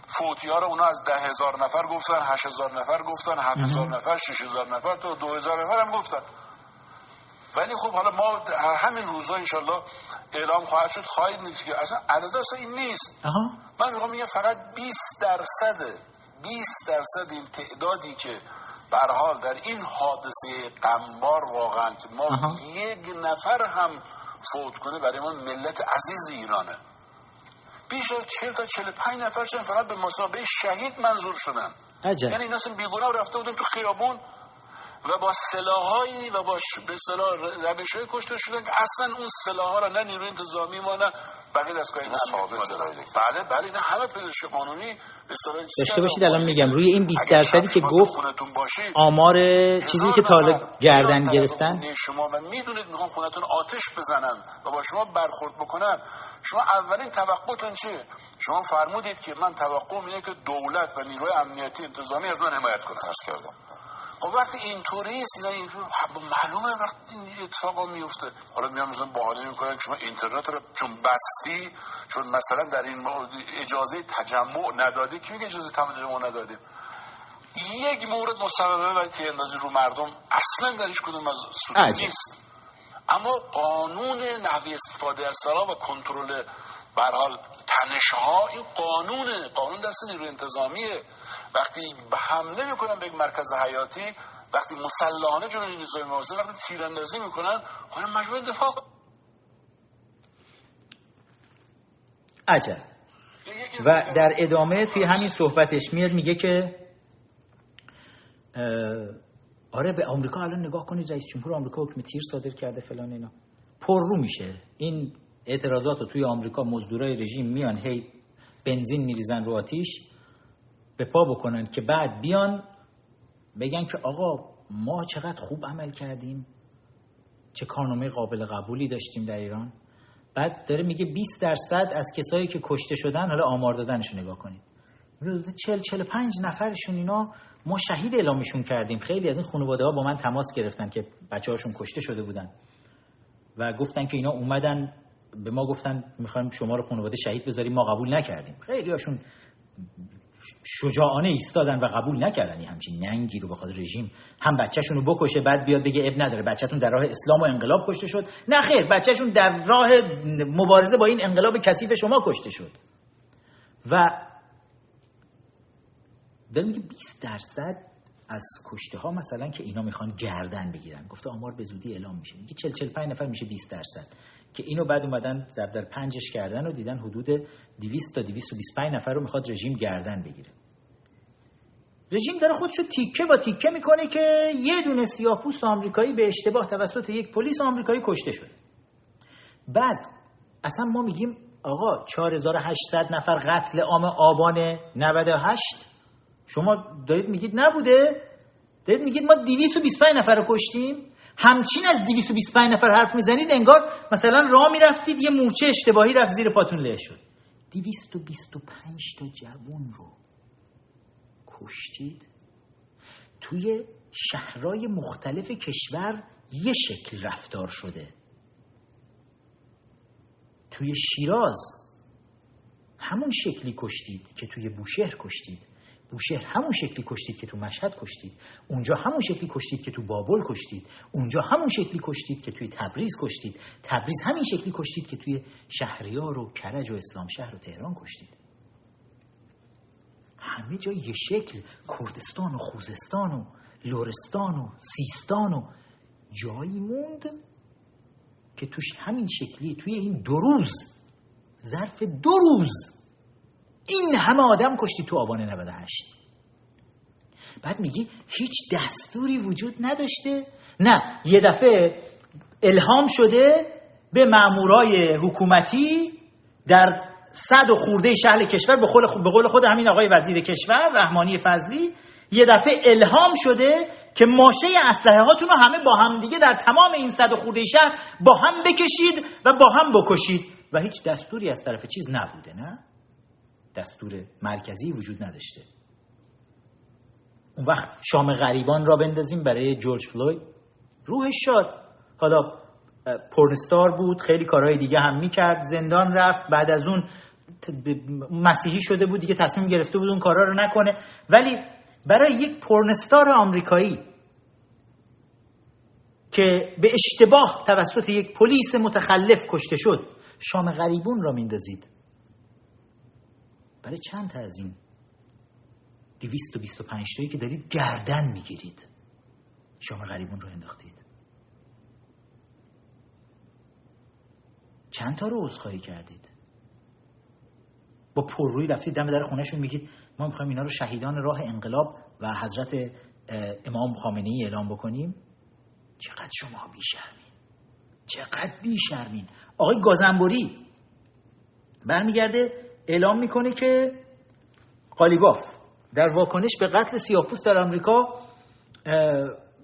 فوتی ها رو اونا از ده هزار نفر گفتن هشت هزار نفر گفتن هفت هزار نفر شش هزار نفر تا دو هزار نفر هم گفتن. ولی خب حالا ما همین روزها انشالله اعلام خواهد شد. خواهید نیست که اصلا عدد اصلا این نیست. من می‌خوام میگم فقط 20 درصد 20 درصد این تعدادی که بر حال در این حادثه قنبار واقعا که ما یک نفر هم فوت کنه برای ما ملت عزیز ایرانه. بیش از 40 تا 45 نفر شدن فقط به مسابقه شهید منظور شدن.
عجب.
یعنی اینا بیگناه رفته بودن تو خیابون. و با سلاحایی و با به سلاح روش های کشته شدن که اصلا اون سلاح ها را نه نیروی انتظامی ما نه بقیه دستگاه ثابت بله بله. اینا همه پزشک قانونی به
داشته باشید الان میگم روی این 20 درصدی که گفت آمار چیزی که تا گردن گرفتن؟
شما و می‌دونید می‌خوان خونتون آتش بزنن و با شما برخورد بکنن شما اولین توقعتون چیه؟ شما فرمودید که من توقع اینه که دولت و نیروی امنیتی انتظامی از من حمایت کنه. کردم. خب وقتی اینطوری است اینا این معلومه وقتی این اتفاقا میفته حالا میام مثلا بحالی می‌کنن که شما اینترنت رو چون بستی چون مثلا در این اجازه تجمع ندادی که میگه اجازه تجمع ندادیم یک مورد مسببه برای تیراندازی رو مردم اصلا در هیچ کدوم از سطوح نیست. اما قانون نحوی استفاده از سلاح و کنترل به حال تنش این قانونه قانون دست نیروی انتظامیه. وقتی حمله می‌کنن به یک مرکز حیاتی وقتی مسلحانه جلوی نظام موازه وقتی تیراندازی می‌کنن خب مجبور دفاع
عجب. و در ادامه توی همین صحبتش میاد میگه که آره به آمریکا الان نگاه کنید رئیس جمهور آمریکا حکم تیر صادر کرده فلان اینا. پر رو میشه. این اعتراضات رو توی آمریکا مزدورای رژیم میان هی بنزین میریزن رو آتیش به پا بکنن که بعد بیان بگن که آقا ما چقدر خوب عمل کردیم چه کارنامه قابل قبولی داشتیم در ایران. بعد داره میگه 20 درصد از کسایی که کشته شدن حالا آمار دادنشو نگاه کنید. 40 45 نفرشون اینا ما شهید اعلامشون کردیم. خیلی از این خانواده ها با من تماس گرفتن که بچه هاشون کشته شده بودن و گفتن که اینا اومدن به ما گفتن می‌خوایم شما رو خانواده شهید بذاریم ما قبول نکردیم. خیلی هاشون شجاعانه ایستادن و قبول نکردن. همچین ننگی رو بخواد رژیم هم بچهشون رو بکشه بعد بیاد بگه اب نداره. بچهتون در راه اسلام و انقلاب کشته شد. نه خیر بچهشون در راه مبارزه با این انقلاب کثیف شما کشته شد. و داره میگه 20 درصد از کشته ها مثلا که اینا می‌خوان گردن بگیرن. گفته آمار به زودی اعلام میشه. میگه 40 45 نفر میشه 20 درصد. که اینو بعد اومدن ضرب در پنجش کردن و دیدن حدود 200 تا 225 نفر رو می‌خواد رژیم گردن بگیره. رژیم داره خودشو تیکه و تیکه می‌کنه که یه دونه سیاه‌پوست آمریکایی به اشتباه توسط یک پلیس آمریکایی کشته شده. بعد اصلا ما میگیم آقا 4800 نفر قتل عام آبان 98 شما دارید میگید نبوده. دارید میگید ما 225 نفر رو کشتیم. همچین از 225 نفر حرف می‌زنید انگار مثلا راه می‌رفتید یه مورچه اشتباهی رفت زیر پاتون له شد 225 تا جوون رو کشتید توی شهرهای مختلف کشور یه شکل رفتار شده. توی شیراز همون شکلی کشتید که توی بوشهر کشتید. بوشهر همون شکلی کشتید که تو مشهد کشتید. اونجا همون شکلی کشتید که تو بابل کشتید. اونجا همون شکلی کشتید که توی تبریز کشتید. تبریز همین شکلی کشتید که توی شهریار و کرج و اسلام شهر و تهران کشتید. همه جا یه شکل. کردستان و خوزستان و لورستان و سیستان و جایی موند که توش همین شکلی توی این دو روز ظرف دو روز این همه آدم کشتی تو آبان 98 بعد میگی هیچ دستوری وجود نداشته؟ نه یه دفعه الهام شده به مامورای حکومتی در صد و خورده شهر کشور به قول به قول خود همین آقای وزیر کشور رحمانی فضلی یه دفعه الهام شده که ماشه اسلحه هاتون رو همه با هم دیگه در تمام این صد و خورده شهر با هم بکشید و با هم بکشید. و هیچ دستوری از طرف چیز نبوده نه؟ دستور مرکزی وجود نداشته. اون وقت شام غریبان را بندازیم برای جورج فلوید. روحش شاد. حالا پرنستار بود خیلی کارهای دیگه هم می‌کرد زندان رفت. بعد از اون مسیحی شده بود دیگه تصمیم گرفته بود اون کارا رو نکنه. ولی برای یک پرنستار آمریکایی که به اشتباه توسط یک پلیس متخلف کشته شد شام غریبون را میندازید. برای چند تا از این دویست و بیست و پنج تایی که دارید گردن می‌گیرید. شام غریبون رو انداختید. چند تا رو عذرخواهی کردید؟ با پررویی رفتید دم در خونهشون میگید ما می‌خوایم اینا رو شهیدان راه انقلاب و حضرت امام خامنه ای اعلام بکنیم. چقدر شما بیشرمین. چقدر بیشرمین. آقای گازنبوری برمیگرده اعلام می‌کنه که قالیباف در واکنش به قتل سیاه‌پوست در آمریکا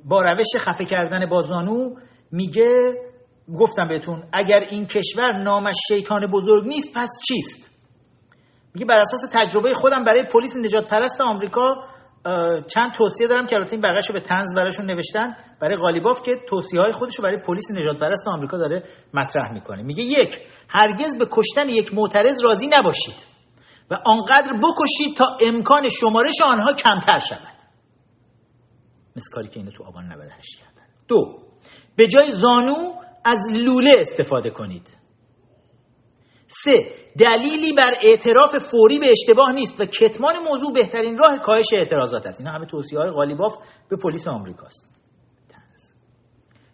با روش خفه کردن بازانو میگه گفتم بهتون اگر این کشور نامش شیطان بزرگ نیست پس چیست؟ میگه بر اساس تجربه خودم برای پلیس نجات پرست آمریکا چند توصیه دارم که البته این بقیه‌شو به تنز براشون نوشتن. برای غالیباف که توصیه های خودش رو برای پلیس نجات پرست آمریکا داره مطرح می‌کنه. میگه یک هرگز به کشتن یک معترض راضی نباشید و آنقدر بکشید تا امکان شمارش آنها کمتر شود. مثل کاری که اینو تو آبان 98 کردن. دو به جای زانو از لوله استفاده کنید. سه دلیلی بر اعتراف فوری به اشتباه نیست و کتمان موضوع بهترین راه کاهش اعتراضات است. اینا همه توصیه های غالیباف به پلیس آمریکاست.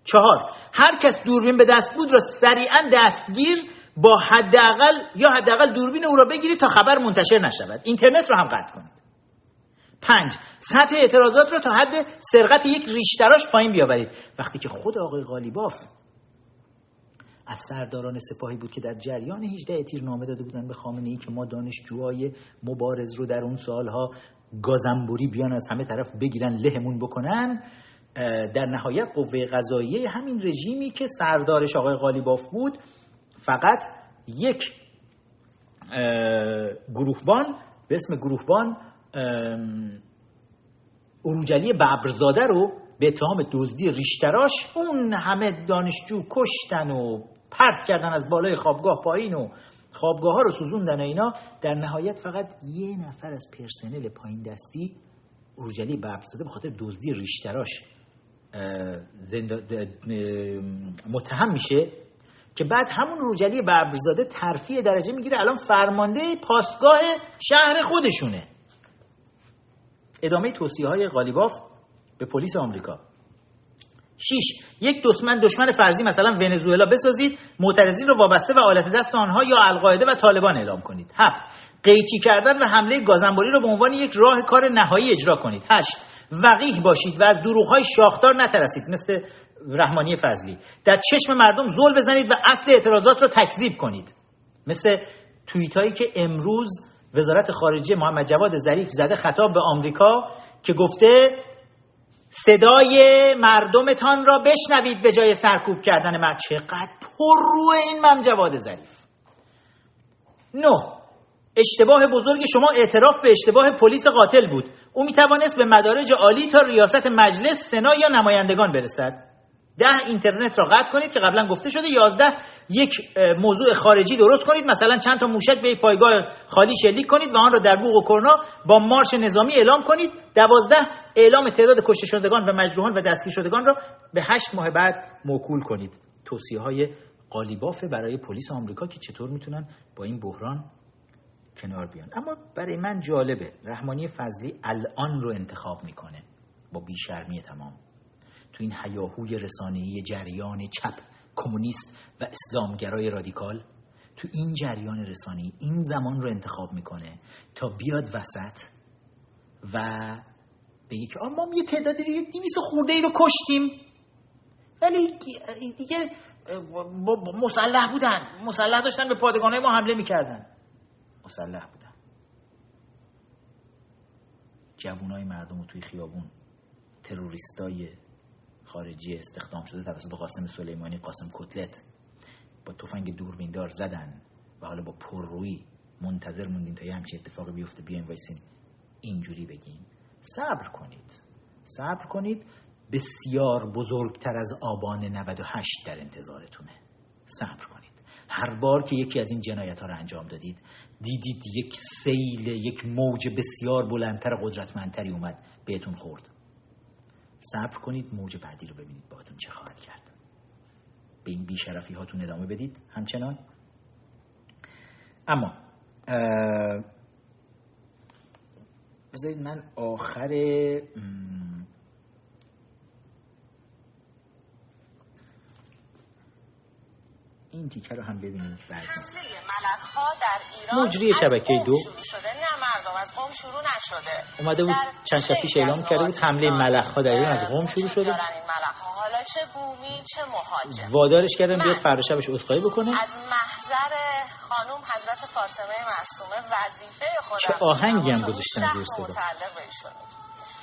چهار هر کس دوربین به دست بود را سریعا دستگیر با حداقل یا حداقل دوربین او را بگیرید تا خبر منتشر نشود. اینترنت را هم قطع کنید. پنج سطح اعتراضات را تا حد سرقت یک ریشتراش پایین بیاورید. وقتی که خود آقای غالیباف از سرداران سپاهی بود که در جریان 18 تیر نامه داده بودن به خامنه ای که ما دانشجوهای مبارز رو در اون سالها گازنبوری بیان از همه طرف بگیرن لهمون بکنن. در نهایت قوه قضاییه همین رژیمی که سردارش آقای غالیباف بود فقط یک گروهبان به اسم گروهبان اروجلی ببرزاده رو به اتهام دزدی ریشتراش اون همه دانشجو کشتن و پرت کردن از بالای خوابگاه پایین و خوابگاه ها رو سوزوندن اینا در نهایت فقط یه نفر از پرسنل پایین دستی اورجلی ببرزاده به خاطر دزدی ریشتراش متهم میشه که بعد همون اورجلی ببرزاده ترفیع درجه می‌گیره. الان فرمانده پاسگاه شهر خودشونه. ادامه توصیه های غالیباف به پلیس آمریکا. 6 یک دشمن دشمن فرضی مثلا ونزوئلا. بسازید معترضین رو وابسته و آلت دست آنها یا القاعده و طالبان اعلام کنید. 7 قیچی کردن و حمله گازنبوری رو به عنوان یک راه کار نهایی اجرا کنید. 8 وقیح باشید و از دروغ‌های شاخدار نترسید مثل رحمانی فضلی. در چشم مردم زل بزنید و اصل اعتراضات رو تکذیب کنید. مثل توییت هایی که امروز وزارت خارجه محمد جواد ظریف زده خطاب به آمریکا که گفته صدای مردمتان را بشنوید به جای سرکوب کردن مرد چقدر پر روی این مم جواد ظریف. نه اشتباه بزرگ شما اعتراف به اشتباه پلیس قاتل بود. او می توانست به مدارج عالی تا ریاست مجلس سنا یا نمایندگان برسد. ده اینترنت را قطع کنید که قبلا گفته شده یازده یک موضوع خارجی درست کنید. مثلا چند تا موشک به پایگاه خالی شلیک کنید و آن را در بوق و کرنا با مارش نظامی اعلام کنید. دوازده اعلام تعداد کشته شدگان و مجروحان و دستگیر شدگان را به هشت ماه بعد موکول کنید. توصیه های قالیباف برای پلیس آمریکا که چطور می‌تونن با این بحران کنار بیان. اما برای من جالبه رحمانی فضلی الان رو انتخاب می‌کنه با بیشرمی تمام. تو این حیاهوی رسانه‌ای جریان چپ کمونیست و اسلامگرای رادیکال تو این جریان رسانی این زمان رو انتخاب می‌کنه تا بیاد وسط و بگه که ما یه تعدادی رو یه دیویس خورده ای رو کشتیم. ولی دیگه مسلح بودن. مسلح داشتن به پادگانه ما حمله می‌کردن. مسلح بودن. جوانای مردم رو توی خیابون تروریستای خارجی استخدام شده توسط قاسم سلیمانی قاسم کتلت. با تفنگ دوربیندار زدن و حالا با پررویی منتظر موندین تا یه همچین اتفاقی بیفته بیاین وایسین. اینجوری بگیم صبر کنید. صبر کنید. بسیار بزرگتر از آبان 98 در انتظارتونه. صبر کنید. هر بار که یکی از این جنایت ها رو انجام دادید دیدید یک سیل یک موج بسیار بلندتر قدرتمندتری اومد بهتون خورد. صبر کنید موج بعدی رو ببینید باهاتون چه خواهد کرد. به این بیشرفی هاتون ادامه بدید. همچنان. اما بذارید من آخر این تیکه رو هم ببینید بعد. مجری شبکه دو.
شده. نه مردم از قوم شروع نشده.
اومده بود چند شب پیش اعلام کرده بود حمله ملخ ها در ایران از قوم شروع شده.
حالا چه بومی چه مهاجم؟
وادارش کردن بیاد فردا شبش عذرخواهی بکنه.
از محضر خانم حضرت فاطمه معصومه وظیفه خودم
چه آهنگی هم گذاشتن زیر صدا.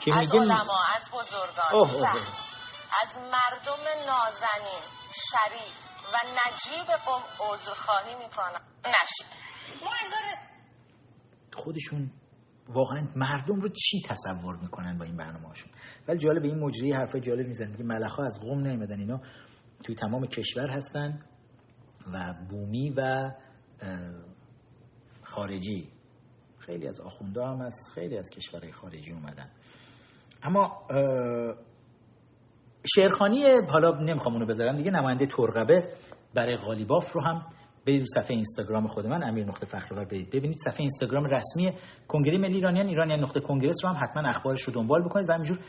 که میگه؟ از بزرگان. اوه اوه. از مردم نازنین شریف و نجیب قوم عذرخواهی می‌کنن نشید ما
خودشون واقعا مردم رو چی تصور می‌کنن با این برنامه هاشون ولی جالب این مجری حرفای جالب می‌زنن میگه ملخا از قوم نیومدن اینا. توی تمام کشور هستن و بومی و خارجی. خیلی از آخونده هم از خیلی از کشورهای خارجی اومدن. اما شعرخانی حالا نمی‌خوام اونو بذارم دیگه نماینده ترقبه برای غالیباف رو هم برید صفحه اینستاگرام خود من امیر نقطه فخرآور برید. ببینید صفحه اینستاگرام رسمی کنگره ملی ایرانیان ایرانیان نقطه کنگرس رو هم حتما اخبارش رو دنبال بکنید و همینجور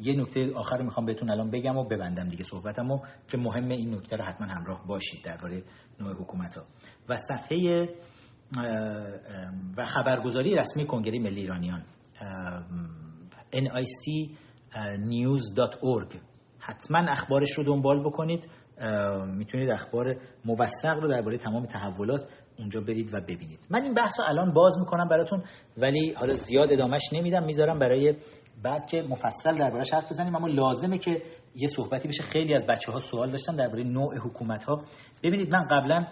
یه نکته آخر رو می‌خوام بهتون الان بگم و ببندم دیگه صحبتمو که مهمه این نکته رو حتما همراه باشید درباره نوع حکومت ها و صفحه و خبرگزاری رسمی کنگره ملی ایرانیان nicnews.org حتما اخبارش رو دنبال بکنید. می‌تونید اخبار موثق رو درباره تمام تحولات اونجا برید و ببینید. من این بحث رو الان باز می‌کنم براتون ولی حالا زیاد ادامش نمیدم می‌ذارم برای بعد که مفصل دربارهش حرف بزنیم. اما لازمه که یه صحبتی بشه. خیلی از بچه ها سوال داشتن درباره نوع حکومت ها ببینید من قبلا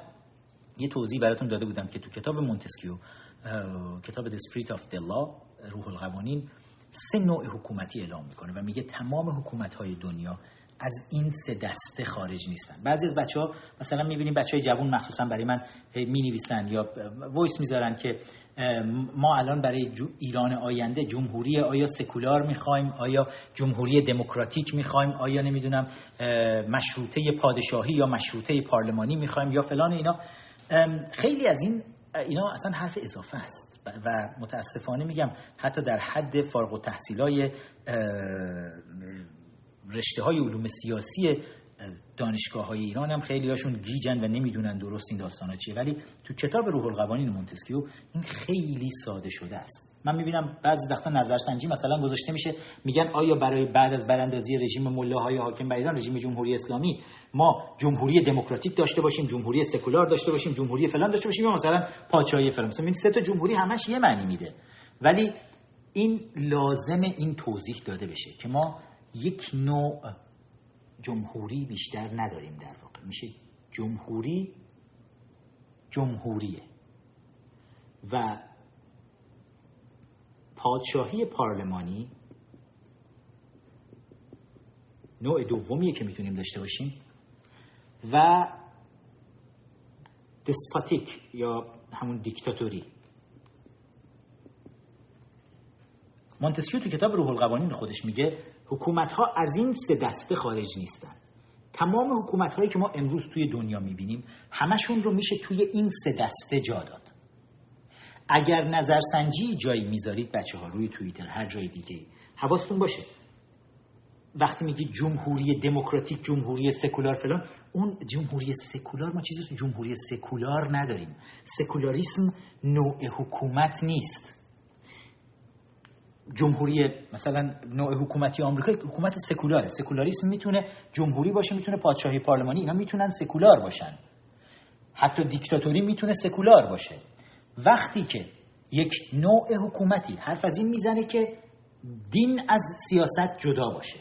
یه توضیح براتون داده بودم که تو کتاب مونتسکیو کتاب The Spirit of the Law روح القوانین سه نوع حکومتی اعلام می‌کنه و میگه تمام حکومت های دنیا از این سه دسته خارج نیستن. بعضی از بچه ها مثلا می‌بینیم بچه های جوان مخصوصا برای من می نویسن یا وایس می‌ذارن که ما الان برای ایران آینده جمهوری آیا سکولار می‌خوایم؟ آیا جمهوری دموکراتیک می‌خوایم؟ آیا نمی‌دونم مشروطه پادشاهی یا مشروطه پارلمانی می‌خوایم یا فلان اینا. خیلی از این اینا اصلا حرف اضافه است و متاسفانه میگم حتی در حد فارغ و های رشته های علوم سیاسی دانشگاه های ایران هم خیلی هاشون گیجن و نمی‌دونن درست این داستان ها چیه. ولی تو کتاب روح القوانین مونتسکیو این خیلی ساده شده است. من می‌بینم بعضی وقتا نظرسنجی مثلا گذاشته میشه میگن آیا برای بعد از براندازی رژیم ملاهای حاکم بر ایران رژیم جمهوری اسلامی ما جمهوری دموکراتیک داشته باشیم جمهوری سکولار داشته باشیم جمهوری فلان داشته باشیم یا مثلا پادشاهی فلان. مثلا سه تا جمهوری همش یه معنی میده. ولی این لازم این توضیح داده بشه که ما یک نوع جمهوری بیشتر نداریم در واقع. میشه جمهوری جمهوریه. و پادشاهی پارلمانی نوع دومیه که می‌تونیم داشته باشیم و دسپاتیک یا همون دیکتاتوری. مونتسکیو تو کتاب روح القوانین خودش میگه حکومت ها از این سه دسته خارج نیستن. تمام حکومت هایی که ما امروز توی دنیا می‌بینیم همشون رو میشه توی این سه دسته جا داد. اگر نظرسنجی جایی می‌ذارید بچه ها روی توییتر هر جای دیگه حواستون باشه. وقتی میگی جمهوری دموکراتیک جمهوری سکولار فلان اون جمهوری سکولار ما چیزی جمهوری سکولار نداریم. سکولاریسم نوع حکومت نیست. جمهوری مثلا نوع حکومتی آمریکا حکومت سکولاره. سکولاریسم می‌تونه جمهوری باشه می‌تونه پادشاهی پارلمانی اینا می‌تونن سکولار باشن. حتی دیکتاتوری می‌تونه سکولار باشه. وقتی که یک نوع حکومتی حرف از این می‌زنه که دین از سیاست جدا باشه.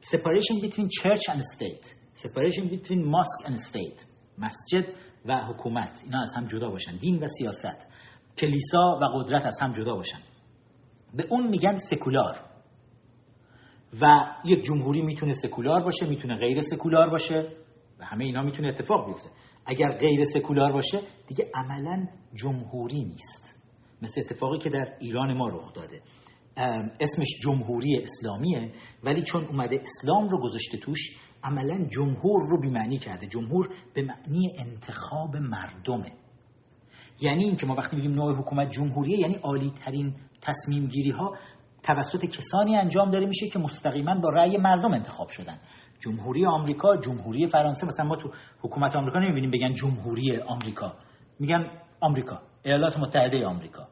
Separation between church and state. Separation between mosque and state. مسجد و حکومت اینا از هم جدا باشن. دین و سیاست. کلیسا و قدرت از هم جدا باشن. به اون میگن سکولار. و یک جمهوری می‌تونه سکولار باشه می‌تونه غیر سکولار باشه و همه اینا می‌تونه اتفاق بیفته. اگر غیر سکولار باشه دیگه عملا جمهوری نیست. مثل اتفاقی که در ایران ما رخ داده. اسمش جمهوری اسلامیه ولی چون اومده اسلام رو گذاشته توش عملا جمهور رو بیمعنی کرده. جمهور به معنی انتخاب مردمه. یعنی اینکه ما وقتی میگیم نوع حکومت جمهوریه یعنی عالی ترین تصمیم گیری ها توسط کسانی انجام داره میشه که مستقیما با رأی مردم انتخاب شدن. جمهوری آمریکا جمهوری فرانسه مثلا ما تو حکومت آمریکا نمی‌بینیم بگن جمهوری آمریکا. میگن آمریکا ایالات متحده آمریکا.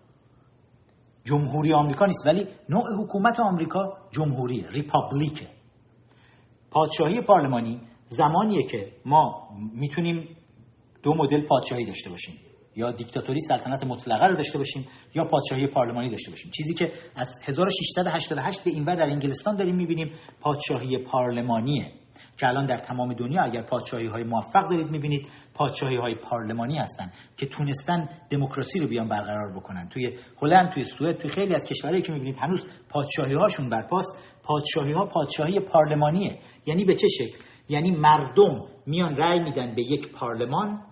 جمهوری آمریکا نیست ولی نوع حکومت آمریکا جمهوری ریپابلیکه. پادشاهی پارلمانی زمانیه که ما می‌تونیم دو مدل پادشاهی داشته باشیم. یا دیکتاتوری سلطنت مطلقه رو داشته باشیم یا پادشاهی پارلمانی داشته باشیم. چیزی که از 1688 به اینور در انگلستان داریم می‌بینیم پادشاهی پارلمانیه. که الان در تمام دنیا اگر پادشاهی های موفق دارید می‌بینید پادشاهی های پارلمانی هستن که تونستن دموکراسی رو بیان برقرار بکنن. توی هلند توی سوئد توی خیلی از کشورهایی که می‌بینید هنوز پادشاهی هاشون برپاست. پادشاهی ها پادشاهی پارلمانیه. یعنی به چه شکل؟ یعنی مردم میان رأی میدن به یک پارلمان.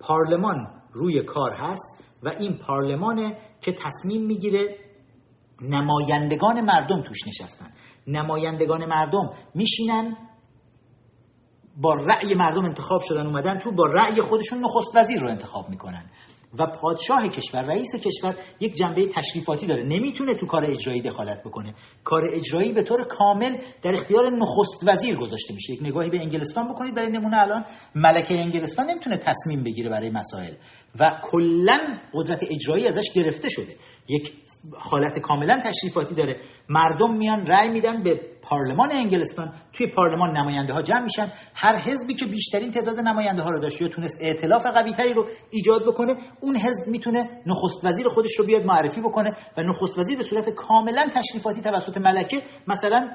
پارلمان روی کار هست و این پارلمانه که تصمیم می‌گیره نمایندگان مردم توش نشستن. نمایندگان مردم میشینن با رأی مردم انتخاب شدن اومدن تو با رأی خودشون نخست وزیر رو انتخاب می‌کنن. و پادشاه کشور رئیس کشور یک جنبه تشریفاتی داره. نمی‌تونه تو کار اجرایی دخالت بکنه. کار اجرایی به طور کامل در اختیار نخست وزیر گذاشته میشه. یک نگاهی به انگلستان بکنید برای نمونه الان. ملکه انگلستان نمی‌تونه تصمیم بگیره برای مسائل. و کلا قدرت اجرایی ازش گرفته شده. یک حالت کاملا تشریفاتی داره. مردم میان رأی میدن به پارلمان انگلستان. توی پارلمان نماینده ها جمع میشن. هر حزبی که بیشترین تعداد نماینده ها رو داشت یا تونست ائتلاف قوی تری رو ایجاد بکنه اون حزب می‌تونه نخست وزیر خودش رو بیاد معرفی بکنه و نخست وزیر به صورت کاملا تشریفاتی توسط ملکه مثلا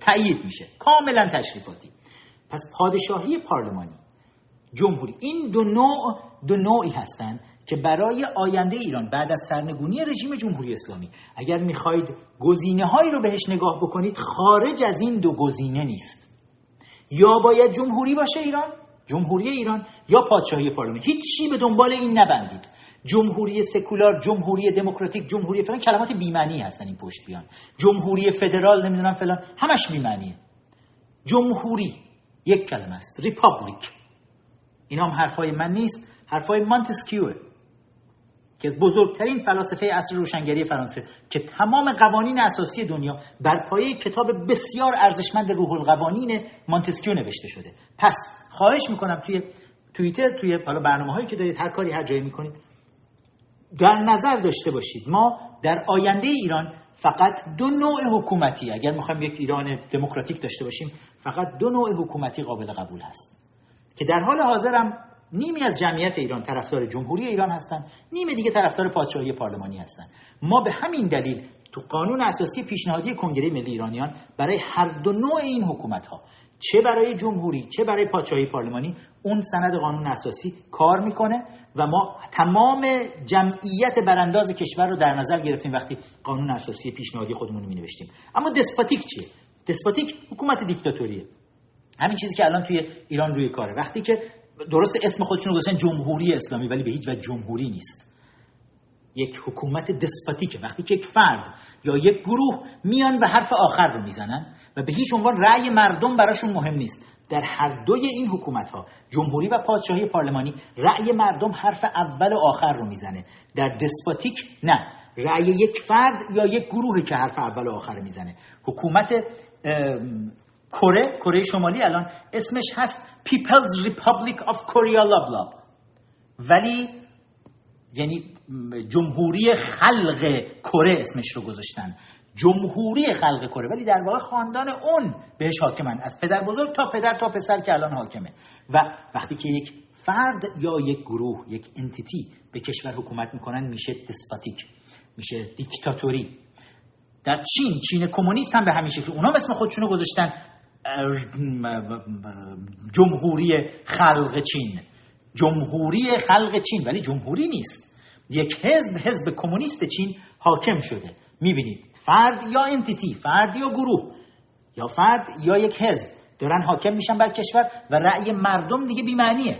تایید میشه. کاملا تشریفاتی. پس پادشاهی پارلمانی. جمهوری. این دو نوع دو نوعی هستند که برای آینده ایران بعد از سرنگونی رژیم جمهوری اسلامی اگر می‌خواهید گزینه هایی رو بهش نگاه بکنید خارج از این دو گزینه نیست. یا باید جمهوری باشه ایران جمهوری ایران یا پادشاهی پارلمان. هیچی به دنبال این نبندید. جمهوری سکولار جمهوری دموکراتیک جمهوری فلان کلمات بیمعنی هستن این پشت بیان. جمهوری فدرال نمی‌دونم فلان همش بیمعنیه. جمهوری یک کلمه است. republic. اینا هم حرفای من نیست. حرفای مانتسکیوه که بزرگترین فلاسفه عصر روشنگری فرانسه که تمام قوانین اساسی دنیا بر پایه کتاب بسیار ارزشمند روح القوانین مانتسکیو نوشته شده. پس خواهش می‌کنم توی توییتر توی حالا برنامه هایی که دارید هر کاری هر جایی می‌کنید در نظر داشته باشید. ما در آینده ایران فقط دو نوع حکومتی اگر می‌خوایم یک ایران دموکراتیک داشته باشیم فقط دو نوع حکومتی قابل قبول هست. که در حال حاضرم نیمی از جمعیت ایران طرفدار جمهوری ایران هستند نیمی دیگه طرفدار پادشاهی پارلمانی هستند ما به همین دلیل تو قانون اساسی پیشنهادی کنگره ملی ایرانیان برای هر دو نوع این حکومت ها چه برای جمهوری چه برای پادشاهی پارلمانی اون سند قانون اساسی کار می‌کنه و ما تمام جمعیت برانداز کشور رو در نظر گرفتیم وقتی قانون اساسی پیشنهادی خودمون می نوشتیم اما دسپاتیک چیه؟ دسپاتیک حکومت دیکتاتوریه. همین چیزی که الان توی ایران روی کاره. وقتی که درست اسم خودشون گذاشتن جمهوری اسلامی ولی به هیچ وجه جمهوری نیست. یک حکومت دسپاتیکه. وقتی که یک فرد یا یک گروه میان و حرف آخر رو می‌زنن و به هیچ عنوان رأی مردم براشون مهم نیست. در هر دوی این حکومت ها جمهوری و پادشاهی پارلمانی رأی مردم حرف اول و آخر رو می‌زنه. در دسپاتیک نه. رأی یک فرد یا یک گروهی که حرف اول و آخر می‌زنه. حکومت کره کره شمالی الان اسمش هست People's Republic of Korea لاب ولی یعنی جمهوری خلق کره اسمش رو گذاشتن. جمهوری خلق کره. ولی در واقع خاندان اون بهش حاکمن. از پدر بزرگ تا پدر تا پسر که الان حاکمه. و وقتی که یک فرد یا یک گروه یک انتیتی به کشور حکومت می‌کنن میشه دسپاتیک میشه دیکتاتوری در چین چین کمونیست هم به همین شکل. اونا اسم خودشونو گذاشتن. جمهوری خلق چین. جمهوری خلق چین ولی جمهوری نیست. یک حزب حزب کمونیست چین حاکم شده. می‌بینید فرد یا انتیتی فرد یا گروه یا فرد یا یک حزب. دارن حاکم میشن بر کشور و رأی مردم دیگه بیمعنیه.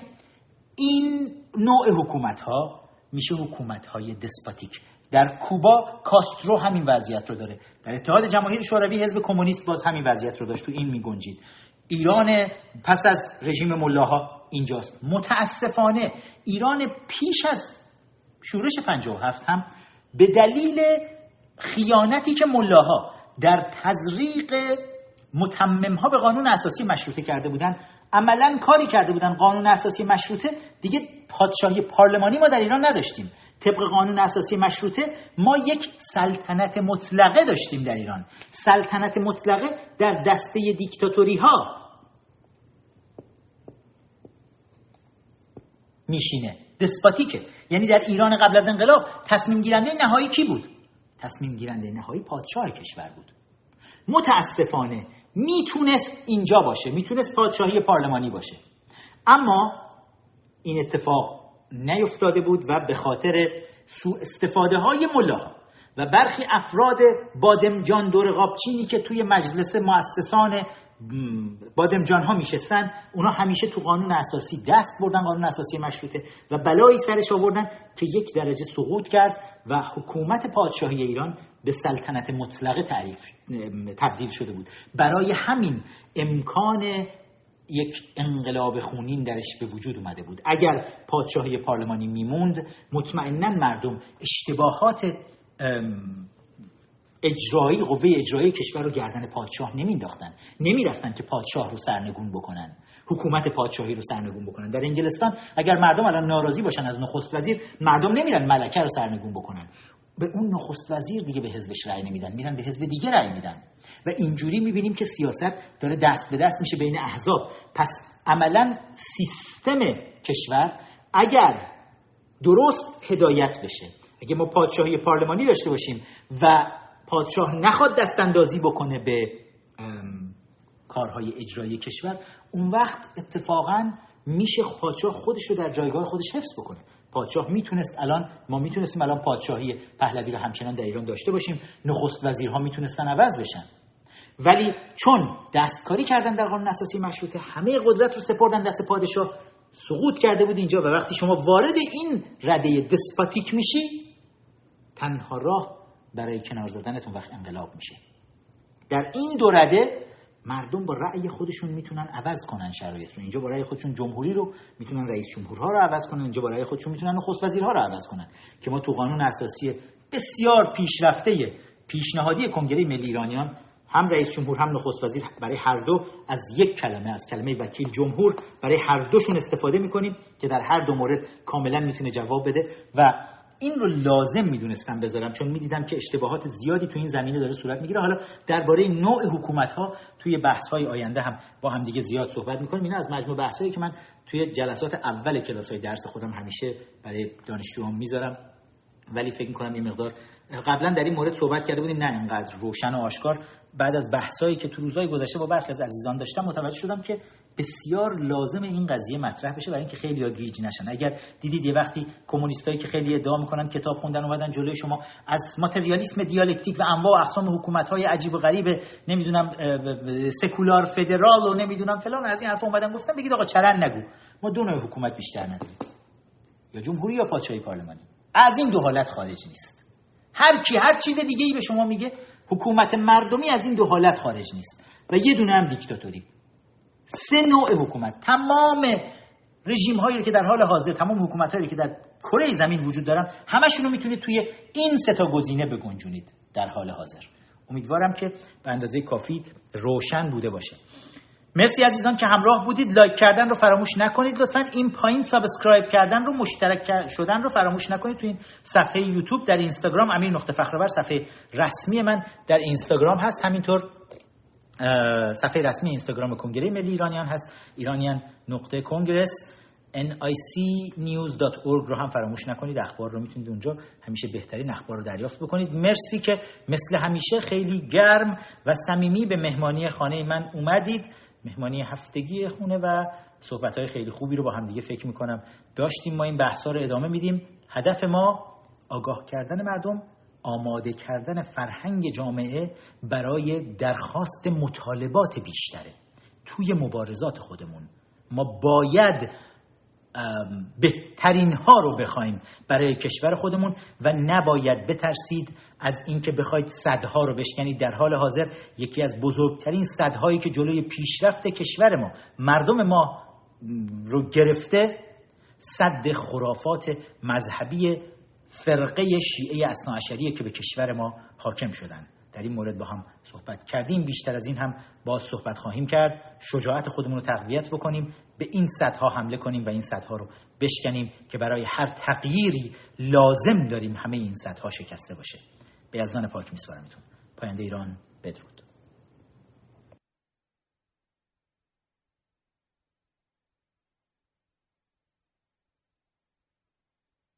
این نوع حکومت ها میشه حکومت های دسپاتیک. در کوبا کاسترو همین وضعیت رو داره. در اتحاد جماهیر شوروی حزب کمونیست باز همین وضعیت رو داشت. تو این میگنجید. ایران پس از رژیم ملاها اینجاست. متاسفانه ایران پیش از شورش 57 هم به دلیل خیانتی که ملاها در تزریق متمم ها به قانون اساسی مشروطه کرده بودن عملا کاری کرده بودن قانون اساسی مشروطه دیگه پادشاهی پارلمانی ما در ایران نداشتیم. طبق قانون اساسی مشروطه ما یک سلطنت مطلقه داشتیم در ایران. سلطنت مطلقه در دسته دیکتاتوری ها میشینه. دسپاتیکه. یعنی در ایران قبل از انقلاب تصمیم گیرنده نهایی کی بود؟ تصمیم گیرنده نهایی پادشاه کشور بود. متاسفانه می‌تونست اینجا باشه می‌تونست پادشاهی پارلمانی باشه. اما این اتفاق نیفتاده بود و به خاطر سوء استفاده های ملا و برخی افراد بادمجان دور قابچینی که توی مجلس مؤسسان بادمجان ها میشستن اونا همیشه تو قانون اساسی دست بردن قانون اساسی مشروطه و بلایی سرش آوردن که یک درجه سقوط کرد و حکومت پادشاهی ایران به سلطنت مطلقه تعریف تبدیل شده بود. برای همین امکان یک انقلاب خونین درش به وجود اومده بود. اگر پادشاهی پارلمانی میموند مطمئنا مردم اشتباهات اجرایی قوه اجرایی کشور رو گردن پادشاه نمینداختن نمی‌رفتن که پادشاه رو سرنگون بکنن. حکومت پادشاهی رو سرنگون بکنن. در انگلستان اگر مردم الان ناراضی باشن از نخست وزیر مردم نمیرن ملکه رو سرنگون بکنن. به اون نخست وزیر دیگه به حزبش رأی نمیدن میرن به حزب دیگه رأی میدن. و اینجوری می‌بینیم که سیاست داره دست به دست میشه بین احزاب. پس عملا سیستم کشور اگر درست هدایت بشه اگه ما پادشاهی پارلمانی داشته باشیم و پادشاه نخواد دستاندازی بکنه به کارهای اجرایی کشور اون وقت اتفاقا میشه پادشاه خودش رو در جایگاه خودش حفظ بکنه. پادشاه می‌تونست الان ما می‌تونستیم الان پادشاهی پهلوی رو همچنان در ایران داشته باشیم نخست وزیرها می‌تونستن عوض بشن. ولی چون دستکاری کردن در قانون اساسی مشروطه همه قدرت رو سپردن دست پادشاه سقوط کرده بود اینجا و وقتی شما وارد این رده دسپاتیک میشی تنها راه برای کنار زدنتون وقت انقلاب میشه. در این دو رده مردم با رأی خودشون می‌تونن عوض کنن شرایط رو. اینجا با رأی خودشون جمهوری رو می‌تونن رئیس جمهورها رو عوض کنن. اینجا با رأی خودشون می‌تونن نخست وزیرها رو عوض کنن. که ما تو قانون اساسی بسیار پیشرفته پیشنهادی کنگره ملی ایرانیان هم رئیس جمهور هم نخست وزیر برای هر دو از یک کلمه از کلمه وکیل جمهور برای هر دوشون استفاده می‌کنیم که در هر دو مورد کاملا می‌تونه جواب بده. و این رو لازم می‌دونستم بذارم چون می‌دیدم که اشتباهات زیادی تو این زمینه داره صورت می‌گیره. حالا درباره نوع حکومت ها توی بحث های آینده هم با هم دیگه زیاد صحبت می‌کنیم. اینا از مجموع بحث هایی که من توی جلسات اول کلاس های درس خودم همیشه برای دانشجوام می‌ذارم. ولی فکر می‌کنم این مقدار قبلا در این مورد صحبت کرده بودیم نه اینقدر روشن و آشکار. بعد از بحثایی که تو روزهای گذشته با برخی از عزیزان داشتم متوجه شدم که بسیار لازم این قضیه مطرح بشه برای اینکه خیلی ها گیج نشن. اگر دیدید یه وقتی کمونیستایی که خیلی ادعا می‌کنن کتاب خوندن اومدن جلوی شما از ماتریالیسم دیالکتیک و انواع و اقسام حکومت های عجیب و غریب نمی‌دونم سکولار فدرال و نمی‌دونم فلان از این حرفا اومدن گفتن بگید آقا چرن نگو. ما دو نوع حکومت بیشتر نداریم. یا جمهوری یا پادشاهی پارلمانی. از این دو حالت خارج نیست. هر کی هر چیز دیگه ای به شما میگه حکومت مردمی از این دو حالت خارج نیست و یه دونه هم دیکتاتوری. سه نوع حکومت. تمام رژیم هایی که در حال حاضر تمام حکومت هایی که در کره زمین وجود دارن همشون رو می‌تونید توی این سه تا گزینه بگنجونید در حال حاضر. امیدوارم که به اندازه کافی روشن بوده باشه. مرسی عزیزان که همراه بودید. لایک کردن رو فراموش نکنید لطفا این پایین subscribe کردن رو مشترک شدن رو فراموش نکنید تو این صفحه یوتیوب در اینستاگرام. امیر نقطه فخرآور صفحه رسمی من در اینستاگرام هست. همینطور صفحه رسمی اینستاگرام کنگره ملی ایرانیان هست. ایرانیان نقطه congress nicnews.org رو هم فراموش نکنید. اخبار رو می‌تونید اونجا همیشه بهترین اخبار رو دریافت بکنید. مرسی که مثل همیشه خیلی گرم و صمیمی به مهمانی خانه من اومدید. مهمانی هفتگی خونه و صحبت های خیلی خوبی رو با هم دیگه فکر می‌کنم. داشتیم ما این بحث رو ادامه میدیم. هدف ما آگاه کردن مردم آماده کردن فرهنگ جامعه برای درخواست مطالبات بیشتره. توی مبارزات خودمون ما باید بهترین ها رو بخوایم برای کشور خودمون و نباید بترسید از اینکه بخواید صدها رو بشکنید. در حال حاضر یکی از بزرگترین صدهایی که جلوی پیشرفت کشور ما مردم ما رو گرفته صد خرافات مذهبی فرقه شیعه اصناعشریه که به کشور ما حاکم شدن. در این مورد با هم صحبت کردیم. بیشتر از این هم باز صحبت خواهیم کرد. شجاعت خودمون رو تقویت بکنیم. به این صدها حمله کنیم و این صدها رو بشکنیم که برای هر تغییری لازم داریم همه این صدها شکسته باشه. به یزدان پاک میسپارمتون. پاینده ایران بدرود.